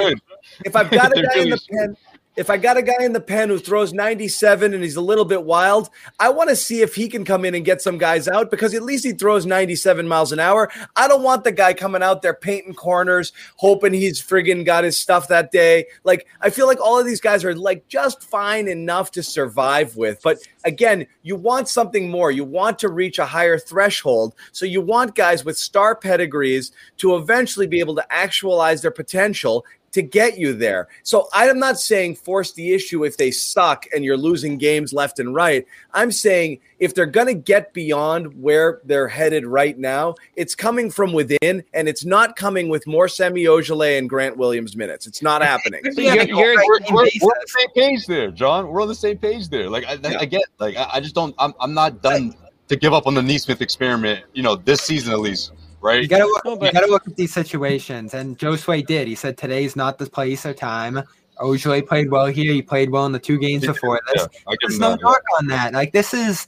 Speaker 1: if I've got a
Speaker 4: They
Speaker 1: guy in
Speaker 4: really
Speaker 1: the
Speaker 4: should.
Speaker 1: pen, if I got a guy in the pen who throws 97 and he's a little bit wild, I want to see if he can come in and get some guys out because at least he throws 97 miles an hour. I don't want the guy coming out there painting corners, hoping he's friggin' got his stuff that day. Like, I feel like all of these guys are like just fine enough to survive with. But again, you want something more. You want to reach a higher threshold. So you want guys with star pedigrees to eventually be able to actualize their potential to get you there. So I'm not saying force the issue if they suck and you're losing games left and right. I'm saying if they're going to get beyond where they're headed right now, it's coming from within and it's not coming with more Semi Ojeleye and Grant Williams minutes. It's not happening.
Speaker 2: So you're, you're,
Speaker 4: we're, we're, we're on the same page there, John. We're on the same page there. Like I,
Speaker 1: Yeah.
Speaker 4: I get, like I, I just don't. I'm, I'm not done to give up on the Nesmith experiment. You know, this season at least, right?
Speaker 3: You gotta look,
Speaker 2: No,
Speaker 3: you gotta look at these situations, and Josue did. He said today's not the place or time. Ojeleye played well here. He played well in the two games before this.
Speaker 4: Yeah,
Speaker 3: There's no
Speaker 4: that.
Speaker 3: knock on that. Like this is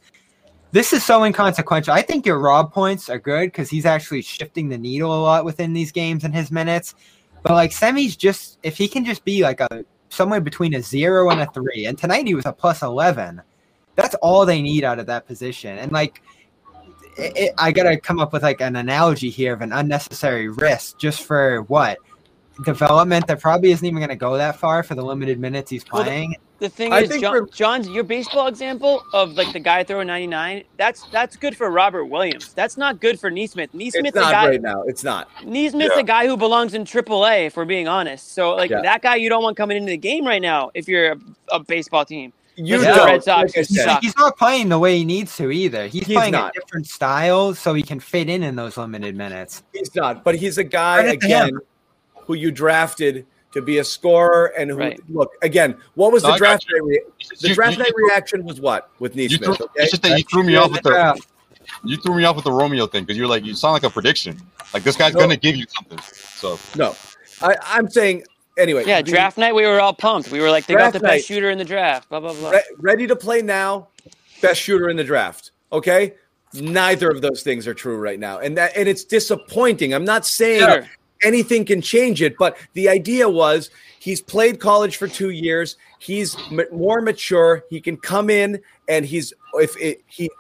Speaker 3: this is so inconsequential. I think your Rob points are good because he's actually shifting the needle a lot within these games and his minutes. But like Semi's just if he can just be like a somewhere between a zero and a three, and tonight he was a plus eleven. That's all they need out of that position. And like it, it- I gotta come up with like an analogy here of an unnecessary risk just for what development that probably isn't even going to go that far for the limited minutes he's
Speaker 2: Well, the-
Speaker 3: playing.
Speaker 2: The thing
Speaker 1: I
Speaker 2: is, John,
Speaker 1: for-
Speaker 2: John's your baseball example of like the guy throwing 99. That's that's good for Robert Williams. That's not good for Nesmith. Nesmith's
Speaker 1: It's
Speaker 2: a guy.
Speaker 1: right now. It's not.
Speaker 2: Nesmith's
Speaker 4: Yeah.
Speaker 2: a guy who belongs in AAA. If we're being honest, so like
Speaker 1: Yeah.
Speaker 2: that guy you don't want coming into the game right now if you're a, a baseball team.
Speaker 1: You
Speaker 2: Listen
Speaker 1: don't.
Speaker 2: Red Sox,
Speaker 1: Like I
Speaker 2: suck.
Speaker 3: He's not playing the way he needs to either. He's,
Speaker 1: He's
Speaker 3: playing
Speaker 1: not.
Speaker 3: a different style so he can fit in in those limited minutes.
Speaker 1: He's not, but he's a guy
Speaker 3: Credit
Speaker 1: again who you drafted to be a scorer and who
Speaker 2: Right.
Speaker 1: look again. What was
Speaker 4: No,
Speaker 1: the
Speaker 4: I
Speaker 1: draft night? Rea- the
Speaker 4: You-
Speaker 1: draft
Speaker 4: you-
Speaker 1: night
Speaker 4: you-
Speaker 1: reaction was what with
Speaker 4: You
Speaker 1: Nesmith?
Speaker 4: threw,
Speaker 1: Okay,
Speaker 4: it's just that you threw me off with the
Speaker 3: Yeah.
Speaker 4: you threw me off with the Romeo thing because you're like you sound like a prediction. Like this guy's
Speaker 1: No.
Speaker 4: gonna give you something. So
Speaker 1: no, I, I'm saying anyway.
Speaker 2: Yeah,
Speaker 1: the-
Speaker 2: draft night we were all pumped. We were like, they got the
Speaker 1: night.
Speaker 2: best shooter in the draft. Blah blah blah.
Speaker 1: re- ready to play now, best shooter in the draft. Okay, neither of those things are true right now, and that and it's disappointing. I'm not saying
Speaker 2: Sure.
Speaker 1: anything can change it, but the idea was he's played college for two years. He's m- more mature. He can come in and he's if it, he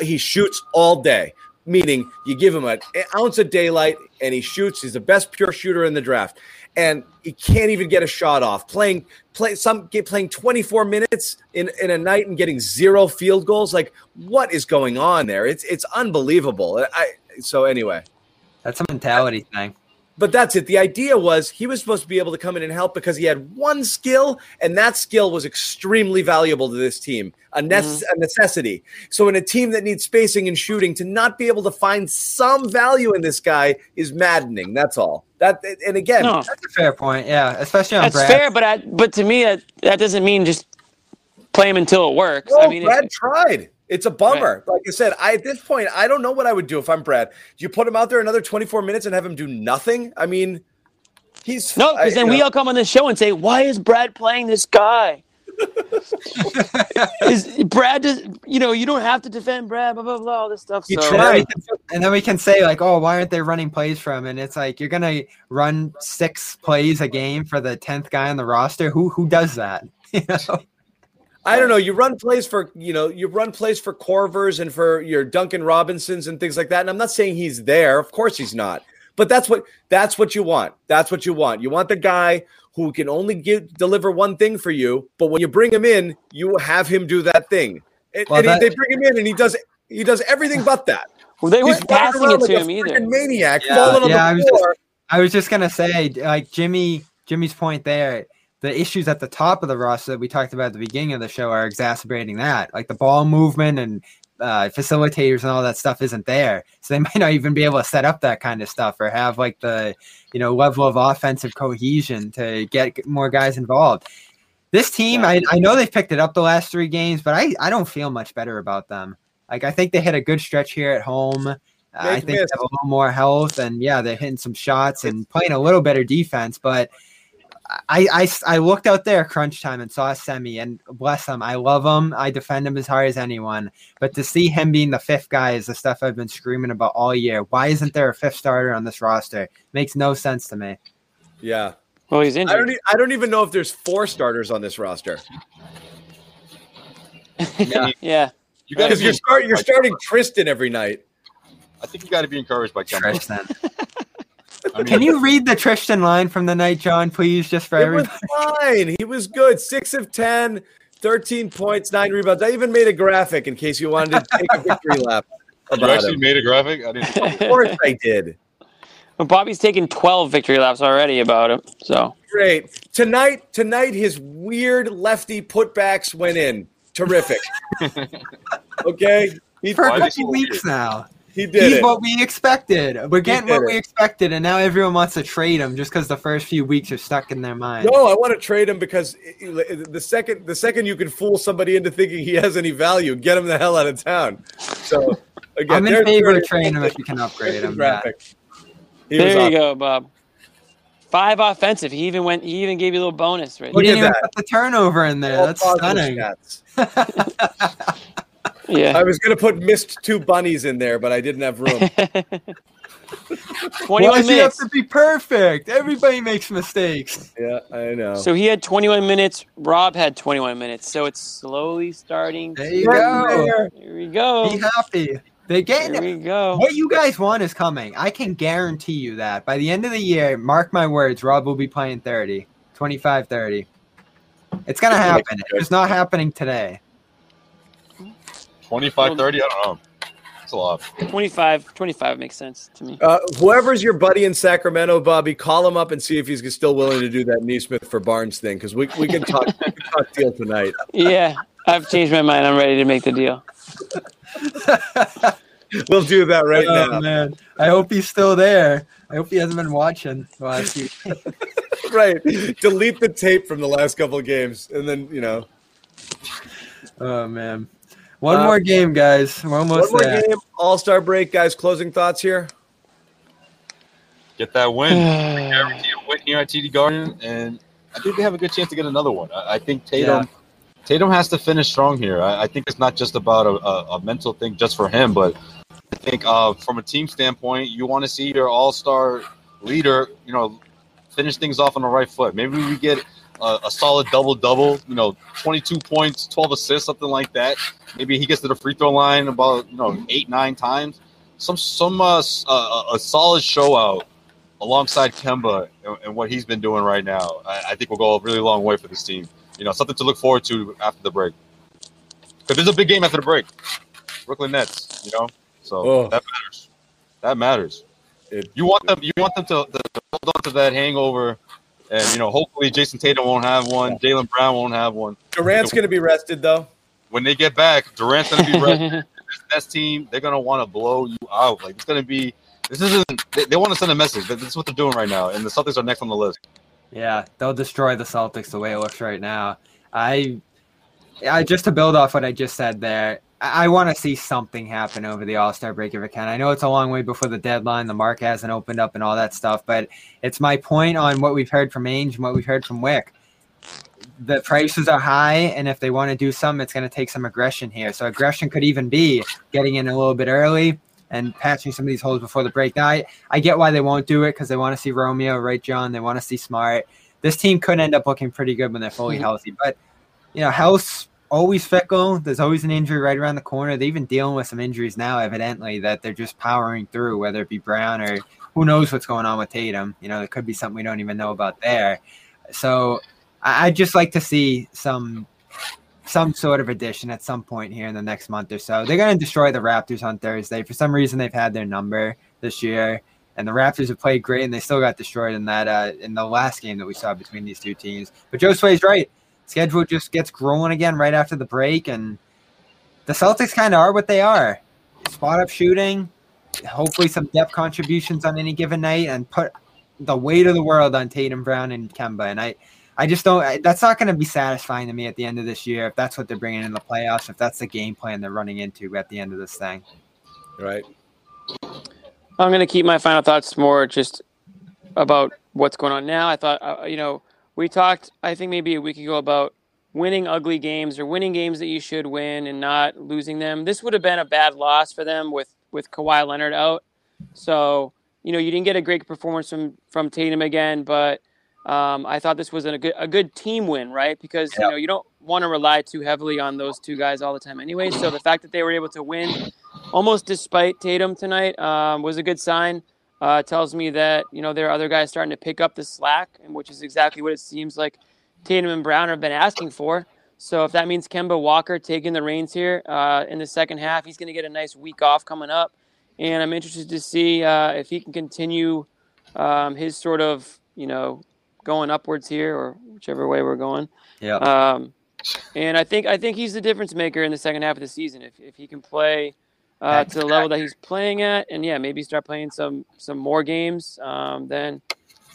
Speaker 1: he shoots all day. Meaning, you give him an ounce of daylight and he shoots. He's the best pure shooter in the draft, and he can't even get a shot off. Playing play some get playing 24 minutes in, in a night and getting zero field goals. Like, what is going on there? It's it's unbelievable. I so anyway.
Speaker 3: That's a mentality thing.
Speaker 1: But that's it. The idea was he was supposed to be able to come in and help because he had one skill, and that skill was extremely valuable to this team, a, nece- mm-hmm. a necessity. So, in a team that needs spacing and shooting, to not be able to find some value in this guy is maddening. That's all. That and again,
Speaker 2: No,
Speaker 3: That's a fair point. Yeah, especially on
Speaker 2: that's
Speaker 3: Brad.
Speaker 2: fair, but I, but to me that that doesn't mean just play him until it works.
Speaker 1: well,
Speaker 2: I mean,
Speaker 1: Brad
Speaker 2: it,
Speaker 1: tried. It's a bummer. Like I said, I at this point, I don't know what I would do if I'm Brad. Do you put him out there another 24 minutes and have him do nothing? I mean, he's
Speaker 2: no, because then we
Speaker 1: know,
Speaker 2: all come on the show and say, "Why is Brad playing this guy?" is Brad? Does you know you don't have to defend Brad? Blah blah blah. All this stuff.
Speaker 1: He
Speaker 2: So
Speaker 3: And then, we
Speaker 1: tried.
Speaker 3: can, and then we can say like, oh, why aren't they running plays for him? And it's like you're gonna run six plays a game for the tenth guy on the roster. Who who does that? You know?
Speaker 1: I don't know. You run plays for you know you run plays for Korvers and for your Duncan Robinsons and things like that. And I'm not saying he's there. Of course he's not. But that's what that's what you want. That's what you want. You want the guy who can only give deliver one thing for you. But when you bring him in, you have him do that thing. And,
Speaker 3: Well,
Speaker 1: and he- they bring him in and he does he does everything but that.
Speaker 2: well, they weren't
Speaker 1: running
Speaker 2: passing
Speaker 1: around
Speaker 2: it
Speaker 1: like
Speaker 2: to
Speaker 1: a
Speaker 2: him either.
Speaker 1: Maniac
Speaker 3: Yeah,
Speaker 1: falling on
Speaker 3: yeah, I
Speaker 1: the
Speaker 3: was just- I was just gonna say, like Jimmy, Jimmy's point there. The issues at the top of the roster that we talked about at the beginning of the show are exacerbating that. Like the ball movement and uh, facilitators and all that stuff isn't there, so they might not even be able to set up that kind of stuff or have like the you know level of offensive cohesion to get more guys involved. This team, I, I know they've picked it up the last three games, but I, I don't feel much better about them. Like I think they hit a good stretch here at home. I think they have a little more health, and yeah, they're hitting some shots and playing a little better defense. But I, I, I looked out there crunch time and saw Semi, and bless him, I love him. I defend him as hard as anyone. But to see him being the fifth guy is the stuff I've been screaming about all year. Why isn't there a fifth starter on this roster? Makes no sense to me.
Speaker 1: Yeah.
Speaker 2: Well, he's
Speaker 1: in.
Speaker 2: I
Speaker 1: don't. E- I don't even know if there's four starters on this roster
Speaker 3: Yeah.
Speaker 2: yeah.
Speaker 4: You got
Speaker 1: because you're start, You're starting Tristan every night.
Speaker 4: I think you got to be encouraged by Kemba.
Speaker 3: Tristan.
Speaker 4: I mean,
Speaker 3: Can you read the Tristan line from the night, John, please, just for
Speaker 1: It was
Speaker 3: everybody?
Speaker 1: fine. He was good. Six of 10, 13 points, nine rebounds. I even made a graphic in case you wanted to take a victory lap
Speaker 4: You actually
Speaker 1: him.
Speaker 4: made a graphic. I didn't.
Speaker 1: Of course I did.
Speaker 2: Well, Bobby's taken 12 victory laps already about him. So
Speaker 1: Great. Tonight, tonight his weird lefty putbacks went in. Terrific. okay. He,
Speaker 3: For
Speaker 4: Why
Speaker 3: a
Speaker 4: did
Speaker 3: couple weeks now.
Speaker 1: He did
Speaker 3: He's
Speaker 1: it.
Speaker 3: what we expected. We're getting
Speaker 1: did
Speaker 3: what we expected, and now everyone wants to trade him just because the first few weeks are stuck in their mind.
Speaker 1: No, I want to trade him because the second the second you can fool somebody into thinking he has any value, get him the hell out of town. So again,
Speaker 3: I'm in favor of trading him if you can upgrade him.
Speaker 1: Graphic. He
Speaker 2: there you
Speaker 1: awesome.
Speaker 2: go, Bob. Five offensive. He even went. He even gave you a little bonus right
Speaker 3: He
Speaker 1: Look
Speaker 2: there.
Speaker 3: didn't
Speaker 1: at
Speaker 3: even
Speaker 1: that.
Speaker 3: put the turnover in there.
Speaker 1: All
Speaker 3: That's
Speaker 1: positive
Speaker 3: stunning.
Speaker 1: stats.
Speaker 2: Yeah.
Speaker 1: I was going to put missed two bunnies in there, but I didn't have room.
Speaker 2: 21
Speaker 3: Why does he have to be perfect? Everybody makes mistakes.
Speaker 1: yeah, I know.
Speaker 2: So he had 21 minutes. Rob had 21 minutes. So it's slowly starting.
Speaker 3: There you go.
Speaker 1: there.
Speaker 2: Here we go.
Speaker 3: Be happy. They
Speaker 2: Here
Speaker 3: get
Speaker 2: we go.
Speaker 3: what you guys want is coming. I can guarantee you that. By the end of the year, mark my words, Rob will be playing 30, 25 30. It's going to happen. It's not happening today.
Speaker 4: 25, 30? I don't know. It's a lot.
Speaker 2: 25. 25 makes sense to me.
Speaker 1: Uh, whoever's your buddy in Sacramento, Bobby, call him up and see if he's still willing to do that Nesmith for Barnes thing because we, we can talk we can talk deal tonight.
Speaker 2: Yeah. I've changed my mind. I'm ready to make the deal.
Speaker 1: We'll do that right
Speaker 3: oh,
Speaker 1: now.
Speaker 3: man. I hope he's still there. I hope he hasn't been watching the last few.
Speaker 1: Right. Delete the tape from the last couple of games, and then you know
Speaker 3: Oh, man. One
Speaker 1: Uh,
Speaker 3: more game, guys. We're almost
Speaker 1: one
Speaker 3: almost
Speaker 1: more game. All Star break, guys. Closing thoughts here.
Speaker 4: Get that win. Guarantee a win here at TD Garden, and I think they have a good chance to get another one. I, I think Tatum. Tatum has to finish strong here. I, I think it's not just about a, a, a mental thing just for him, but I think uh, from a team standpoint, you want to see your all-star leader, you know, finish things off on the right foot. Maybe we get a, a solid double-double, you know, 22 points, 12 assists, something like that. Maybe he gets to the free throw line about you know eight, nine times. Some some uh, uh, a solid show out alongside Kemba and, and what he's been doing right now. I, I think will go a really long way for this team. You know, something to look forward to after the break. Because there's a big game after the break. Brooklyn Nets, you know, so
Speaker 1: Oh.
Speaker 4: that matters. That matters.
Speaker 1: It-
Speaker 4: You want them. You want them to, to hold on to that hangover, and you know, hopefully Jayson Tatum won't have one. Jaylen Brown won't have one.
Speaker 1: Durant's going to be rested though.
Speaker 4: When they get back, Durant's gonna be rested. this team, they're gonna want to blow you out. Like it's gonna be. This isn't. They, they want to send a message. This is what they're doing right now, and the Celtics are next on the list.
Speaker 3: Yeah, they'll destroy the Celtics the way it looks right now. I, I just to build off what I just said there, I, want to see something happen over the All Star break if it can. I know it's a long way before the deadline. The market hasn't opened up and all that stuff, but it's my point on what we've heard from Ainge and what we've heard from Wyc. The prices are high, and if they want to do something, it's going to take some aggression here. So aggression could even be getting in a little bit early and patching some of these holes before the break. Now, I, I get why they won't do it because they want to see Romeo, right, John? They want to see Smart. This team could end up looking pretty good when they're fully
Speaker 2: Mhm.
Speaker 3: healthy. But, you know, health's always fickle. There's always an injury right around the corner. They're even dealing with some injuries now, evidently, that they're just powering through, whether it be Brown or who knows what's going on with Tatum. You know, it could be something we don't even know about there. So I, I'd just like to see some some sort of addition at some point here in the next month or so. They're going to destroy the Raptors on Thursday. For some reason, they've had their number this year, and the Raptors have played great, and they still got destroyed in that uh, in the last game that we saw between these two teams. But Josue's right. Schedule just gets growing again right after the break, and the Celtics kind of are what they are: spot up shooting, hopefully some depth contributions on any given night, and put the weight of the world on Tatum, Brown, and Kemba. And I, I just don't. I, that's not going to be satisfying to me at the end of this year. If that's what they're bringing in the playoffs, if that's the game plan they're running into at the end of this thing.
Speaker 1: Right.
Speaker 2: I'm going to keep my final thoughts more just about what's going on now. I thought, uh, you know, we talked, I think maybe a week ago about winning ugly games or winning games that you should win and not losing them. This would have been a bad loss for them with with Kawhi Leonard out. So, you know, you didn't get a great performance from from Tatum again, but Um, I thought this was a good a good team win, right? Because you know you don't want to rely too heavily on those two guys all the time, anyway. So the fact that they were able to win, almost despite Tatum tonight, um, was a good sign. Uh, tells me that you know there are other guys starting to pick up the slack, and which is exactly what it seems like Tatum and Brown have been asking for. So if that means Kemba Walker taking the reins here uh, in the second half, he's going to get a nice week off coming up, and I'm interested to see uh, if he can continue um, his sort of you know going upwards here or whichever way we're going.
Speaker 3: Yeah.
Speaker 2: Um, and I think I think he's the difference maker in the second half of the season if if he can play uh, to the level that he's playing at, and yeah, maybe start playing some some more games. Um, then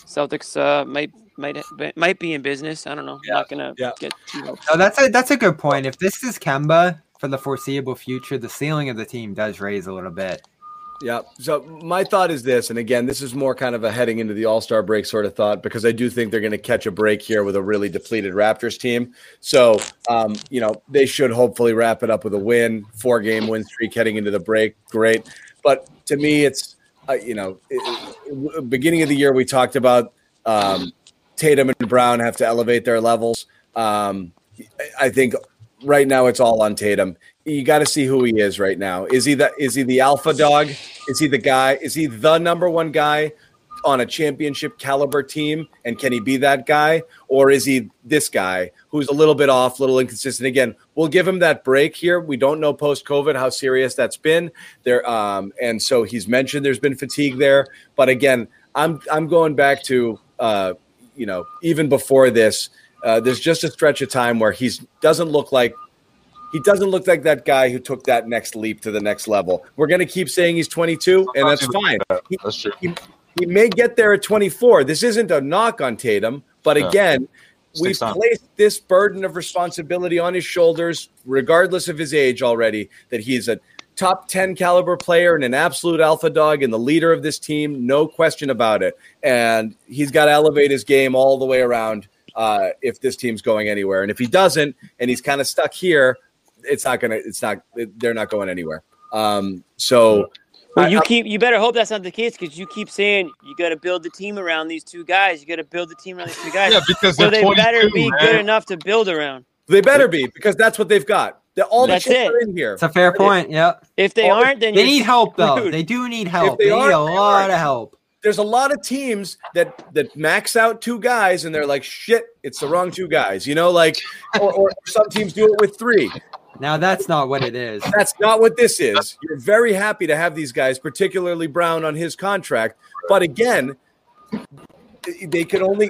Speaker 2: Celtics uh, might might might be in business. I don't know.
Speaker 1: Yeah.
Speaker 2: I'm not gonna
Speaker 1: Yeah.
Speaker 2: get too.
Speaker 3: No, that's a that's a good point. If this is Kemba for the foreseeable future, the ceiling of the team does raise a little bit.
Speaker 1: Yeah. So my thought is this, and again, this is more kind of a heading into the All Star break sort of thought because I do think they're going to catch a break here with a really depleted Raptors team. So, um, you know, they should hopefully wrap it up with a win, four game win streak heading into the break. Great. But to me, it's uh, you know, it, it- beginning of the year we talked about um, Tatum and Brown have to elevate their levels. Um, I- I think right now it's all on Tatum. You got to see who he is right now. Is he the is he the alpha dog? Is he the guy? Is he the number one guy on a championship caliber team? And can he be that guy, or is he this guy who's a little bit off, a little inconsistent? Again, we'll give him that break here. We don't know post COVID how serious that's been there, um, and so he's mentioned there's been fatigue there. But again, I'm I'm going back to uh, you know even before this. Uh, there's just a stretch of time where he's doesn't look like he doesn't look like that guy who took that next leap to the next level. We're going to keep saying he's 22, and that's fine. He,
Speaker 4: That's true.
Speaker 1: he, he may get there at 24. This isn't a knock on Tatum, but
Speaker 4: Yeah.
Speaker 1: again, we've
Speaker 4: time.
Speaker 1: placed this burden of responsibility on his shoulders, regardless of his age already, that he's a top 10 caliber player and an absolute alpha dog and the leader of this team, no question about it. And he's got to elevate his game all the way around uh, if this team's going anywhere. And if he doesn't, and he's kind of stuck here, it's not gonna. It's not. They're not going anywhere. Um, so
Speaker 2: Well,
Speaker 1: I-
Speaker 2: you
Speaker 1: I-
Speaker 2: keep you better hope that's not the case because you keep saying you got to build the team around these two guys. You got to build the team around these two guys.
Speaker 4: Yeah, because
Speaker 2: so
Speaker 4: they're
Speaker 2: they better be
Speaker 4: man.
Speaker 2: good enough to build around.
Speaker 1: they better be because that's what they've got. They're, all the
Speaker 2: That's
Speaker 1: chips
Speaker 2: it.
Speaker 1: are in here.
Speaker 3: It's a fair point. Yep.
Speaker 2: If they
Speaker 1: Well,
Speaker 2: aren't, then
Speaker 3: They need help though.
Speaker 2: screwed.
Speaker 3: They do need help.
Speaker 1: they
Speaker 3: They, need
Speaker 1: aren't,
Speaker 3: a
Speaker 1: they
Speaker 3: lot
Speaker 1: aren't.
Speaker 3: of help.
Speaker 1: There's a lot of teams that that max out two guys and they're like, shit, it's the wrong two guys. You know, like, or, or some teams do it with three.
Speaker 3: Now that's not what it is.
Speaker 1: That's not what this is. You're very happy to have these guys, particularly Brown on his contract. But again, they could only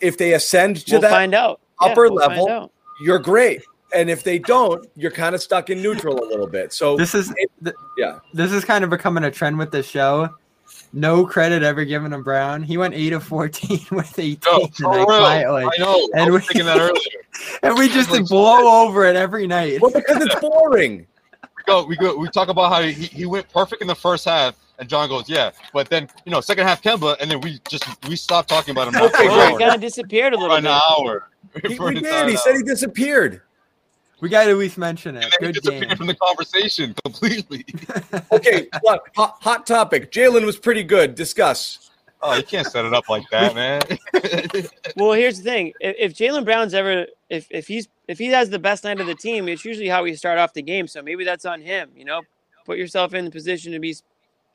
Speaker 1: if they ascend to
Speaker 2: We'll
Speaker 1: that
Speaker 2: find out. Yeah,
Speaker 1: upper
Speaker 2: we'll find
Speaker 1: level,
Speaker 2: out.
Speaker 1: you're great. And if they don't, you're kind of stuck in neutral a little bit. So
Speaker 3: This is th-
Speaker 1: yeah,
Speaker 3: this is kind of becoming a trend with the show. No credit ever given to Brown. He went eight of fourteen with eighteen
Speaker 4: No, for
Speaker 3: tonight
Speaker 4: real.
Speaker 3: quietly,
Speaker 4: I know. I
Speaker 3: And
Speaker 4: was
Speaker 3: we-
Speaker 4: thinking that earlier.
Speaker 3: and we just
Speaker 4: Like,
Speaker 3: blow over it every night.
Speaker 1: well, because it's boring.
Speaker 4: We go, we go, we talk about how he, he went perfect in the first half, and John goes, yeah, but then you know, second half Kemba, and then we just we stopped talking about him
Speaker 1: Okay,
Speaker 2: Well,
Speaker 1: great.
Speaker 2: he kind of disappeared a
Speaker 4: For
Speaker 2: little
Speaker 4: an
Speaker 2: bit.
Speaker 4: hour.
Speaker 1: He,
Speaker 4: For
Speaker 1: we
Speaker 4: an
Speaker 1: did.
Speaker 4: entire
Speaker 1: He said he disappeared.
Speaker 3: We got to at least mention it.
Speaker 4: And then he
Speaker 3: Good
Speaker 4: disappeared
Speaker 3: game.
Speaker 4: from the conversation completely.
Speaker 1: Okay, look, hot, hot topic. Jaylen was pretty good. Discuss.
Speaker 4: Oh, you can't set it up like that, man.
Speaker 2: Well, here's the thing: if, if Jaylen Brown's ever, if if he's if he has the best night of the team, it's usually how we start off the game. So maybe that's on him. You know, put yourself in the position to be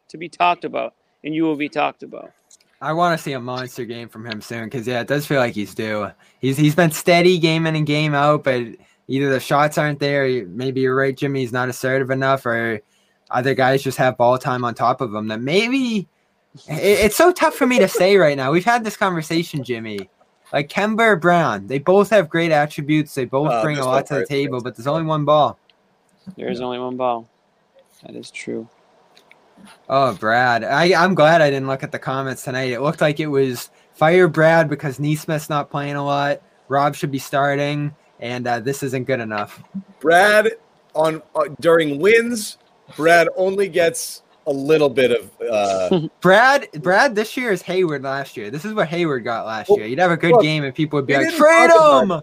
Speaker 2: to be talked about, and you will be talked about.
Speaker 3: I want to see a monster game from him soon because yeah, it does feel like he's due. He's he's been steady game in and game out, but either the shots aren't there. Maybe you're right, Jimmy. He's not assertive enough, or other guys just have ball time on top of him. That maybe it, it's so tough for me to say right now. We've had this conversation, Jimmy. Like Kemba or Brown, they both have great attributes. They both
Speaker 1: Uh,
Speaker 3: bring a lot to the table, but there's only one ball.
Speaker 2: There is only one ball. That is true.
Speaker 3: Oh, Brad. I, I'm glad I didn't look at the comments tonight. It looked like it was fire Brad because Nesmith's not playing a lot. Rob should be starting, and uh, this isn't good enough.
Speaker 1: Brad on uh, during wins. Brad only gets a little bit of. Uh,
Speaker 3: Brad, Brad, this year is Hayward last year. This is what Hayward got last
Speaker 1: Well,
Speaker 3: year. You'd have a good
Speaker 1: look,
Speaker 3: game, and people would be like, "Trade him."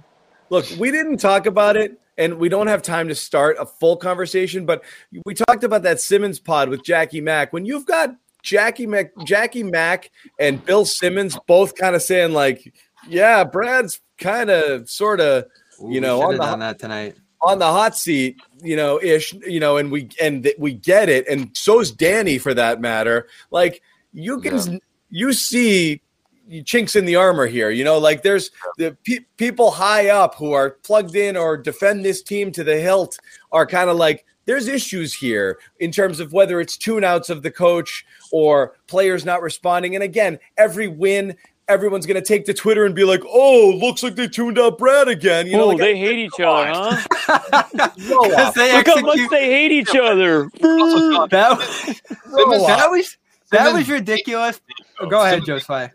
Speaker 1: look, we didn't talk about it, and we don't have time to start a full conversation. But we talked about that Simmons pod with Jackie Mack. When you've got Jackie Mack, Jackie Mack, and Bill Simmons both kind of saying like, yeah, Brad's kind of sort of you know,
Speaker 3: on,
Speaker 1: the-
Speaker 3: on that tonight.
Speaker 1: on the hot seat, you know, ish, you know, and we and th- we get it, and so's Danny for that matter. Like you can you see chinks in the armor here, you know, like there's the pe- people high up who are plugged in or defend this team to the hilt are kind of like there's issues here in terms of whether it's tune outs of the coach or players not responding. And again, every win. Everyone's gonna take to Twitter and be like, "Oh, looks like they tuned out Brad again." You know,
Speaker 2: oh,
Speaker 1: like,
Speaker 2: they hate each other, huh?
Speaker 1: roll
Speaker 3: Because
Speaker 1: off.
Speaker 3: they
Speaker 2: Look how much they hate each other.
Speaker 3: That, that was that was ridiculous. Go ahead, Joseph.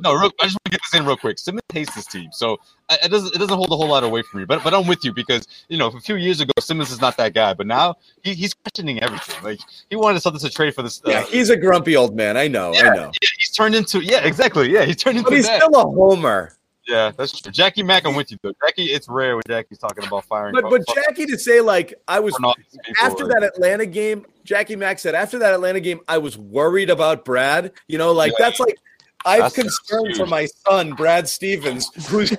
Speaker 4: No, real, I just want to get this in real quick. Simmons hates this team, so I- it doesn't it doesn't hold a whole lot of weight for me. But but I'm with you because you know a few years ago Simmons is not that guy, but now he, he's questioning everything. Like he wanted something to trade for this. Uh,
Speaker 1: Yeah, he's a grumpy old man. I know. I know.
Speaker 4: Yeah, he's turned into yeah exactly yeah he's turned into
Speaker 1: But he's
Speaker 4: that.
Speaker 1: still a homer.
Speaker 4: yeah, that's true. Jackie Mack, I'm with you though. Jackie, it's rare when Jackie's talking about firing.
Speaker 1: But but Jackie to say like I was after that Atlanta game, Jackie Mack said after that Atlanta game, I was worried about Brad. You know, like
Speaker 4: Yeah.
Speaker 1: that's like I have
Speaker 4: That's
Speaker 1: concern for my son, Brad Stevens, who's and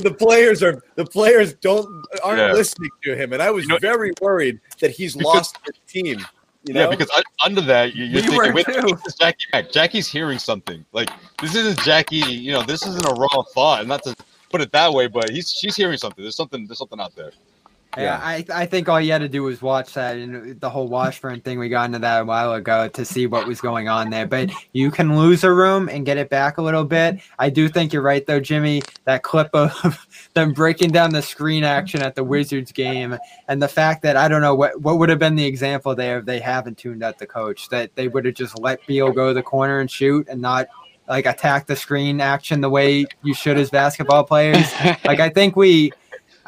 Speaker 1: the players are the players don't aren't
Speaker 4: Yeah.
Speaker 1: listening to him, and I was
Speaker 4: You know-
Speaker 1: very worried that he's
Speaker 4: Because-
Speaker 1: lost his team. You know,
Speaker 4: Yeah, because under that you- you're
Speaker 3: We
Speaker 4: thinking, wait, this Jackie Mack. Jackie's hearing something. Like this isn't Jackie. You know, this isn't a raw thought. and Not to put it that way, but he's she's hearing something. There's something. There's something out there.
Speaker 3: Yeah, I, I think all you had to do was watch that and the whole Washburn thing. We got into that a while ago to see what was going on there. But you can lose a room and get it back a little bit. I do think you're right, though, Jimmy. That clip of them breaking down the screen action at the Wizards game and the fact that I don't know what, what would have been the example there if they haven't tuned out the coach, that they would have just let Beal go to the corner and shoot and not like attack the screen action the way you should as basketball players like I think we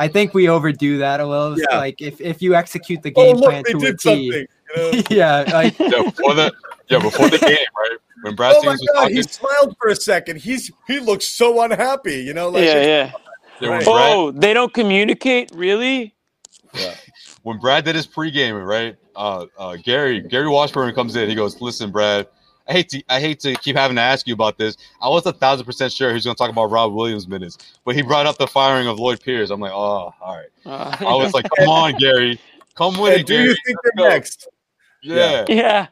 Speaker 3: I think we overdo that a little.
Speaker 1: Yeah.
Speaker 3: Like if, if you execute the
Speaker 1: oh
Speaker 3: game
Speaker 1: look,
Speaker 3: plan
Speaker 1: they
Speaker 3: to a
Speaker 1: did you know?
Speaker 3: yeah, like
Speaker 4: Yeah, before the yeah before the game, right? When Brad
Speaker 1: Oh my god,
Speaker 4: talking,
Speaker 1: he smiled for a second. He's he looks so unhappy. You know, like
Speaker 2: yeah, yeah.
Speaker 4: yeah,
Speaker 1: Right.
Speaker 4: Brad
Speaker 2: Oh, they don't communicate, really? Yeah.
Speaker 4: when Brad did his pregame, right? Uh, uh, Gary Gary Washburn comes in. He goes, "Listen, Brad, I hate to I hate to keep having to ask you about this. I was a thousand percent sure he was going to talk about Rob Williams minutes, but he brought up the firing of Lloyd Pierce. I'm like, oh, all right.
Speaker 2: Uh,
Speaker 4: I was like, come on, Gary, come with
Speaker 1: And
Speaker 4: it,
Speaker 1: do
Speaker 4: Gary.
Speaker 1: you think
Speaker 4: Let's
Speaker 1: they're next?
Speaker 4: Yeah,
Speaker 2: yeah.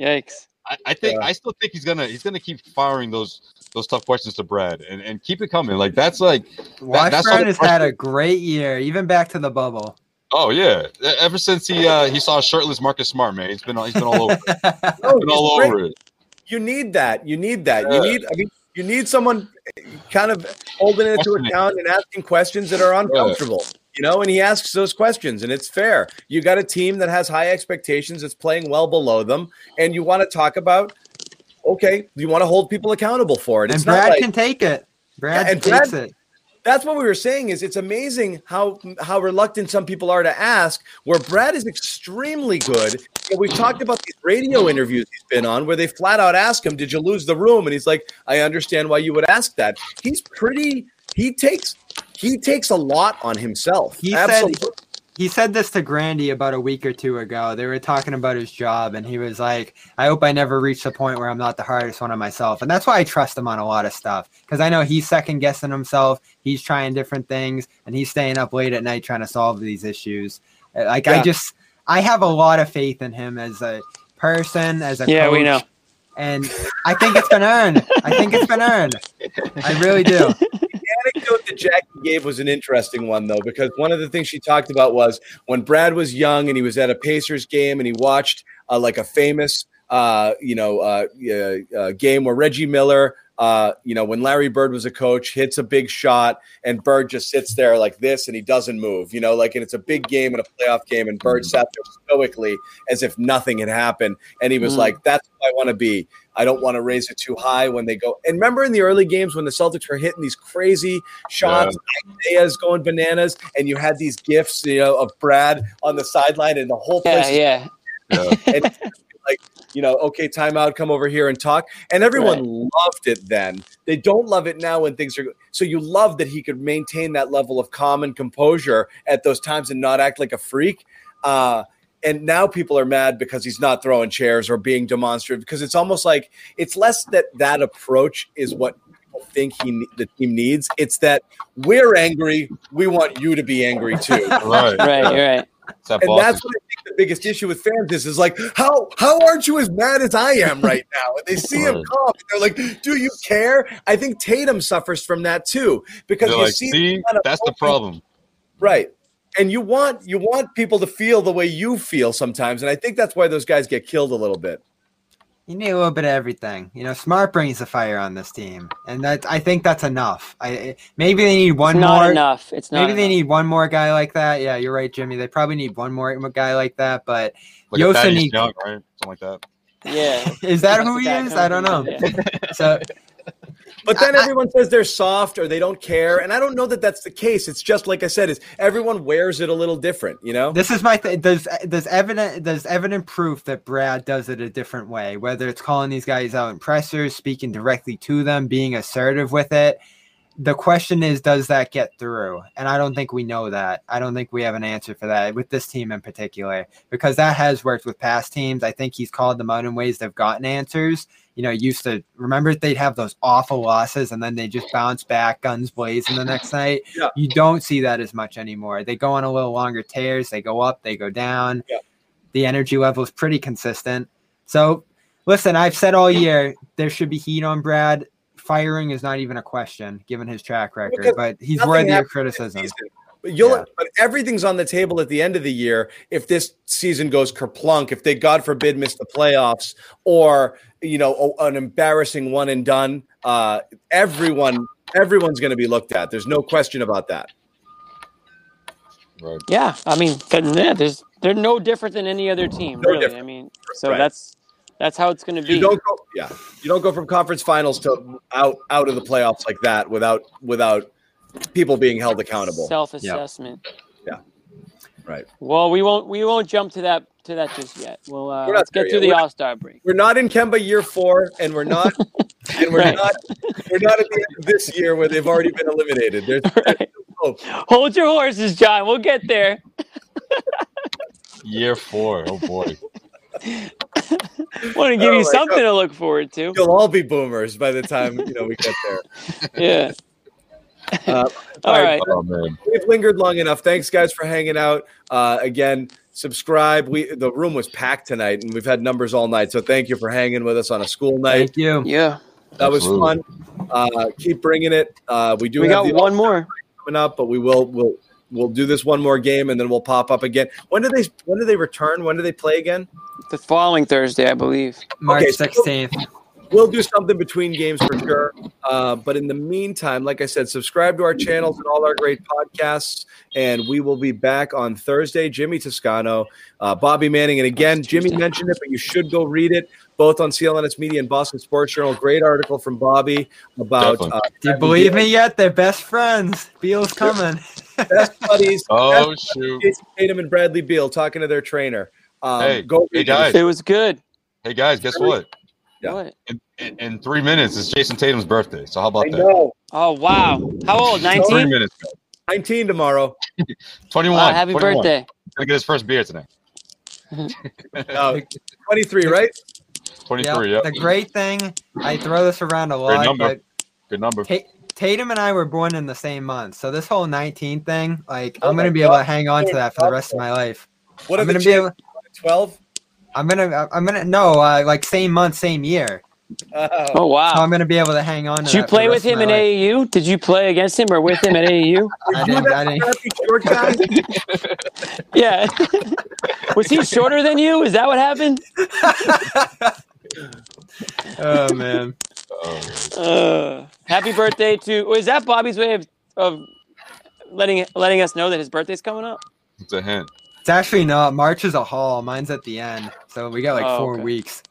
Speaker 2: Yikes.
Speaker 4: I, I think
Speaker 1: Yeah.
Speaker 4: I still think he's gonna he's gonna keep firing those those tough questions to Brad and, and keep it coming. Like that's like that's all
Speaker 3: Washburn
Speaker 4: the
Speaker 3: has had a great year, even back to the bubble.
Speaker 4: Oh yeah. Ever since he uh he saw shirtless Marcus Smart, man, he's been he's been all over it.
Speaker 1: No,
Speaker 4: been all
Speaker 1: great.
Speaker 4: over it.
Speaker 1: You need that. You need that.
Speaker 4: Yeah.
Speaker 1: You need. I mean, you need someone kind of holding it to account and asking questions that are uncomfortable. You know, and he asks those questions, and it's fair. You got a team that has high expectations, that's playing well below them, and you want to talk about. Okay, you want to hold people accountable for it.
Speaker 3: and Brad
Speaker 1: not like
Speaker 3: can take it. Brad
Speaker 1: Yeah, and
Speaker 3: takes
Speaker 1: Brad-
Speaker 3: it.
Speaker 1: That's what we were saying. Is it's amazing how how reluctant some people are to ask. Where Brad is extremely good. And we've talked about these radio interviews he's been on, where they flat out ask him, "Did you lose the room?" And he's like, "I understand why you would ask that." He's pretty. He takes he takes a lot on himself.
Speaker 3: He said-
Speaker 1: Absolutely.
Speaker 3: He said this to Grandy about a week or two ago. They were talking about his job, and he was like, I hope I never reach the point where I'm not the hardest one on myself. And that's why I trust him on a lot of stuff because I know he's second guessing himself. He's trying different things, and he's staying up late at night trying to solve these issues. Uh, Like, I just, I have a lot of faith in him as a person, as a
Speaker 2: Yeah, we know.
Speaker 3: And I think it's been earned. I think it's been earned. I really do.
Speaker 1: anecdote that Jackie gave was an interesting one, though, because one of the things she talked about was when Brad was young and he was at a Pacers game and he watched uh, like a famous, uh, you know, uh, uh, game where Reggie Miller, uh, you know, when Larry Bird was a coach, hits a big shot and Bird just sits there like this and he doesn't move, you know, like, and it's a big game and a playoff game and Bird sat there stoically as if nothing had happened. And he was
Speaker 2: Mm.
Speaker 1: like, that's what I want to be. I don't want to raise it too high when they go. And remember in the early games when the Celtics were hitting these crazy shots, Isaiah's going bananas, and you had these gifts, you know, of Brad on the sideline, and the whole place,
Speaker 2: yeah.
Speaker 4: Yeah.
Speaker 1: and like, you know, okay, timeout, come over here and talk. And everyone loved it then. They don't love it now when things are. So you love that he could maintain that level of calm and composure at those times and not act like a freak. Uh, and now people are mad because he's not throwing chairs or being demonstrative because it's almost like it's less that that approach is what people think he the team needs. It's that we're angry. We want you to be angry too.
Speaker 4: Right.
Speaker 2: Right, you're right.
Speaker 4: That
Speaker 1: and
Speaker 4: Boston
Speaker 1: that's what I think the biggest issue with fans is is like how how aren't you as mad as I am right now? And they see him come, and they're like, "Do you care?" I think Tatum suffers from that too because
Speaker 4: They're
Speaker 1: you
Speaker 4: like,
Speaker 1: see,
Speaker 4: see,
Speaker 1: kind of
Speaker 4: that's the problem.
Speaker 1: right? And you want you want people to feel the way you feel sometimes, and I think that's why those guys get killed a little bit.
Speaker 3: You need a little bit of everything. You know, Smart brings the fire on this team, and that I think that's enough. I maybe they need one
Speaker 2: It's not
Speaker 3: more.
Speaker 2: enough. It's not
Speaker 3: Maybe they need one more guy like that. Yeah, you're right, Jimmy. They probably need one more guy like that. But
Speaker 4: Like
Speaker 3: You also need-
Speaker 4: Young, right? Something like that.
Speaker 2: Yeah.
Speaker 3: is that who he is? I don't know.
Speaker 2: yeah.
Speaker 3: So
Speaker 1: But then
Speaker 3: I-
Speaker 1: everyone says they're soft or they don't care, and I don't know that that's the case. It's just like I said, is everyone wears it a little different, you know?
Speaker 3: this is my th- there's there's evident there's evident proof that Brad does it a different way. Whether it's calling these guys out in pressers, speaking directly to them, being assertive with it. The question is, does that get through? And I don't think we know that. I don't think we have an answer for that with this team in particular, because that has worked with past teams. I think he's called them out in ways they've gotten answers. You know, used to remember they'd have those awful losses and then they just bounce back, guns blazing the next night.
Speaker 1: Yeah.
Speaker 3: You don't see that as much anymore. They go on a little longer tears, they go up, they go down.
Speaker 1: Yeah.
Speaker 3: The energy level is pretty consistent. So, listen, I've said all year there should be heat on Brad. Firing is not even a question given his track record,
Speaker 1: Because
Speaker 3: but he's worthy of criticism.
Speaker 1: Season. But you'll
Speaker 3: Yeah.
Speaker 1: but everything's on the table at the end of the year if this season goes kerplunk, if they God forbid miss the playoffs, or you know an embarrassing one and done. Uh, everyone everyone's going to be looked at. There's no question about that.
Speaker 4: Right.
Speaker 2: Yeah, I mean, yeah, there's they're no different than any other team,
Speaker 1: No
Speaker 2: really.
Speaker 1: different.
Speaker 2: I mean, so
Speaker 1: Right.
Speaker 2: that's that's how it's going to be.
Speaker 1: You don't go, yeah, you don't go from conference finals to out out of the playoffs like that without without people being held accountable.
Speaker 2: Self-assessment. Yeah.
Speaker 1: Right.
Speaker 2: Well, we won't we won't jump to that to that just yet. We'll uh,
Speaker 1: We're not
Speaker 2: let's
Speaker 1: there
Speaker 2: get
Speaker 1: yet.
Speaker 2: the
Speaker 1: We're-
Speaker 2: All Star break.
Speaker 1: We're not in Kemba year four, and we're not, and we're
Speaker 2: Right.
Speaker 1: not, we're not at the end of this year where they've already been eliminated. There's,
Speaker 2: Right.
Speaker 1: hope.
Speaker 2: Hold your horses, John. We'll get there.
Speaker 4: Year four. Oh boy.
Speaker 2: Want to give
Speaker 1: Oh
Speaker 2: you
Speaker 1: my
Speaker 2: something to look forward to.
Speaker 1: You'll all be boomers by the time you know we get there.
Speaker 2: Yeah.
Speaker 1: Uh,
Speaker 2: All right.
Speaker 4: Oh man.
Speaker 1: we've lingered long enough. Thanks, guys, for hanging out. Uh, again, subscribe. We the room was packed tonight, and we've had numbers all night. So thank you for hanging with us on a school night.
Speaker 3: Thank you.
Speaker 2: Yeah.
Speaker 1: That was
Speaker 4: Absolutely.
Speaker 1: fun. Uh, keep bringing it. Uh, we do
Speaker 2: We
Speaker 1: have
Speaker 2: got
Speaker 1: the
Speaker 2: one more.
Speaker 1: coming up, but we will we'll we'll do this one more game, and then we'll pop up again. When do they when do they return? When do they play again?
Speaker 2: The following Thursday, I believe.
Speaker 3: March
Speaker 1: Okay, so-
Speaker 3: 16th.
Speaker 1: We'll do something between games for sure. Uh, but in the meantime, like I said, subscribe to our channels and all our great podcasts. And we will be back on Thursday. Jimmy Toscano, uh, Bobby Manning. And again, Jimmy mentioned it, but you should go read it both on CLNS Media and Boston Sports Journal. Great article from Bobby about uh,
Speaker 3: Do you believe me yet? They're best friends. Beal's coming.
Speaker 1: best buddies.
Speaker 4: Oh shoot.
Speaker 1: Jayson Tatum and Bradley Beal talking to their trainer. Um,
Speaker 4: Hey,
Speaker 1: go
Speaker 4: hey,
Speaker 1: read it.
Speaker 4: guys.
Speaker 2: It was good.
Speaker 4: Hey guys, guess what?
Speaker 1: Yeah.
Speaker 2: What?
Speaker 4: In, in, in three minutes, it's Jayson Tatum's birthday. So how
Speaker 1: I
Speaker 4: about that?
Speaker 1: know.
Speaker 2: Oh wow. How old?
Speaker 4: Three
Speaker 2: 19?
Speaker 4: minutes. guys.
Speaker 1: 19 tomorrow.
Speaker 4: 21.
Speaker 2: Wow, happy
Speaker 4: 21.
Speaker 2: birthday.
Speaker 4: Gonna get his first beer tonight.
Speaker 1: Uh, 23, right?
Speaker 4: 23. Yeah.
Speaker 3: The great thing, I throw this around a lot,
Speaker 4: number. Good number.
Speaker 3: Ta- Tatum and I were born in the same month, so this whole 19 thing, like
Speaker 1: Oh
Speaker 3: I'm gonna be able to hang on to that for the rest of my life.
Speaker 1: What are
Speaker 3: I'm
Speaker 1: the
Speaker 3: gonna be able.
Speaker 1: chances? 12?
Speaker 3: I'm gonna. I'm gonna. No, uh, like same month, same year.
Speaker 1: Oh.
Speaker 2: Oh
Speaker 3: So
Speaker 2: wow.
Speaker 3: I'm gonna be able to hang on. To
Speaker 2: Did you play with him in
Speaker 3: my life.
Speaker 2: AAU? Did you play against him or with him at AAU?
Speaker 3: I didn't- I didn't-
Speaker 1: scrappy short guy?
Speaker 2: Yeah. Was he shorter than you? Is that what happened?
Speaker 3: oh man.
Speaker 4: Oh,
Speaker 2: Uh, happy birthday to. oh, Is that Bobby's way of, of letting letting us know that his birthday's coming up?
Speaker 4: it's a hint.
Speaker 3: It's actually not. March is a haul. Mine's at the end, so we got like
Speaker 2: Oh,
Speaker 3: four
Speaker 2: okay.
Speaker 3: weeks.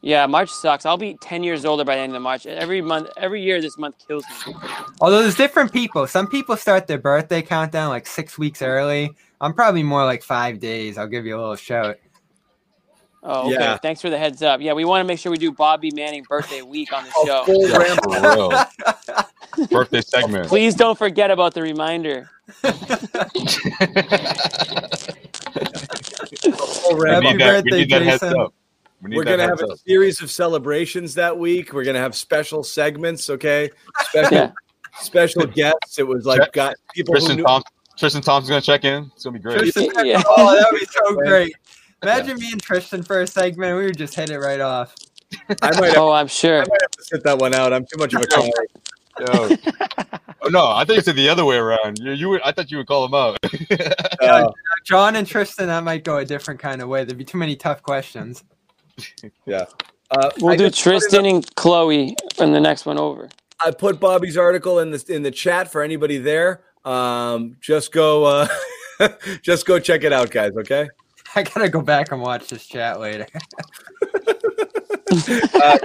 Speaker 2: Yeah, March sucks. I'll be ten years older by the end of March. Every month, every year, this month kills me.
Speaker 3: Although there's different people. Some people start their birthday countdown like six weeks early. I'm probably more like five days. I'll give you a little shout.
Speaker 2: Oh, okay.
Speaker 1: Yeah.
Speaker 2: Thanks for the heads up. Yeah, we want to make sure we do Bobby Manning birthday week on the
Speaker 1: A
Speaker 2: show.
Speaker 1: full
Speaker 4: Yeah,
Speaker 1: ramp.
Speaker 4: for real. Birthday segment.
Speaker 2: Please don't forget about the reminder.
Speaker 1: Full
Speaker 4: We
Speaker 1: ramp
Speaker 3: Happy
Speaker 4: need that, we
Speaker 3: birthday,
Speaker 4: need that heads
Speaker 3: Jayson.
Speaker 4: up. We need
Speaker 1: We're gonna have
Speaker 4: heads
Speaker 1: a
Speaker 4: up.
Speaker 1: series of celebrations that week. We're gonna have special segments. Okay, special
Speaker 2: Yeah.
Speaker 1: special guests. It was like
Speaker 4: Check.
Speaker 1: got people who
Speaker 4: Tristan
Speaker 1: knew.
Speaker 4: Thompson. Tristan Thompson's gonna check in. It's gonna be great.
Speaker 3: Tristan,
Speaker 2: Yeah.
Speaker 3: oh, that would be so great. Imagine me and Tristan for a segment. We would just hit it right off.
Speaker 1: I might have,
Speaker 2: Oh, I'm sure.
Speaker 1: I
Speaker 2: sure.
Speaker 1: might have to sit that one out. I'm too much of a coward.
Speaker 4: Yo. oh no, I think you said the other way around. You, you would, I thought you would call him out.
Speaker 1: Uh,
Speaker 3: John and Tristan, that might go a different kind of way. There'd be too many tough questions.
Speaker 1: yeah. Uh,
Speaker 2: We'll
Speaker 1: I
Speaker 2: do
Speaker 1: just wanted to-
Speaker 2: Tristan and Chloe in the next one over.
Speaker 1: I put Bobby's article in the in the chat for anybody there. Um, just go, uh, just go check it out, guys. Okay.
Speaker 3: I gotta go back and watch this chat later.
Speaker 1: Uh,